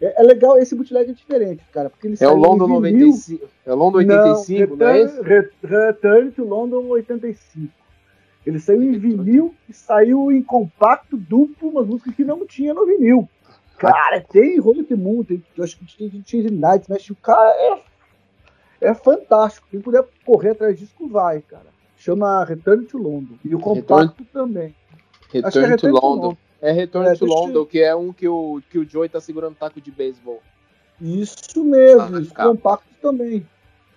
é, é, legal, esse bootleg é diferente, cara, porque ele É o London 95, é o London 85, não, não é esse? Return to London 85. Ele saiu em vinil e saiu em compacto duplo, umas músicas que não tinha no vinil. Cara, tem Holy Moon, tem, eu acho que tem Change Nights, mas o cara é, é fantástico. Quem puder correr atrás disso, vai, cara. Chama Return to London. E o compacto Return, também. Return, é Return to, to London. É Return é, to London, eu... que é um que o, que o Joey tá segurando taco de beisebol. Isso mesmo, ah, os compactos também.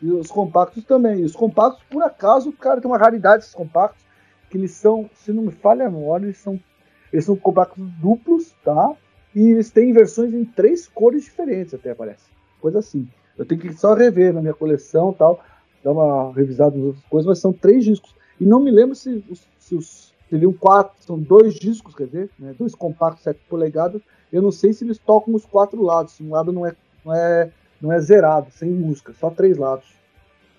E os compactos também. Os compactos, por acaso, cara, tem uma raridade esses compactos, que eles são, se não me falha a memória, eles são, eles são compactos duplos, tá? E eles têm versões em três cores diferentes, até parece. Coisa assim. Eu tenho que só rever na minha coleção tal, dar uma revisada nas outras coisas, mas são três discos. E não me lembro se, se os seriam quatro, são dois discos, quer dizer, né, dois compactos 7 polegadas. Eu não sei se eles tocam os quatro lados, um lado não é, não é, não é zerado, sem música, só três lados.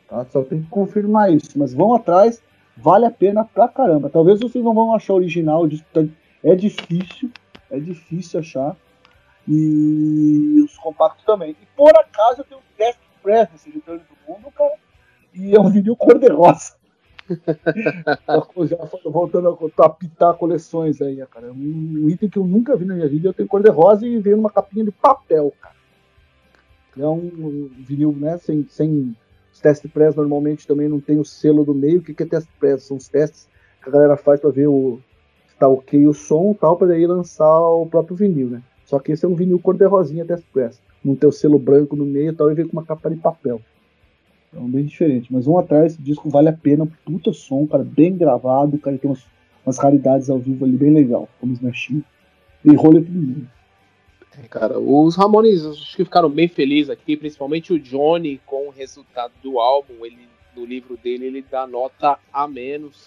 Tá? Só tem que confirmar isso, mas vão atrás, vale a pena pra caramba. Talvez vocês não vão achar original, o disco tá, é difícil, é difícil achar. E os compactos também. E por acaso eu tenho um teste nesse retorno do mundo, cara, e é um vídeo cor-de-rosa. [laughs] já voltando a, a pitar coleções aí, cara. Um, um, item que eu nunca vi na minha vida, eu tenho cor de rosa e veio numa capinha de papel, cara. É um, vinil, né, sem, sem os test press normalmente também não tem o selo do meio. O que, que é test press? São os testes que a galera faz para ver o, se tá ok o som tal, para daí lançar o próprio vinil, né? Só que esse é um vinil cor de rosinha test press. Não tem o selo branco no meio tal, e vem com uma capa de papel. É um bem diferente. Mas vamos atrás, o disco vale a pena, puta som, cara, bem gravado, cara, tem umas, umas raridades ao vivo ali bem legal, como Smash e Rolling Through é, Cara, os Ramones acho que ficaram bem felizes aqui, principalmente o Johnny com o resultado do álbum. Ele, no livro dele, ele dá nota a menos.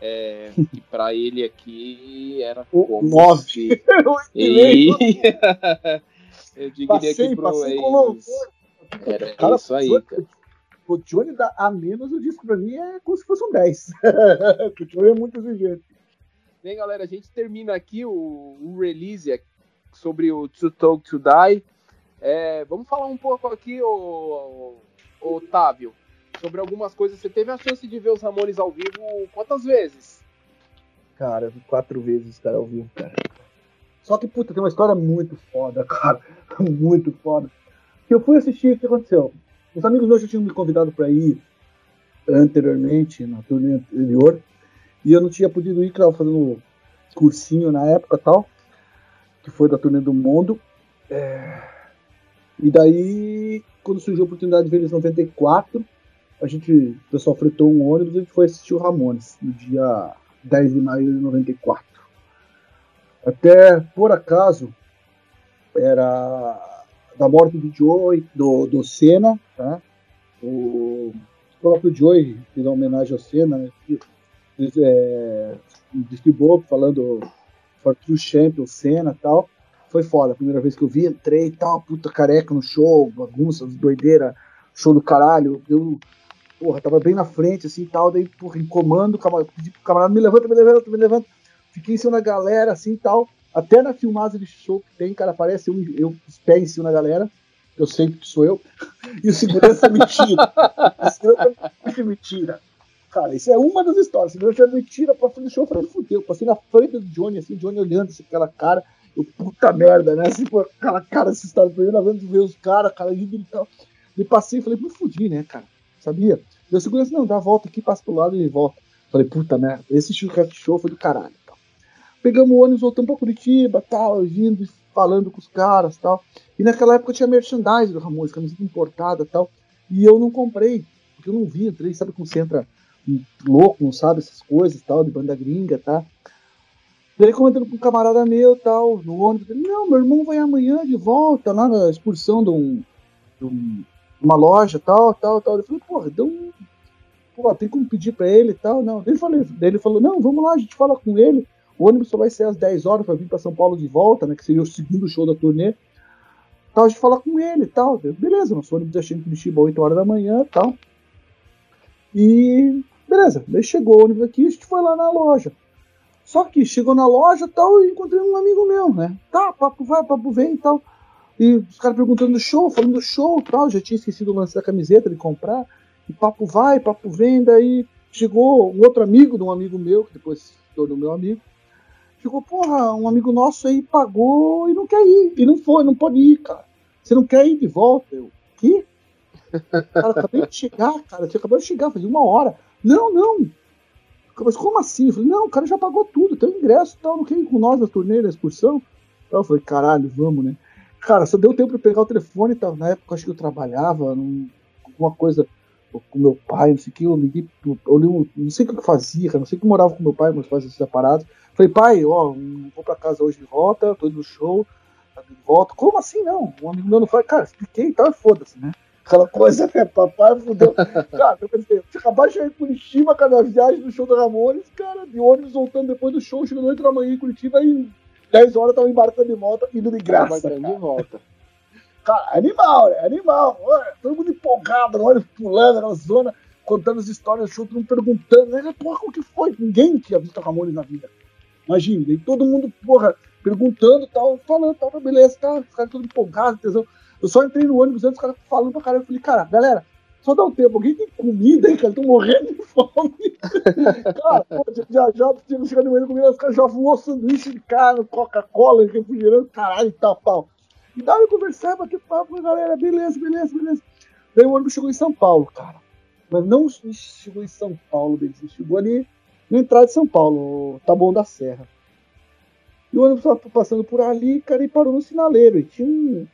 É, [laughs] para ele aqui era O como nove. se- [laughs] E... [laughs] Eu diria Passei, que pro passei. Era Cara, isso aí, cara. O Johnny dá a menos, o disco pra mim é como se fosse um 10. [laughs] o Johnny é muito exigente. Bem, galera, a gente termina aqui o, o release sobre o To Talk To Die. É, vamos falar um pouco aqui, o, Otávio, sobre algumas coisas. Você teve a chance de ver os Ramones ao vivo quantas vezes? Cara, quatro vezes, cara, ao vivo, cara. Só que, puta, tem uma história muito foda, [laughs] cara. muito foda. Que eu fui assistir, o que aconteceu? Os amigos meus já tinham me convidado pra ir anteriormente, na turnê anterior, e eu não tinha podido ir, que eu tava fazendo cursinho na época tal, que foi da turnê do mundo. É, E daí, quando surgiu a oportunidade de ver eles em 94, a gente, o pessoal fretou um ônibus e a gente foi assistir o Ramones, no dia 10 de maio de 94. Até, por acaso, era da morte do Joey, do, do Senna, tá? O próprio Joey fez uma homenagem ao Senna, né? É, distribuiu falando For True Champion, Senna e tal. Foi foda, a primeira vez que eu vi, entrei e tal, puta careca no show, bagunça, doideira, show do caralho. Eu, porra, tava bem na frente, assim, tal, daí, porra, em comando, camarada, pedi pro camarada, me levanta, me levanta, me levanta. Fiquei em cima da galera, assim, tal. Até na filmagem de show que tem, cara, aparece eu, eu os pés em cima da galera, eu sei que sou eu, [laughs] e o segurança me tira. O segurança me tira. Cara, isso é uma das histórias. O segurança me tira pra frente do show, eu falei, fudeu. Passei na frente do Johnny, assim, o Johnny olhando assim, aquela cara, eu, puta merda, né? Assim, pô, aquela cara, essa história, primeira vez ver os caras, cara, indo e tal. E passei e falei, me fudi, né, cara? Sabia? O segurança, não, dá a volta aqui, passa pro lado e volta. Falei, puta merda, esse show foi do caralho. Pegamos o ônibus, voltamos pra Curitiba, tal, vindo, falando com os caras, tal. E naquela época tinha merchandise do Ramones, camiseta importada, tal. E eu não comprei, porque eu não vi, entrei, sabe como você entra louco, não sabe essas coisas, tal, de banda gringa, tá? Daí comentando com um camarada meu, tal, no ônibus, ele, não, meu irmão vai amanhã de volta lá na excursão de, um, de um, uma loja, tal, tal, tal. Eu falei, porra, tem como pedir pra ele e tal, não. Daí ele falou, não, vamos lá, a gente fala com ele. O ônibus só vai ser às 10 horas para vir para São Paulo de volta, né? Que seria o segundo show da turnê. Tal, a gente fala com ele e tal. Beleza, nosso ônibus já chega em Curitiba às 8 horas da manhã tal. E beleza, daí chegou o ônibus aqui, a gente foi lá na loja. Só que chegou na loja tal, e encontrei um amigo meu, né? Tá, papo vai, papo vem e tal. E os caras perguntando do show, falando do show tal. Já tinha esquecido o lance da camiseta de comprar. E papo vai, papo vem. Daí chegou um outro amigo de um amigo meu, que depois se tornou meu amigo. Chegou, porra, um amigo nosso aí pagou e não quer ir. E não foi, não pode ir, cara. Você não quer ir de volta? Eu, quê? Cara, acabei de chegar, cara. Tinha acabado de chegar, fazia uma hora. Não, não. Mas como assim? Eu falei, não, o cara já pagou tudo, tem o ingresso e tal, não quer ir com nós na turnê, na excursão. Então eu falei, caralho, vamos, né? Cara, só deu tempo pra pegar o telefone, tá? na época acho que eu trabalhava, num, alguma coisa com meu pai, não sei o que, eu liguei, eu, não sei o que eu fazia, cara, não sei o que eu morava com meu pai, meus pais separados. Falei, pai, ó, vou pra casa hoje de volta, tô indo no show, tá de volta. Como assim não? Um amigo meu não foi, cara, expliquei e tal, foda-se, né? Aquela coisa, né? Papai fudeu. [laughs] cara, eu pensei, acabado de chegar em Curitiba, cara, na viagem do show do Ramones, cara, de ônibus voltando depois do show, chegando 8 da manhã em Curitiba e 10 horas tava embarcando de moto, indo de graça. Cara, de volta. cara animal, né? Animal. Olha, todo mundo empolgado, no ônibus pulando na zona, contando as histórias do show, todo mundo perguntando, né? Porra, como que foi? Ninguém tinha visto Ramones na vida. Imagina, daí todo mundo, porra, perguntando tal, falando, tal, beleza, tá, os caras todos empolgados, tesão. Eu só entrei no ônibus antes, os caras falando pra caralho. Eu falei, cara, galera, só dá um tempo, alguém tem comida aí, cara? Tô morrendo de fome. [laughs] cara, pô, já já tinha chegado no meio comida, os caras já voou sanduíche de carne, Coca-Cola, refrigerante, caralho e tal, tal. E daí eu conversava, bater papo a galera, beleza, beleza, beleza. Daí o ônibus chegou em São Paulo, cara. Mas não chegou em São Paulo, Benzinho, chegou ali na entrada de São Paulo, Taboão da Serra. E o ônibus tava passando por ali, cara, e parou no sinaleiro. E tinha um.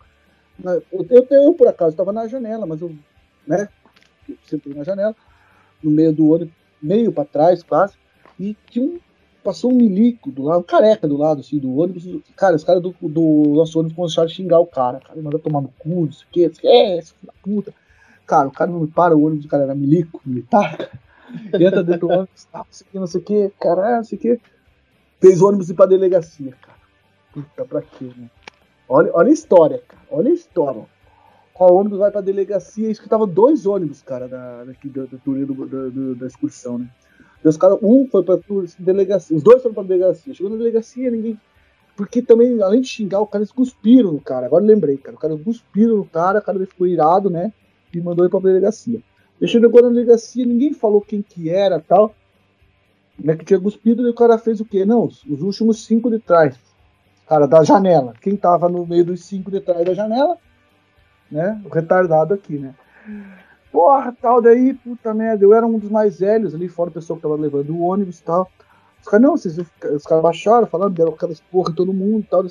Eu, eu, eu, por acaso, estava na janela, mas eu, né, sentei na janela, no meio do ônibus, meio para trás, quase, e tinha um. Passou um milico do lado, um careca do lado, assim, do ônibus. Cara, os caras do, do nosso ônibus começaram a xingar o cara. Cara, manda tomar no cu, não sei o o que, é, esse filho da puta. Cara, o cara não me para, o ônibus do cara era milico, militar, cara. Entra dentro do ônibus, tá, não sei o que, não sei o que, caralho, não sei o que. Fez o ônibus ir pra delegacia, cara. Puta, pra quê, né? Olha, olha a história, cara. Olha a história. O ônibus vai pra delegacia, isso que tava dois ônibus, cara, da, daqui, da, da, da, excursão, né? Os caras, um foi pra delegacia, os dois foram pra delegacia. Chegou na delegacia, ninguém. Porque também, além de xingar, o cara cuspiram no cara. Agora lembrei, cara. O cara cuspiram no cara, o cara ficou irado, né? E mandou ele pra delegacia. Ele chegou na delegacia, ninguém falou quem que era tal. Né, que tinha cuspido, e o cara fez o quê? Não, os, os últimos cinco de trás. Cara, da janela. Quem tava no meio dos cinco de trás da janela, né? O retardado aqui, né? Porra, tal, daí, puta merda, eu era um dos mais velhos ali, fora o pessoal que tava levando o ônibus e tal. Os caras, não, vocês, os caras baixaram, falaram, deram aquelas porra todo mundo e tal.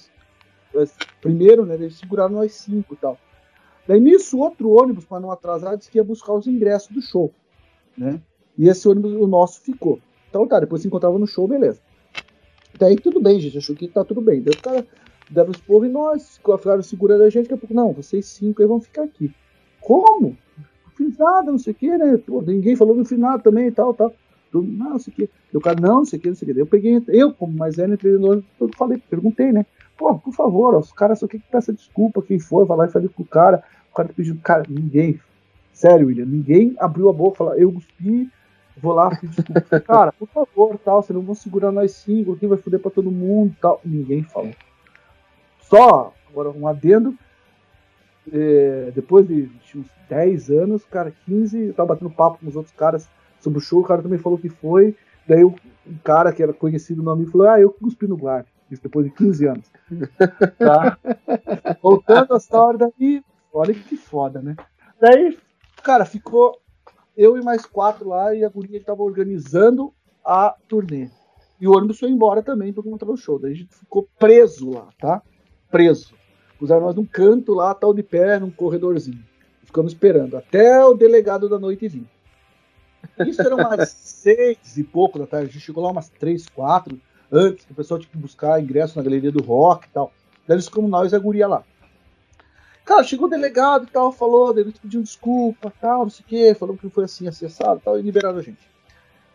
Primeiro, né, eles seguraram nós cinco e tal. Daí nisso, outro ônibus, para não atrasar, disse que ia buscar os ingressos do show, né? E esse ônibus, o nosso, ficou. Então tá, depois se encontrava no show, beleza. Daí tudo bem, gente, achou que tá tudo bem. Daí o cara deram os porros e nós ficaram segurando a gente, daqui a pouco, não, vocês cinco aí vão ficar aqui. Como? Não fiz nada, não sei o que, né? Pô, ninguém falou no final também e tal, tal. Não, não sei o que. O cara, não, não sei o que, não sei o que. Eu peguei, eu, como mais velho, entrei no ônibus, eu falei, perguntei, né? Pô, por favor, ó, os caras só que peça desculpa, quem for, vai lá e fale com o cara. O cara pediu, cara, ninguém, sério, William, ninguém abriu a boca e falou, eu cuspi, vou lá pedir desculpa. [laughs] cara, por favor, tal, vocês não vão segurar nós cinco, quem vai foder pra todo mundo tal. Ninguém falou. Só, agora um adendo, é, depois de uns 10 anos, cara, 15, eu tava batendo papo com os outros caras sobre o show, o cara também falou que foi. Daí o, um cara que era conhecido no amigo falou: Ah, eu cuspi no guarda. Isso depois de 15 anos. [laughs] tá? Voltando à história daí, olha que foda, né? Daí, cara, ficou eu e mais quatro lá e a guria tava organizando a turnê. E o ônibus foi embora também para encontrar o show. Daí a gente ficou preso lá, tá? Preso. Puseram nós num canto lá, tal de pé, num corredorzinho. Ficamos esperando até o delegado da noite vir. Isso era umas [laughs] seis e pouco da tarde. A gente chegou lá umas três, quatro, antes, que o pessoal tinha que buscar ingresso na galeria do rock e tal. Daí eles ficamos nós e a guria lá. Cara, chegou o delegado e tal, falou, eles pediu desculpa, tal, não sei o quê, falou que foi assim, acessado tal, e liberaram a gente.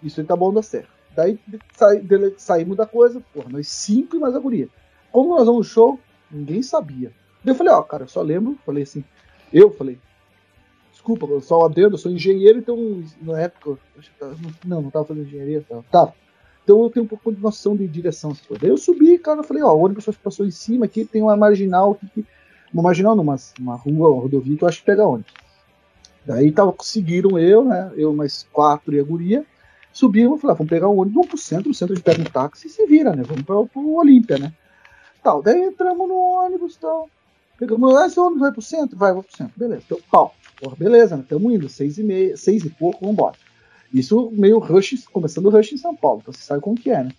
Isso aí tá bom da certo. Daí saímos da coisa, porra, nós cinco e mais a guria. Como nós vamos no show, ninguém sabia. Daí eu falei, ó, cara, eu só lembro, falei assim, eu falei, desculpa, eu só adendo, eu sou engenheiro, então na época, não, não tava fazendo engenharia, tava. Então eu tenho um pouco de noção de direção. Daí eu subi, cara, eu falei, ó, o ônibus passou em cima aqui, tem uma marginal, uma marginal numa uma rua, uma rodovia que eu acho que pega ônibus. Daí tava, conseguiram eu, né, eu mais quatro e a guria, subimos, falei, ah, vamos pegar o ônibus, vamos pro centro, no centro gente pega um táxi e se vira, né, vamos para pro Olímpia, né. Tal, daí entramos no ônibus, tal, pegamos, ah, esse ônibus vai pro centro? Vai, vou pro centro, beleza, então, pau. Porra, beleza, né? Estamos indo, seis e meia, seis e pouco, vamos embora. Isso meio rush, começando o rush em São Paulo, então você sabe como que é, né?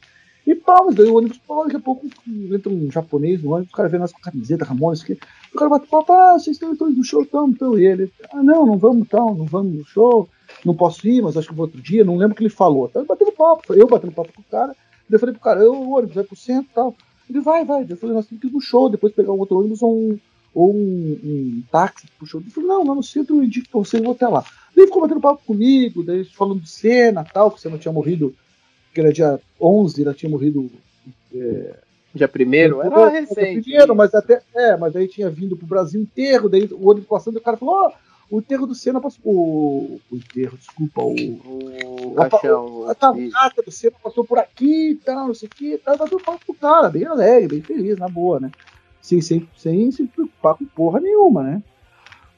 E pau, daí o ônibus, pau, daqui a pouco entra um japonês no ônibus, o cara vê nós com camiseta, Ramones, que o cara bate papo, ah, vocês estão no show, estão, então, e ele, ah, não, não vamos, tal, não vamos no show, não posso ir, mas acho que vou outro dia, não lembro o que ele falou. Então, batendo papo, eu batendo papo com o cara, daí eu falei pro cara, eu, o ônibus vai pro centro e tal. Ele vai, vai. Eu falei, nós temos que ir no show, depois pegar um outro ônibus ou um, ou um, um táxi pro show. Ele falou, não, lá no centro eu indico pra você, eu vou até lá. Daí ficou batendo papo comigo, daí falando de cena tal, que você não tinha morrido, que era dia 11, ela tinha morrido. É, dia primeiro? Era ah, recente. Primeiro, mas até, é, mas daí tinha vindo pro Brasil inteiro, daí o ônibus passando e o cara falou, ó, oh, o enterro do Senna passou. O, o enterro, desculpa, o. O caixão. A, a do Senna passou por aqui e tal, não sei o que. Tava batendo papo pro cara, bem alegre, bem feliz, na boa, né? sem, sem, sem se preocupar com porra nenhuma, né?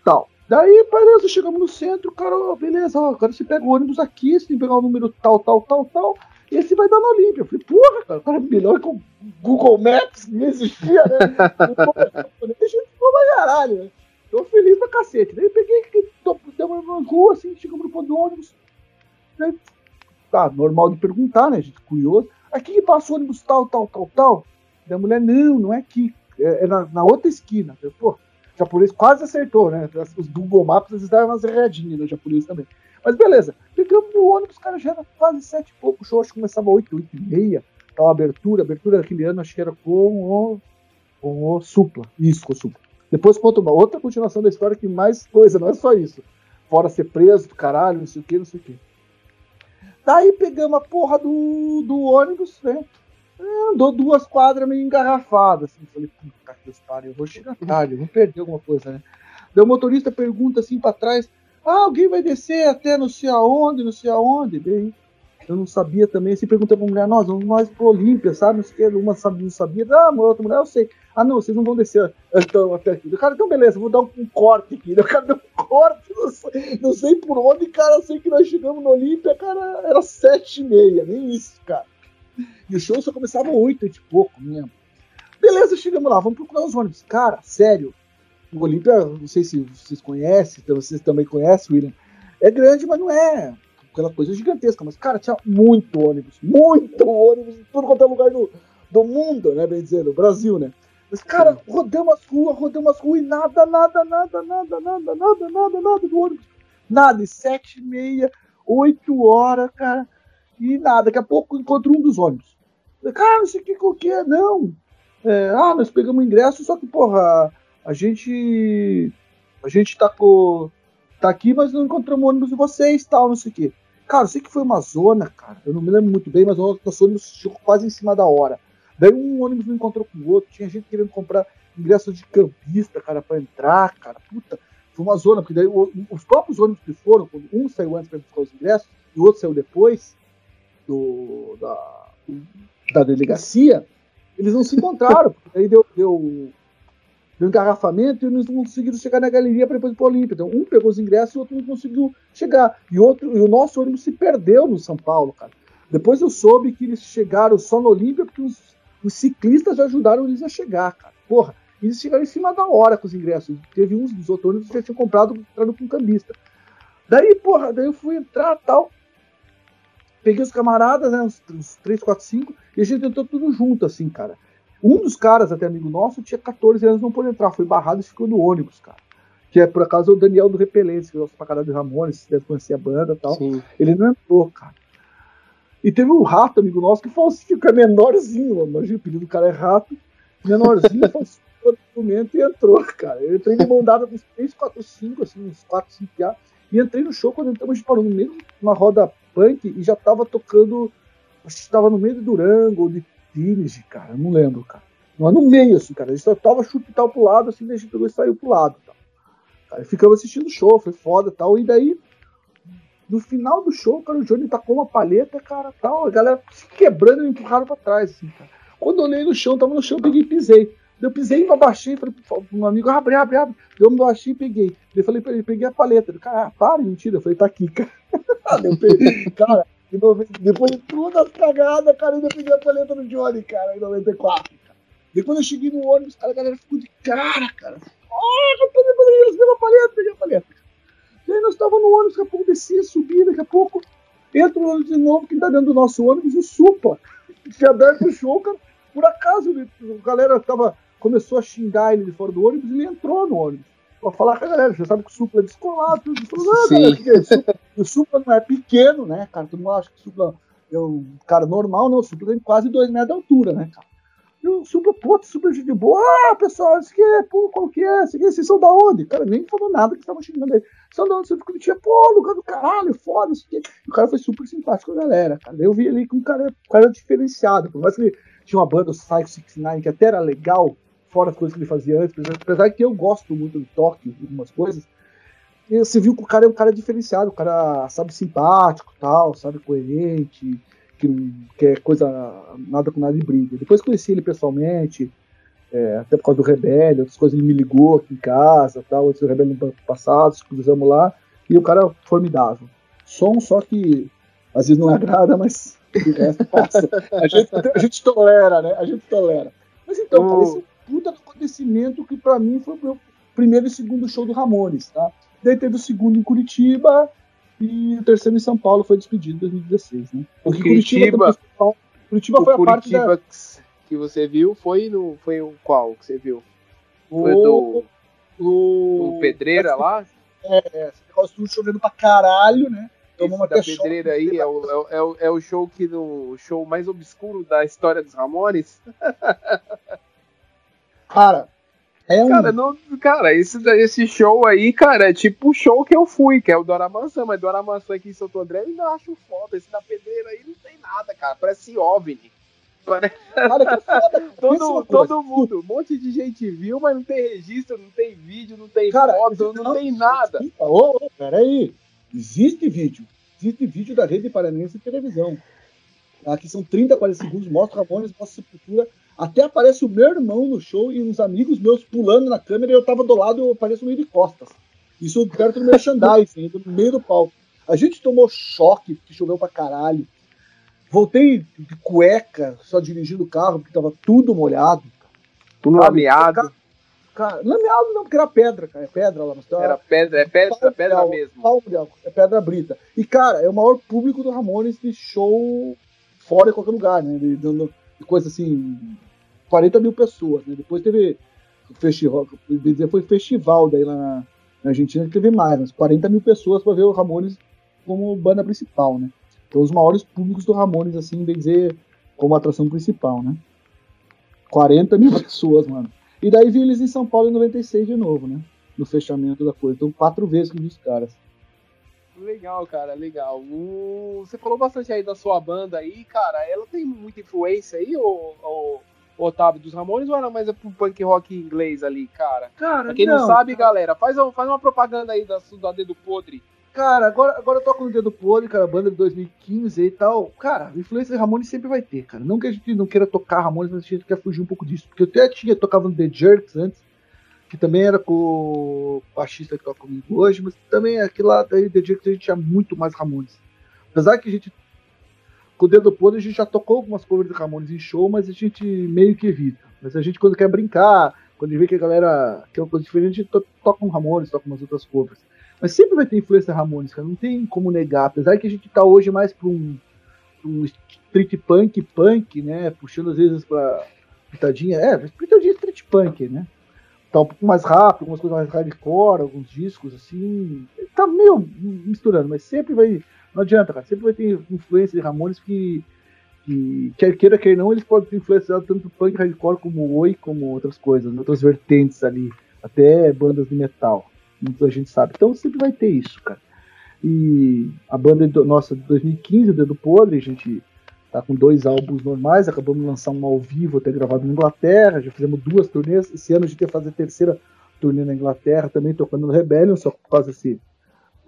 Tal. Daí, beleza, chegamos no centro, cara, ó, beleza, ó, agora você pega o ônibus aqui, você tem que pegar o número tal, tal, tal, tal, e esse vai dar na Olímpia. Eu falei, porra, cara, o cara é melhor que o Google Maps, não existia, né? A gente ficou pra caralho, né? Tô feliz pra cacete. Daí eu peguei, deu uma rua, assim, chegamos no ponto do ônibus. Daí, tá, normal de perguntar, né, gente, curioso. Aqui que passa o ônibus tal, tal, tal, tal. Daí a mulher, não, não é aqui é, é na, na, outra esquina. Pô, o japonês quase acertou, né? Os Google Maps eles davam umas erradinhas no japonês também. Mas beleza, pegamos o ônibus, cara, já era quase sete e pouco, o show acho que começava oito, oito e meia, a abertura, a abertura daquele ano acho que era com o, com o Supla, isso, com o Supla. Depois conta uma outra continuação da história que mais coisa, não é só isso. Fora ser preso do caralho, não sei o que, não sei o que. Daí pegamos a porra do, do ônibus, né? Andou duas quadras meio engarrafadas. Assim. Falei, puta que pariu, eu vou chegar tarde, eu vou perder alguma coisa, né? Daí o motorista pergunta assim para trás: ah, alguém vai descer até não sei aonde, não sei aonde. Daí eu não sabia também. Assim, pergunta pra mulher: nós vamos mais pro Olímpia, sabe? Uma não sabia. Ah, uma outra mulher, eu sei. Ah, não, vocês não vão descer então, até aqui. O cara, então beleza, vou dar um, um corte aqui. O cara deu um corte, não sei, não sei por onde, cara, sei que nós chegamos no Olímpia, cara, era sete e meia, nem isso, cara. E o show só começava oito e pouco, mesmo. Beleza, chegamos lá, vamos procurar os ônibus. Cara, sério, o Olímpia, não sei se vocês conhecem, vocês também conhecem, William. É grande, mas não é aquela coisa gigantesca. Mas, cara, tinha muito ônibus, muito ônibus em todo quanto é lugar do, do mundo, né? Bem dizendo, Brasil, né? Mas, cara, rodamos as ruas, rodamos as ruas e nada, nada, nada, nada, nada, nada, nada, nada do ônibus. Nada, e sete e meia, oito horas, cara, e nada. Daqui a pouco encontro um dos ônibus. Cara, não sei o que qualquer, não. É, ah, nós pegamos ingresso, só que, porra, a gente. A gente tá com. tá aqui, mas não encontramos ônibus de vocês tal, não sei o quê. Cara, eu sei que foi uma zona, cara. Eu não me lembro muito bem, mas nosso ônibus chegou quase em cima da hora. Daí um ônibus não encontrou com o outro, tinha gente querendo comprar ingresso de campista, cara, para entrar, cara. Puta, foi uma zona, porque daí os próprios ônibus que foram, um saiu antes para buscar os ingressos e o outro saiu depois do, da, da delegacia, eles não se encontraram, daí deu, deu, deu engarrafamento e eles não conseguiram chegar na galeria para depois ir para o Olímpia. Então, um pegou os ingressos e o outro não conseguiu chegar. E, outro, e o nosso ônibus se perdeu no São Paulo, cara. Depois eu soube que eles chegaram só no Olímpia porque os os ciclistas ajudaram eles a chegar, cara. Porra, eles chegaram em cima da hora com os ingressos. Teve uns dos outros ônibus que já tinham comprado entrando com um cambista. Daí, porra, daí eu fui entrar tal. Peguei os camaradas, né? Uns, uns 3, 4, 5, e a gente entrou tudo junto, assim, cara. Um dos caras, até amigo nosso, tinha 14 anos, não pôde entrar, foi barrado e ficou no ônibus, cara. Que é por acaso o Daniel do Repelente, que gosta pra caralho de Ramones, se deve conhecer a banda e tal. Sim. Ele não entrou, cara. E teve um rato, amigo nosso, que falsifica, é menorzinho, imagina, o pedido do cara é rato, menorzinho, [laughs] falsificou o documento e entrou, cara. Eu entrei de mão dada com uns 3, 4, 5, assim, uns 4, 5 piá, e entrei no show quando entramos, a gente parou no meio de uma roda e já tava tocando, acho que tava no meio de Durango ou de Teenage, cara, não lembro, cara. Não, no meio, assim, cara, a gente só tava chupital pro lado, assim, a gente pegou e saiu pro lado, tal. Cara, ficamos assistindo o show, foi foda tal, e daí no final do show, cara, o Johnny tacou uma palheta, cara, tal, a galera se quebrando e empurraram pra trás, assim, cara. Quando eu olhei no chão, tava no chão, peguei e pisei. Eu pisei, abaixei, falei pro meu amigo, abre, abre, abre. Eu me baixei e peguei. Eu falei pra ele, peguei a paleta. Ele, cara, para, mentira. Eu falei, tá aqui, cara. [laughs] depois de todas as cagadas, cara, ainda peguei a paleta do Johnny, cara, em 94. Cara. Depois eu cheguei no ônibus, cara, a galera ficou de cara, cara. Oh, eu peguei, a paleta, peguei a paleta. E aí nós estávamos no ônibus, daqui a pouco descia, subia, daqui a pouco entra o ônibus de novo, que está dentro do nosso ônibus, o Supla. [laughs] Tinha aberto o show, cara, por acaso a galera tava, começou a xingar ele de fora do ônibus e ele entrou no ônibus. Pra falar com a galera, você sabe que o Supla é descolado, tudo. Falou, ah, Supla, o Supla não é pequeno, né, cara? Todo mundo acha que o Supla é um cara normal, não. O Supla tem quase dois metros de altura, né, cara? Eu, super, pô, super de boa. Ah, pessoal, isso que é, pô, qual que é? Isso vocês são da onde? O cara nem falou nada que estavam xingando ele. São da onde? Você ficou? Pô, lugar do caralho, foda, isso que. O cara foi super simpático com a galera, cara. Eu vi ali que um cara, um cara diferenciado. Por mais que ele tinha uma banda, o Psycho 69, que até era legal, fora as coisas que ele fazia antes, apesar que eu gosto muito do toque, de algumas coisas. E você viu que o cara é um cara diferenciado, o cara sabe simpático tal, sabe coerente que não quer coisa, nada com nada de briga. Depois conheci ele pessoalmente, é, até por causa do Rebelde, outras coisas, ele me ligou aqui em casa, tal, esse Rebelde no passado, cruzamos lá, e o cara é formidável. Som só que às vezes não agrada, mas o resto passa. [laughs] A gente, a gente tolera, né? A gente tolera. Mas então, oh. cara, esse puta acontecimento que para mim foi o meu primeiro e segundo show do Ramones, tá? Daí teve o segundo em Curitiba, e o terceiro em São Paulo foi despedido em 2016, né? O Curitiba, Curitiba, foi a parte da... que você viu foi no foi o qual que você viu? Foi o, do o, o Pedreira lá? É, é ficou tudo chovendo pra caralho, né? Tomou uma da Pedreira aí é o, é, o, é o show que no show mais obscuro da história dos Ramones. [laughs] Cara, É um... Cara, não, cara esse, esse show aí, cara, é tipo o show que eu fui, que é o Dora Maçã, mas Dora Maçã aqui em Santo André eu ainda acho foda. Esse da pedreira aí não tem nada, cara. Parece OVNI. Parece... Cara, que foda. [laughs] todo, todo mundo, um monte de gente viu, mas não tem registro, não tem vídeo, não tem cara, foto, não, não tem nada. Ô, oh, peraí. Existe vídeo. Existe vídeo da Rede Paranense de televisão. Aqui são 30, 40 segundos, mostra Ramones, mostra Sepultura até aparece o meu irmão no show e uns amigos meus pulando na câmera e eu tava do lado e eu apareço meio de costas. Isso perto do merchandising, no meio do palco. A gente tomou choque, porque choveu pra caralho. Voltei de cueca, só dirigindo o carro, porque tava tudo molhado. Tudo lameado. Cara, lameado não, porque era pedra, cara. É pedra lá. Mas era pedra, é pedra, pedra mesmo. Pau, é pedra brita. E, cara, é o maior público do Ramones de show fora de qualquer lugar, né? De, de coisa assim, 40 mil pessoas, né? Depois teve festival, foi festival daí lá na, na Argentina que teve mais, mas 40 mil pessoas para ver o Ramones como banda principal, né? Então os maiores públicos do Ramones, assim, bem dizer, como atração principal, né? 40 mil [laughs] pessoas, mano. E daí vi eles em São Paulo em 96 de novo, né? No fechamento da coisa. Então quatro vezes que vi os caras. Legal, cara, legal. Você falou bastante aí da sua banda aí, cara. Ela tem muita influência aí, ou, ou Otávio dos Ramones ou era mais pro punk rock inglês ali, cara? Cara, pra quem não, não sabe, cara. galera, faz, faz uma propaganda aí da, da Dedo Podre. Cara, agora, agora eu toco no Dedo Podre, cara, banda de 2015 e tal. Cara, influência de Ramones sempre vai ter, cara. Não que a gente não queira tocar Ramones, mas a gente quer fugir um pouco disso. Porque eu até tinha tocava no The Jerks antes, que também era com o baixista que toca comigo hoje, mas também aquilo lá daí, The Jerks, a gente tinha muito mais Ramones. Apesar que a gente com o dedo podre a gente já tocou algumas covers de Ramones em show, mas a gente meio que evita. Mas a gente, quando quer brincar, quando vê que a galera quer uma coisa diferente, a gente toca um Ramones, toca umas outras covers. Mas sempre vai ter influência Ramones, cara, não tem como negar. Apesar que a gente tá hoje mais pra um, um street punk, punk, né? Puxando às vezes pra pitadinha. É, pitadinha street punk, né? Tá um pouco mais rápido, algumas coisas mais hardcore, alguns discos assim. Tá meio misturando, mas sempre vai não adianta, cara. Sempre vai ter influência de Ramones que, que quer queira, quer não, eles podem ter influenciado tanto punk hardcore como oi, como outras coisas, outras vertentes ali. Até bandas de metal. Muita gente sabe. Então sempre vai ter isso, cara. E a banda do, nossa de 2015, o Dedo Podre, a gente tá com dois álbuns normais, acabamos de lançar um ao vivo, até gravado na Inglaterra, já fizemos duas turnês. Esse ano a gente ia fazer a terceira turnê na Inglaterra, também tocando no Rebellion, só por causa desse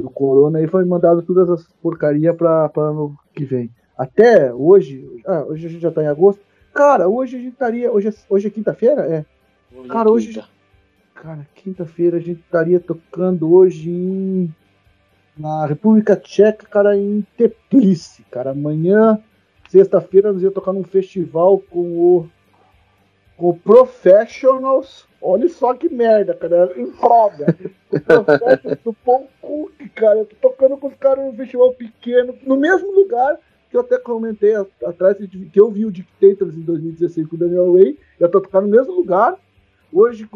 do Corona e foi mandado todas as porcaria para ano que vem. Até hoje, ah, hoje a gente já tá em agosto. Cara, hoje a gente estaria. Hoje é, hoje é quinta-feira? É. Hoje é cara, é hoje. Quinta. Cara, quinta-feira a gente estaria tocando hoje em. Na República Tcheca, cara, em Teplice, cara. Amanhã, sexta-feira, nós ia tocar num festival com o. Com o Professionals Olha só que merda, cara. Em prova. do Paul Cook, cara. Eu tô tocando com os caras num festival pequeno, no mesmo lugar que eu até comentei atrás, que eu vi o Dictators em 2016 com o Daniel Ray. Eu tô tocando no mesmo lugar. Hoje,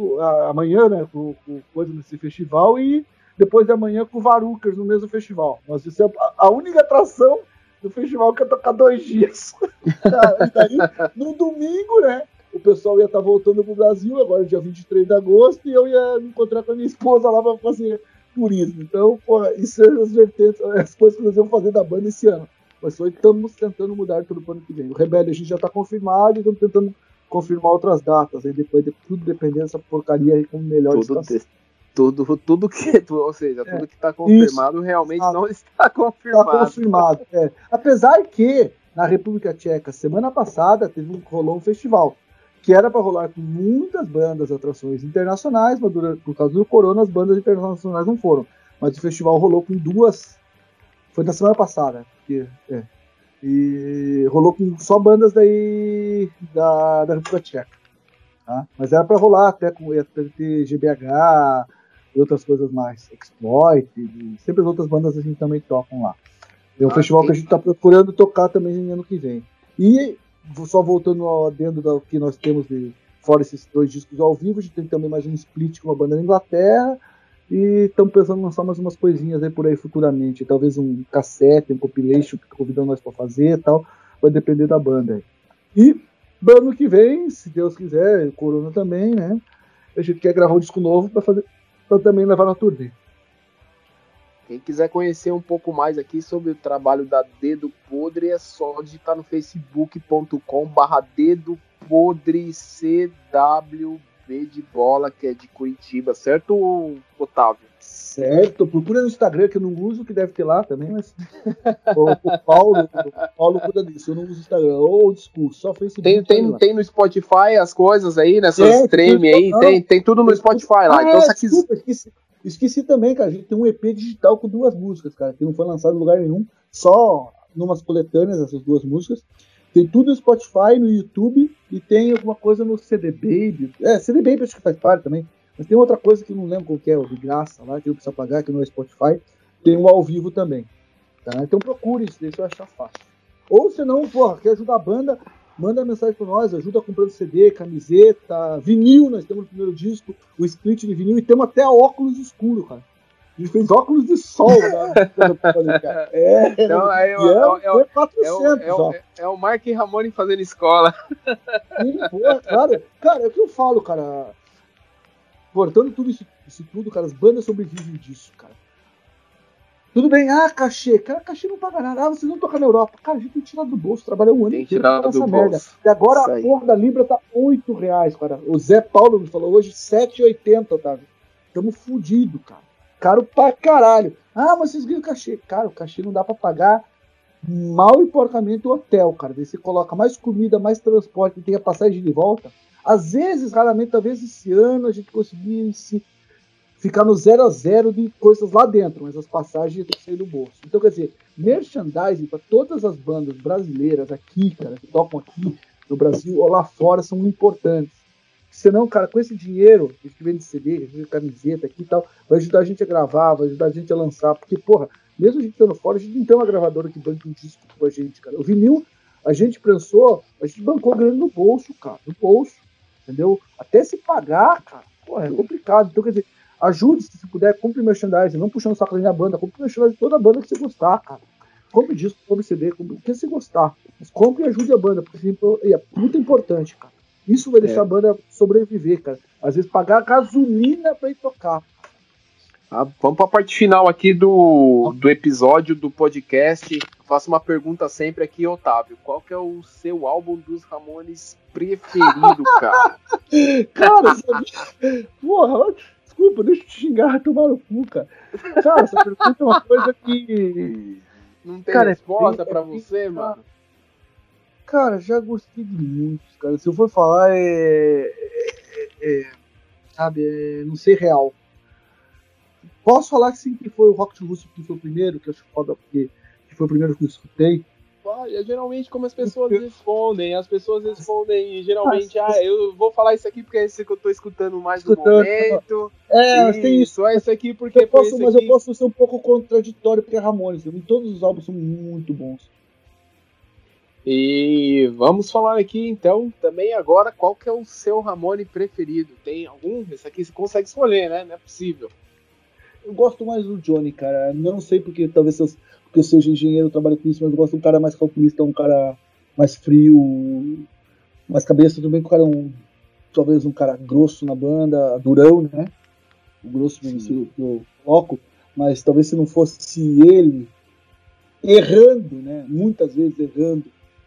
amanhã, né, com, com coisa nesse festival. E depois de amanhã com o Varukers no mesmo festival. Nós isso é a única atração do festival que eu tocar dois dias. [laughs] daí, no domingo, né? O pessoal ia estar tá voltando pro Brasil, agora dia 23 de agosto, e eu ia me encontrar com a minha esposa lá para fazer turismo. Então, pô, isso são as vertentes, as coisas que nós vamos fazer da banda esse ano. Mas só estamos tentando mudar tudo para o ano que vem. O Rebelde a gente já está confirmado e estamos tentando confirmar outras datas. Aí depois de tudo dependendo dessa porcaria aí como melhor tudo, está tudo, tudo que, [laughs] ou seja, é, tudo que está confirmado isso, realmente não está [laughs] confirmado. Está confirmado, é. Apesar que na República Tcheca, semana passada, teve um, rolou um festival que era para rolar com muitas bandas, atrações internacionais, mas durante, por causa do corona as bandas internacionais não foram. Mas o festival rolou com duas. Foi na semana passada, porque, é, e rolou com só bandas daí da, da República Tcheca. Tá? Mas era para rolar até com ia ter GBH e outras coisas mais, Exploit, e sempre as outras bandas a gente também tocam lá. É um ah, festival sim. que a gente está procurando tocar também no ano que vem. E só voltando ao dentro do que nós temos de fora esses dois discos ao vivo, a gente tem também mais um split com uma banda da Inglaterra e estamos pensando em lançar mais umas coisinhas aí por aí futuramente, talvez um cassete, um compilation que convidando nós para fazer e tal, vai depender da banda. E ano que vem, se Deus quiser, Corona também, né? a gente quer gravar um disco novo para fazer para também levar na turnê. Quem quiser conhecer um pouco mais aqui sobre o trabalho da Dedo Podre, é só digitar no facebook.com barra Dedo Podre CWB de bola, que é de Curitiba, certo, Otávio? Certo, procura no Instagram, que eu não uso, que deve ter lá também, mas. [laughs] o, o Paulo, o Paulo cuida disso, eu não uso Instagram. Ou discurso, só Facebook. Tem, tem, tem no Spotify as coisas aí, nessas é, stream aí, tem, tem tudo no Spotify lá. Ah, então, é, desculpa, esqueci, esqueci também, cara. A gente tem um EP digital com duas músicas, cara, que não foi lançado em lugar nenhum, só numas coletâneas, essas duas músicas. Tem tudo no Spotify, no YouTube e tem alguma coisa no CD Baby. É, CD Baby acho que faz parte também. Mas tem outra coisa que não lembro qual que é, o de graça lá, que eu preciso pagar, que não é Spotify. Tem um ao vivo também. Tá? Então procure isso, deixa eu achar fácil. Ou se não, porra, quer ajudar a banda, manda mensagem para nós, ajuda comprando CD, camiseta, vinil, nós temos o primeiro disco, o split de vinil, e temos até óculos escuro, cara. A gente fez óculos de sol, né? [laughs] é, então, aí, é, é, é, 400, é, o, é, é, o Mark Ramone fazendo escola. Sim, porra, claro. Cara, é o que eu falo, cara cortando tudo isso, isso tudo, cara, as bandas sobrevivem disso, cara. Tudo bem, ah, cachê. Cara, cachê não paga nada. Ah, vocês vão tocar na Europa. Cara, a gente tem tirado do bolso, trabalha um ano inteiro com essa merda. E agora a porra da Libra tá 8 reais, cara. O Zé Paulo me falou hoje 7,80, Otávio. Tamo fudido, cara. Caro pra caralho. Ah, mas vocês ganham cachê. Cara, o cachê não dá pra pagar mal e porcamente o hotel, cara. Daí você coloca mais comida, mais transporte, tem a passagem de volta. Às vezes, raramente, talvez esse ano a gente conseguisse ficar no zero a zero de coisas lá dentro, mas as passagens têm que sair do bolso. Então, quer dizer, merchandising para todas as bandas brasileiras aqui, cara, que tocam aqui no Brasil ou lá fora, são importantes. Senão, cara, com esse dinheiro, a gente vende CD, a gente vende camiseta aqui e tal, vai ajudar a gente a gravar, vai ajudar a gente a lançar, porque, porra, mesmo a gente estando fora, a gente não tem uma gravadora que banque um disco com a gente, cara. O vinil, a gente pensou, a gente bancou grande no bolso, cara, no bolso entendeu? Até se pagar, cara, porra, é complicado. Então, quer dizer, ajude se puder, compre merchandising, não puxando o saco da minha banda, compre merchandising de toda a banda que você gostar, cara. Compre disco, compre CD, compre o que você gostar. Mas compre e ajude a banda, porque assim, é muito importante, cara. Isso vai deixar é. a banda sobreviver, cara. Às vezes pagar gasolina pra ir tocar. Ah, vamos para a parte final aqui do, do episódio do podcast. Faço uma pergunta sempre aqui, Otávio. Qual que é o seu álbum dos Ramones preferido, [laughs] cara? cara, sabia? Porra, desculpa, deixa eu te xingar, [laughs] tomar no cu, cara. Cara, essa pergunta é uma coisa que. Não tem cara, é resposta é, para é, você, mano? Cara, já gostei de muitos, cara. Se eu for falar, é. é, é sabe, é, não sei real Posso falar que sim, que foi o Rocket Russo que foi o primeiro, que eu acho foda, porque que foi o primeiro que eu escutei. Olha, geralmente como as pessoas respondem, as pessoas respondem geralmente, ah, eu vou falar isso aqui porque é esse que eu tô escutando mais escutando, no momento. É, mas tem isso. Só isso aqui porque eu posso, Mas aqui. eu posso ser um pouco contraditório porque é Ramones, todos os álbuns são muito bons. E vamos falar aqui então também agora qual que é o seu Ramone preferido. Tem algum? Esse aqui você consegue escolher, né? Não é possível. Eu gosto mais do Johnny, cara. Não sei porque talvez eu, porque eu seja engenheiro, eu trabalho com isso, mas eu gosto de um cara mais calculista, um cara mais frio, mais cabeça. Tudo bem que o cara é um. Talvez um cara grosso na banda, durão, né? O grosso que eu coloco, mas talvez se não fosse ele errando, né? Muitas vezes errando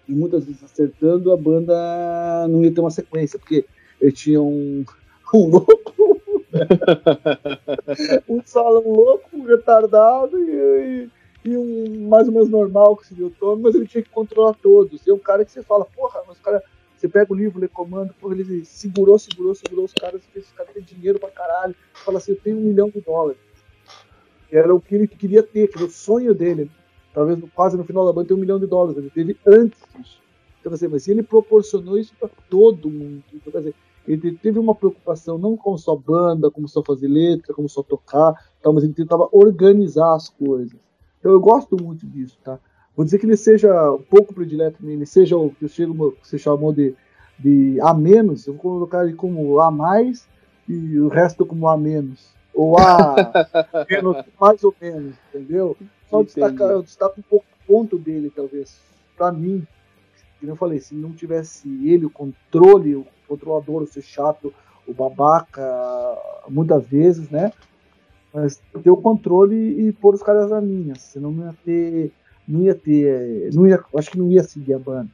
e muitas vezes acertando, a banda não ia ter uma sequência, porque ele tinha um, [laughs] um louco [laughs] um salão louco, um retardado e, e, e, um mais ou menos normal que seria o Tommy, mas ele tinha que controlar todos. E é um cara que você fala, porra, mas o cara. Você pega o livro, lê comando, porra, ele segurou, segurou, segurou os caras, esse cara tem dinheiro pra caralho. Fala assim, eu tenho um milhão de dólares. Era o que ele queria ter, que era o sonho dele. Talvez quase no final da banda tem um milhão de dólares. Ele teve antes disso. Então, assim, mas ele proporcionou isso para todo mundo. Então, quer dizer, ele teve uma preocupação não com só banda, como só fazer letra, como só tocar, tal, mas ele tentava organizar as coisas. Então eu gosto muito disso, tá? Vou dizer que ele seja um pouco predileto, ele seja o que eu chego, que você chamou de, de A menos, eu vou colocar ele como A mais e o resto como A menos. Ou A [laughs] menos, mais ou menos, entendeu? Só destacar, eu destaco um pouco o ponto dele, talvez. Para mim, como eu falei, se não tivesse ele, o controle, o controlador, o ser chato, o babaca, muitas vezes, né? Mas ter o controle e pôr os caras na linha, senão não ia ter. Não ia ter. Não ia, acho que não ia seguir a banda.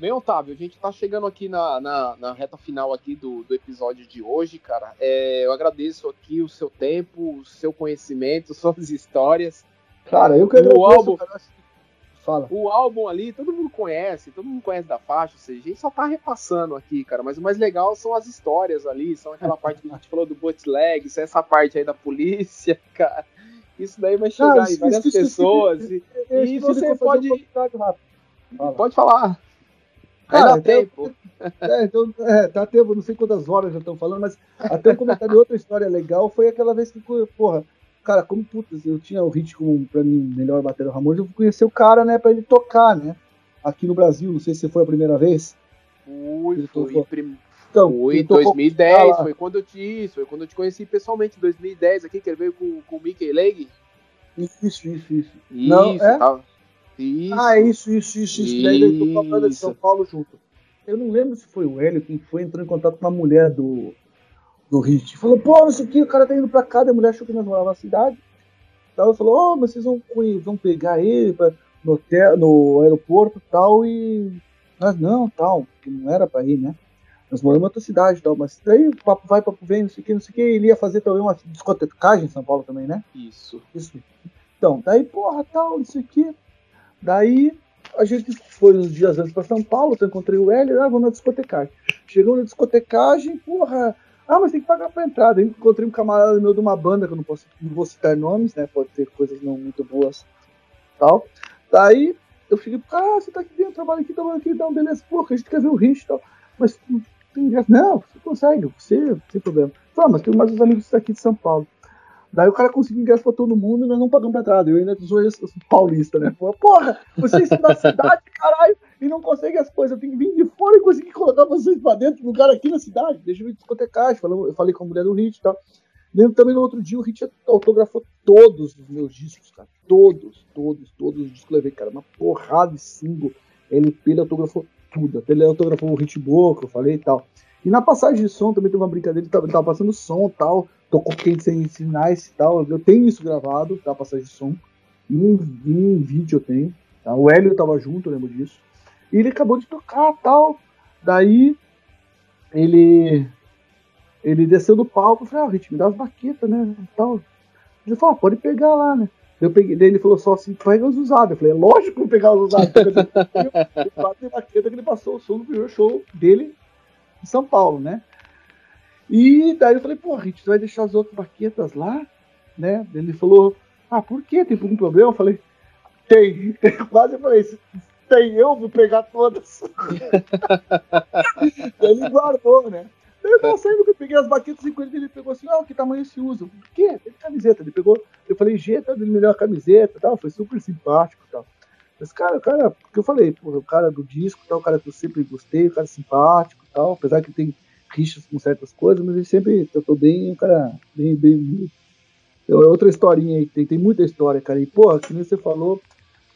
Bem, Otávio, a gente tá chegando aqui na, na, na reta final aqui do, do episódio de hoje, cara. É, eu agradeço aqui o seu tempo, o seu conhecimento, [laughs] suas histórias. Cara, eu quero o álbum, Fala. O álbum ali, todo mundo conhece, todo mundo conhece da faixa, ou seja, a gente só tá repassando aqui, cara. Mas o mais legal são as histórias ali, são aquela parte que a gente falou do bootleg, essa parte aí da polícia, [laughs] cara. Isso daí vai chegar cara, em várias pessoas. Isso, e, e você pode. Um pode falar. Cara, dá tempo. É, então, é, dá tempo, não sei quantas horas já estão falando, mas até um comentário de outra história legal foi aquela vez que, porra, cara, como putz, eu tinha o Hit como, pra mim, melhor bater o Ramones, eu conheci o cara, né, pra ele tocar, né? Aqui no Brasil, não sei se foi a primeira vez. Fui, foi, prim... então, foi 2010, foi quando eu te foi quando eu te conheci pessoalmente, em 2010, aqui, que ele veio com, com o Mickey Leg. Isso, isso, isso. Isso, não, é? Tá. isso. Ah, isso, isso, isso, isso. Daí ele tocou a banda de São Paulo junto. Eu não lembro se foi o Hélio quem foi, entrou em contato com uma mulher do, do Hit. Falou, pô, não sei o que, o cara tá indo pra cá, a mulher achou que nós morávamos na cidade. Então ela falou, ó, oh, mas vocês vão, vão pegar ele pra, no, hotel, no aeroporto e tal, e nós não, tal, que não era pra ir, né? Nós moramos em outra cidade e tal, mas daí o papo vai, papo vem, não sei o que, não sei o que, ele ia fazer também uma discotecagem em São Paulo também, né? Isso. Isso. Então, daí, porra, tal, não sei o que. Daí a gente foi uns dias antes pra São Paulo, eu encontrei o Hélio, ah, vamos na discotecagem. Chegou na discotecagem, porra, ah, mas tem que pagar pra entrada. Eu encontrei um camarada meu de uma banda, que eu não, posso, não vou citar nomes, né? Pode ter coisas não muito boas tal. Daí eu fiquei, ah, você tá aqui dentro, trabalha aqui, trabalha aqui, então, beleza, pô, a gente quer ver o Rich e tal. Mas não tem ingresso. Não, você consegue, você, sem problema. Ah, mas tem mais uns amigos daqui de São Paulo. Daí o cara conseguiu ingresso pra todo mundo e nós não pagamos pra entrada. Eu ainda sou esse, paulista, né? Porra, vocês estão na cidade, caralho, e não conseguem as coisas. Eu tenho que vir de fora e conseguir colocar vocês pra dentro, no cara aqui na cidade. Deixa eu ir discotecar. Eu falei com a mulher do Hit e tal. Lembro também no outro dia o Hit autografou todos os meus discos, cara. Todos, todos, todos os discos que eu levei, cara. Uma porrada de single. LP, ele autografou tudo. Ele autografou o Hit que eu falei e tal. E na passagem de som também teve uma brincadeira, ele tava, ele tava passando som e tal tocou quente sem sinais e tal. Eu tenho isso gravado, tá? Passagem de som. Em um, um vídeo eu tenho. Tá? O Hélio tava junto, eu lembro disso. E ele acabou de tocar tal. Daí ele ele desceu do palco e falou, ah, Rit, me dá as baquetas, né? Tal. Ele falou, ah, pode pegar lá, né? Eu peguei, daí ele falou só assim, pega os usados. Eu falei, é lógico que eu pegar os usados. [laughs] Ele baqueta que ele passou o som do primeiro show dele em São Paulo, né? E daí eu falei, pô, Rit, você vai deixar as outras baquetas lá? Né? Ele falou, ah, por quê? Tem algum problema? Eu falei, tem. [laughs] Quase eu falei, tem, eu vou pegar todas. [laughs] ele guardou, né? Eu não sei que eu peguei as baquetas e ele pegou assim, ah, que tamanho se usa? Por quê? Tem camiseta. Ele pegou, eu falei, Geta, ele melhor camiseta tal, foi super simpático tal. Mas, cara, o cara, porque eu falei, pô, o cara do disco tal, o cara que eu sempre gostei, o cara simpático tal, apesar que tem rixas com certas coisas, mas ele sempre tratou bem, um cara bem, bem. É outra historinha aí, tem, tem muita história, cara. E, pô, que nem você falou,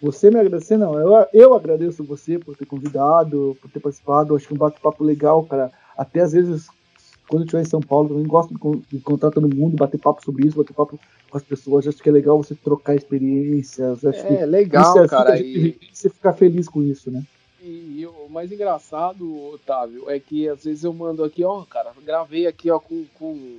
você me agradecer, não. Eu, eu agradeço você por ter convidado, por ter participado. Acho que um bate-papo legal, cara. Até às vezes, quando eu estiver em São Paulo, também gosto de encontrar todo mundo, bater papo sobre isso, bater papo com as pessoas. Acho que é legal você trocar experiências. É, legal, é cara. E... Você ficar feliz com isso, né? E, e, o mais engraçado, Otávio, é que às vezes eu mando aqui, ó, cara, gravei aqui, ó, com, com,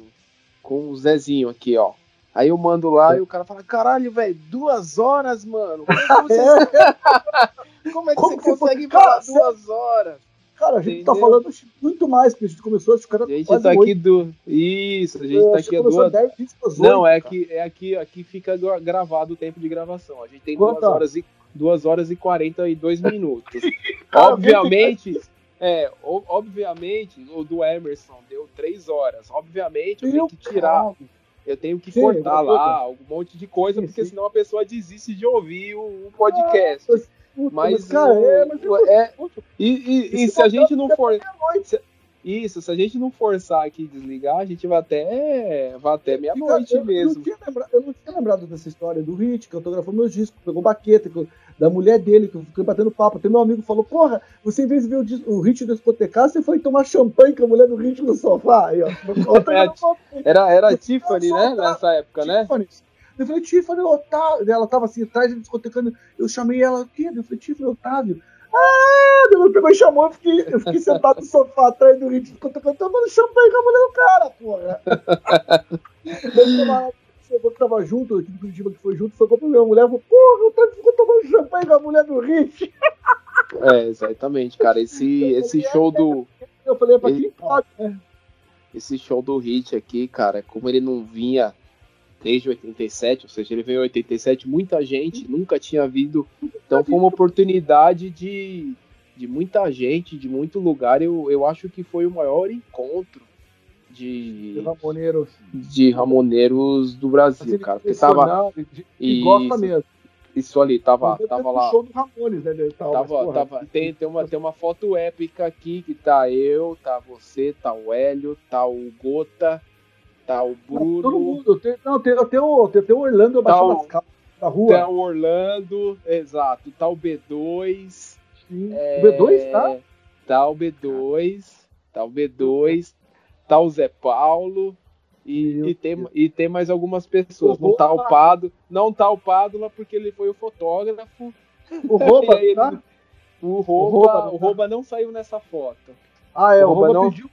com o Zezinho aqui, ó. Aí eu mando lá é. e o cara fala, caralho, velho, duas horas, mano. Como é que você, [laughs] Como é que Como você que consegue falar duas horas? Cara, a gente tá Entendeu? tá falando muito mais, porque a gente começou a ficar. A gente tá aqui do. Isso, a gente é, tá aqui a duas. 10, 20 Não, 8, é que é aqui, aqui fica gravado o tempo de gravação. A gente tem duas horas e 2 horas e 42 [laughs] minutos. obviamente, é, obviamente, o do Emerson deu 3 horas. Obviamente, eu tenho que tirar. Eu tenho que sim, cortar lá um monte de coisa, sim, porque sim. senão a pessoa desiste de ouvir o, o podcast. Ah, mas, cara, o, é, mas é, e, e, e se a gente não for. Se, Isso, se a gente não forçar aqui e desligar, a gente vai até, vai até meia-noite eu, mesmo. Eu não, tinha lembrado, eu não tinha lembrado dessa história do Hit, que autografou meus discos, pegou baqueta, que, da mulher dele, que eu fiquei batendo papo. Até meu amigo falou: Porra, você em vez de ver o, o Hit discotecar, você foi tomar champanhe com a mulher do Hit no sofá. Aí, ó, [laughs] é, era, era a Tiffany, né? Nessa época, Tiffany. né? Eu falei, Tiffany Otávio. Ela tava assim atrás, discotecando. Eu chamei ela, o quê? Eu falei, Tiffany Otávio. Ah, ela pegou e chamou, eu fiquei, eu fiquei sentado no sofá atrás do ritmo, tomando champanhe com a mulher do cara, porra. [laughs] Chegou que tava junto, aqui do Curitiba que foi junto, foi com a minha mulher, falou, porra, eu tô tomando champanhe com a mulher do Hit. É, exatamente, cara. Esse, esse show do. Eu falei, é pra quem pode, né? Esse show do Hit aqui, cara, como ele não vinha desde 87, ou seja, ele veio em 87, muita gente nunca tinha vindo. Então foi uma oportunidade de, de muita gente, de muito lugar. Eu, eu acho que foi o maior encontro de, de ramoneiros, de ramoneiros do Brasil, cara. Porque tava, e gosta mesmo. Isso ali, tava, tava lá. show do Ramones, né? Tal, tava, mas, tava, tem, tem, uma, tem uma foto épica aqui que tá eu, tá você, tá o Hélio, tá o Gota, tá o Bruno. Todo mundo. Tem, não, tem, tem, o, tem, tem o Orlando tá abaixando as calças da rua. Tá o Orlando, exato. Tá o B2. Sim. É, o B2 tá? Tá o B2. Tá o B2. Tá o Zé Paulo. E, e, tem, e tem mais algumas pessoas. O não tá o Pado. Não tá o Pádula porque ele foi o fotógrafo. O Rouba, [laughs] ele, tá? O Rouba, o Rouba, não saiu nessa foto. Ah, é, o Rouba, o Rouba não... pediu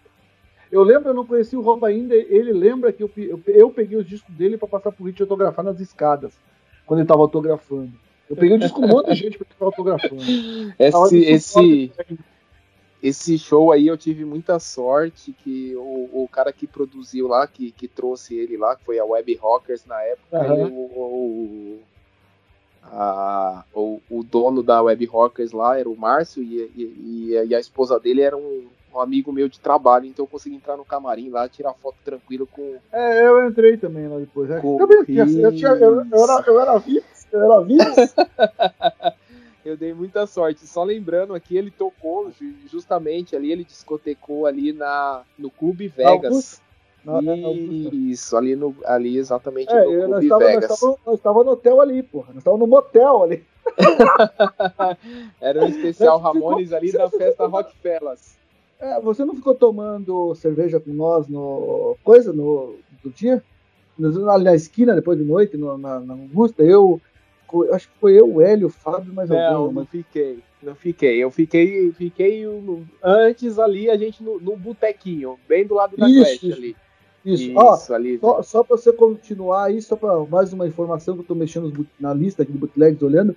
eu lembro, eu não conheci o Rob ainda, ele lembra que eu, eu, eu peguei os discos dele para passar pro Rich autografar nas escadas, quando ele tava autografando. Eu peguei o disco de um monte de gente pra ficar autografando. [laughs] Esse, esse, esse show aí eu tive muita sorte que o, o cara que produziu lá, que, que trouxe ele lá, que foi a Web Rockers na época, uhum. o, o, a, o, o, dono da Web Rockers lá era o Márcio e, e, e, a esposa dele era um, um amigo meu de trabalho, então eu consegui entrar no camarim lá, tirar foto tranquilo com. É, eu entrei também lá depois. É. Com eu, eu, tinha, eu, eu, era, eu era VIPs, eu era VIPs. [laughs] eu dei muita sorte. Só lembrando aqui, ele tocou justamente ali, ele discotecou ali na, no Clube Vegas. Não, Isso, ali, no, ali exatamente é, no Clube nós Vegas. Nós estávamos no hotel ali, porra. Nós estávamos no motel ali. [laughs] Era um especial Ramones ali da festa Rockfellas. É, você não ficou tomando cerveja com nós no coisa no do dia? Ali na esquina, depois de noite, no, na, na Augusta, eu acho que foi eu, o Hélio, o Fábio, mas não, alguém. Não, não fiquei. Não fiquei. Eu fiquei, fiquei antes ali, a gente no, no botequinho, bem do lado da isso, ali. Isso, isso Ó, ali. Só, só para você continuar aí, só para mais uma informação que eu tô mexendo na lista aqui do Bootlegs olhando.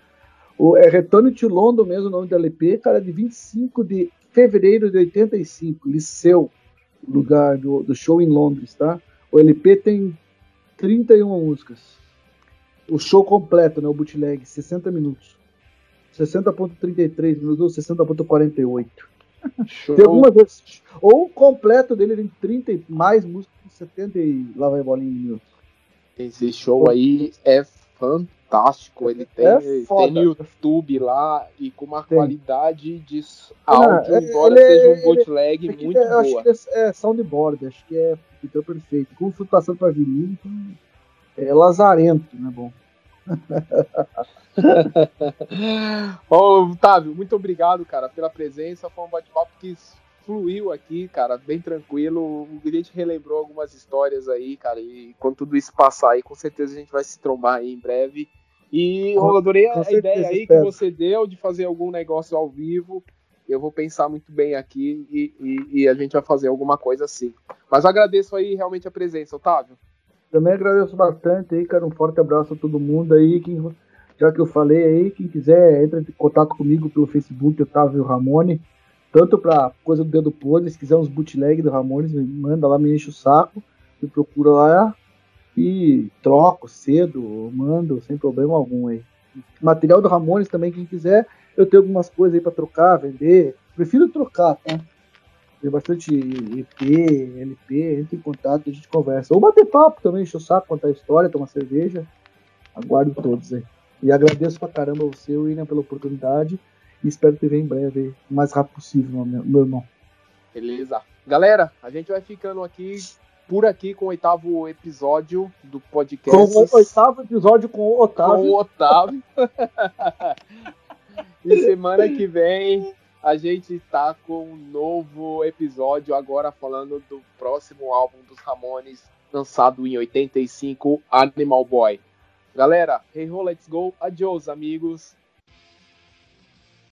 O, é Return to London mesmo, o nome do LP, cara, de 25 de fevereiro de 85, Liceu, lugar do, do show em Londres, tá? O LP tem 31 músicas. O show completo, né? O bootleg, 60 minutos. 60.33 minutos ou 60.48. Tem algumas vezes. Ou o completo dele tem 30 e mais músicas, 70 e lá vai bolinha em minutos. Esse show aí é fantástico. Ele tem, é tem no YouTube lá e com uma tem. qualidade de áudio, ah, embora ele, seja um bootleg ele, muito é, boa. Acho que é, é soundboard, acho que é então, perfeito. Com flutuação para vinil, então é lazarento, né? Bom. [laughs] Ô, Otávio, muito obrigado, cara, pela presença. Foi um bate-papo que fluiu aqui, cara, bem tranquilo. A gente relembrou algumas histórias aí, cara, e quando tudo isso passar aí, com certeza a gente vai se trombar aí em breve. E eu adorei a ideia aí que você deu de fazer algum negócio ao vivo. Eu vou pensar muito bem aqui e, e, e a gente vai fazer alguma coisa assim. Mas agradeço aí realmente a presença, Otávio. Também agradeço bastante aí, cara. Um forte abraço a todo mundo aí. Quem, já que eu falei aí, quem quiser, entra em contato comigo pelo Facebook, Otávio Ramone tanto pra coisa do dedo podre, se quiser uns bootleg do Ramones, me manda lá, me enche o saco, me procura lá e troco cedo, mando, sem problema algum aí. Material do Ramones também, quem quiser, eu tenho algumas coisas aí para trocar, vender. Prefiro trocar, tá? Tem bastante EP, LP, entra em contato, a gente conversa. Ou bater papo também, enche o saco, contar história, tomar cerveja. Aguardo todos aí. E agradeço pra caramba você, William, pela oportunidade. E espero te ver em breve, o mais rápido possível, meu, meu irmão. Beleza. Galera, a gente vai ficando aqui por aqui com o oitavo episódio do podcast. Com o oitavo episódio com o Otávio. Com o Otávio. [laughs] e semana que vem a gente tá com um novo episódio agora falando do próximo álbum dos Ramones, lançado em 85, Animal Boy. Galera, hey ho, let's go. Adiós, amigos.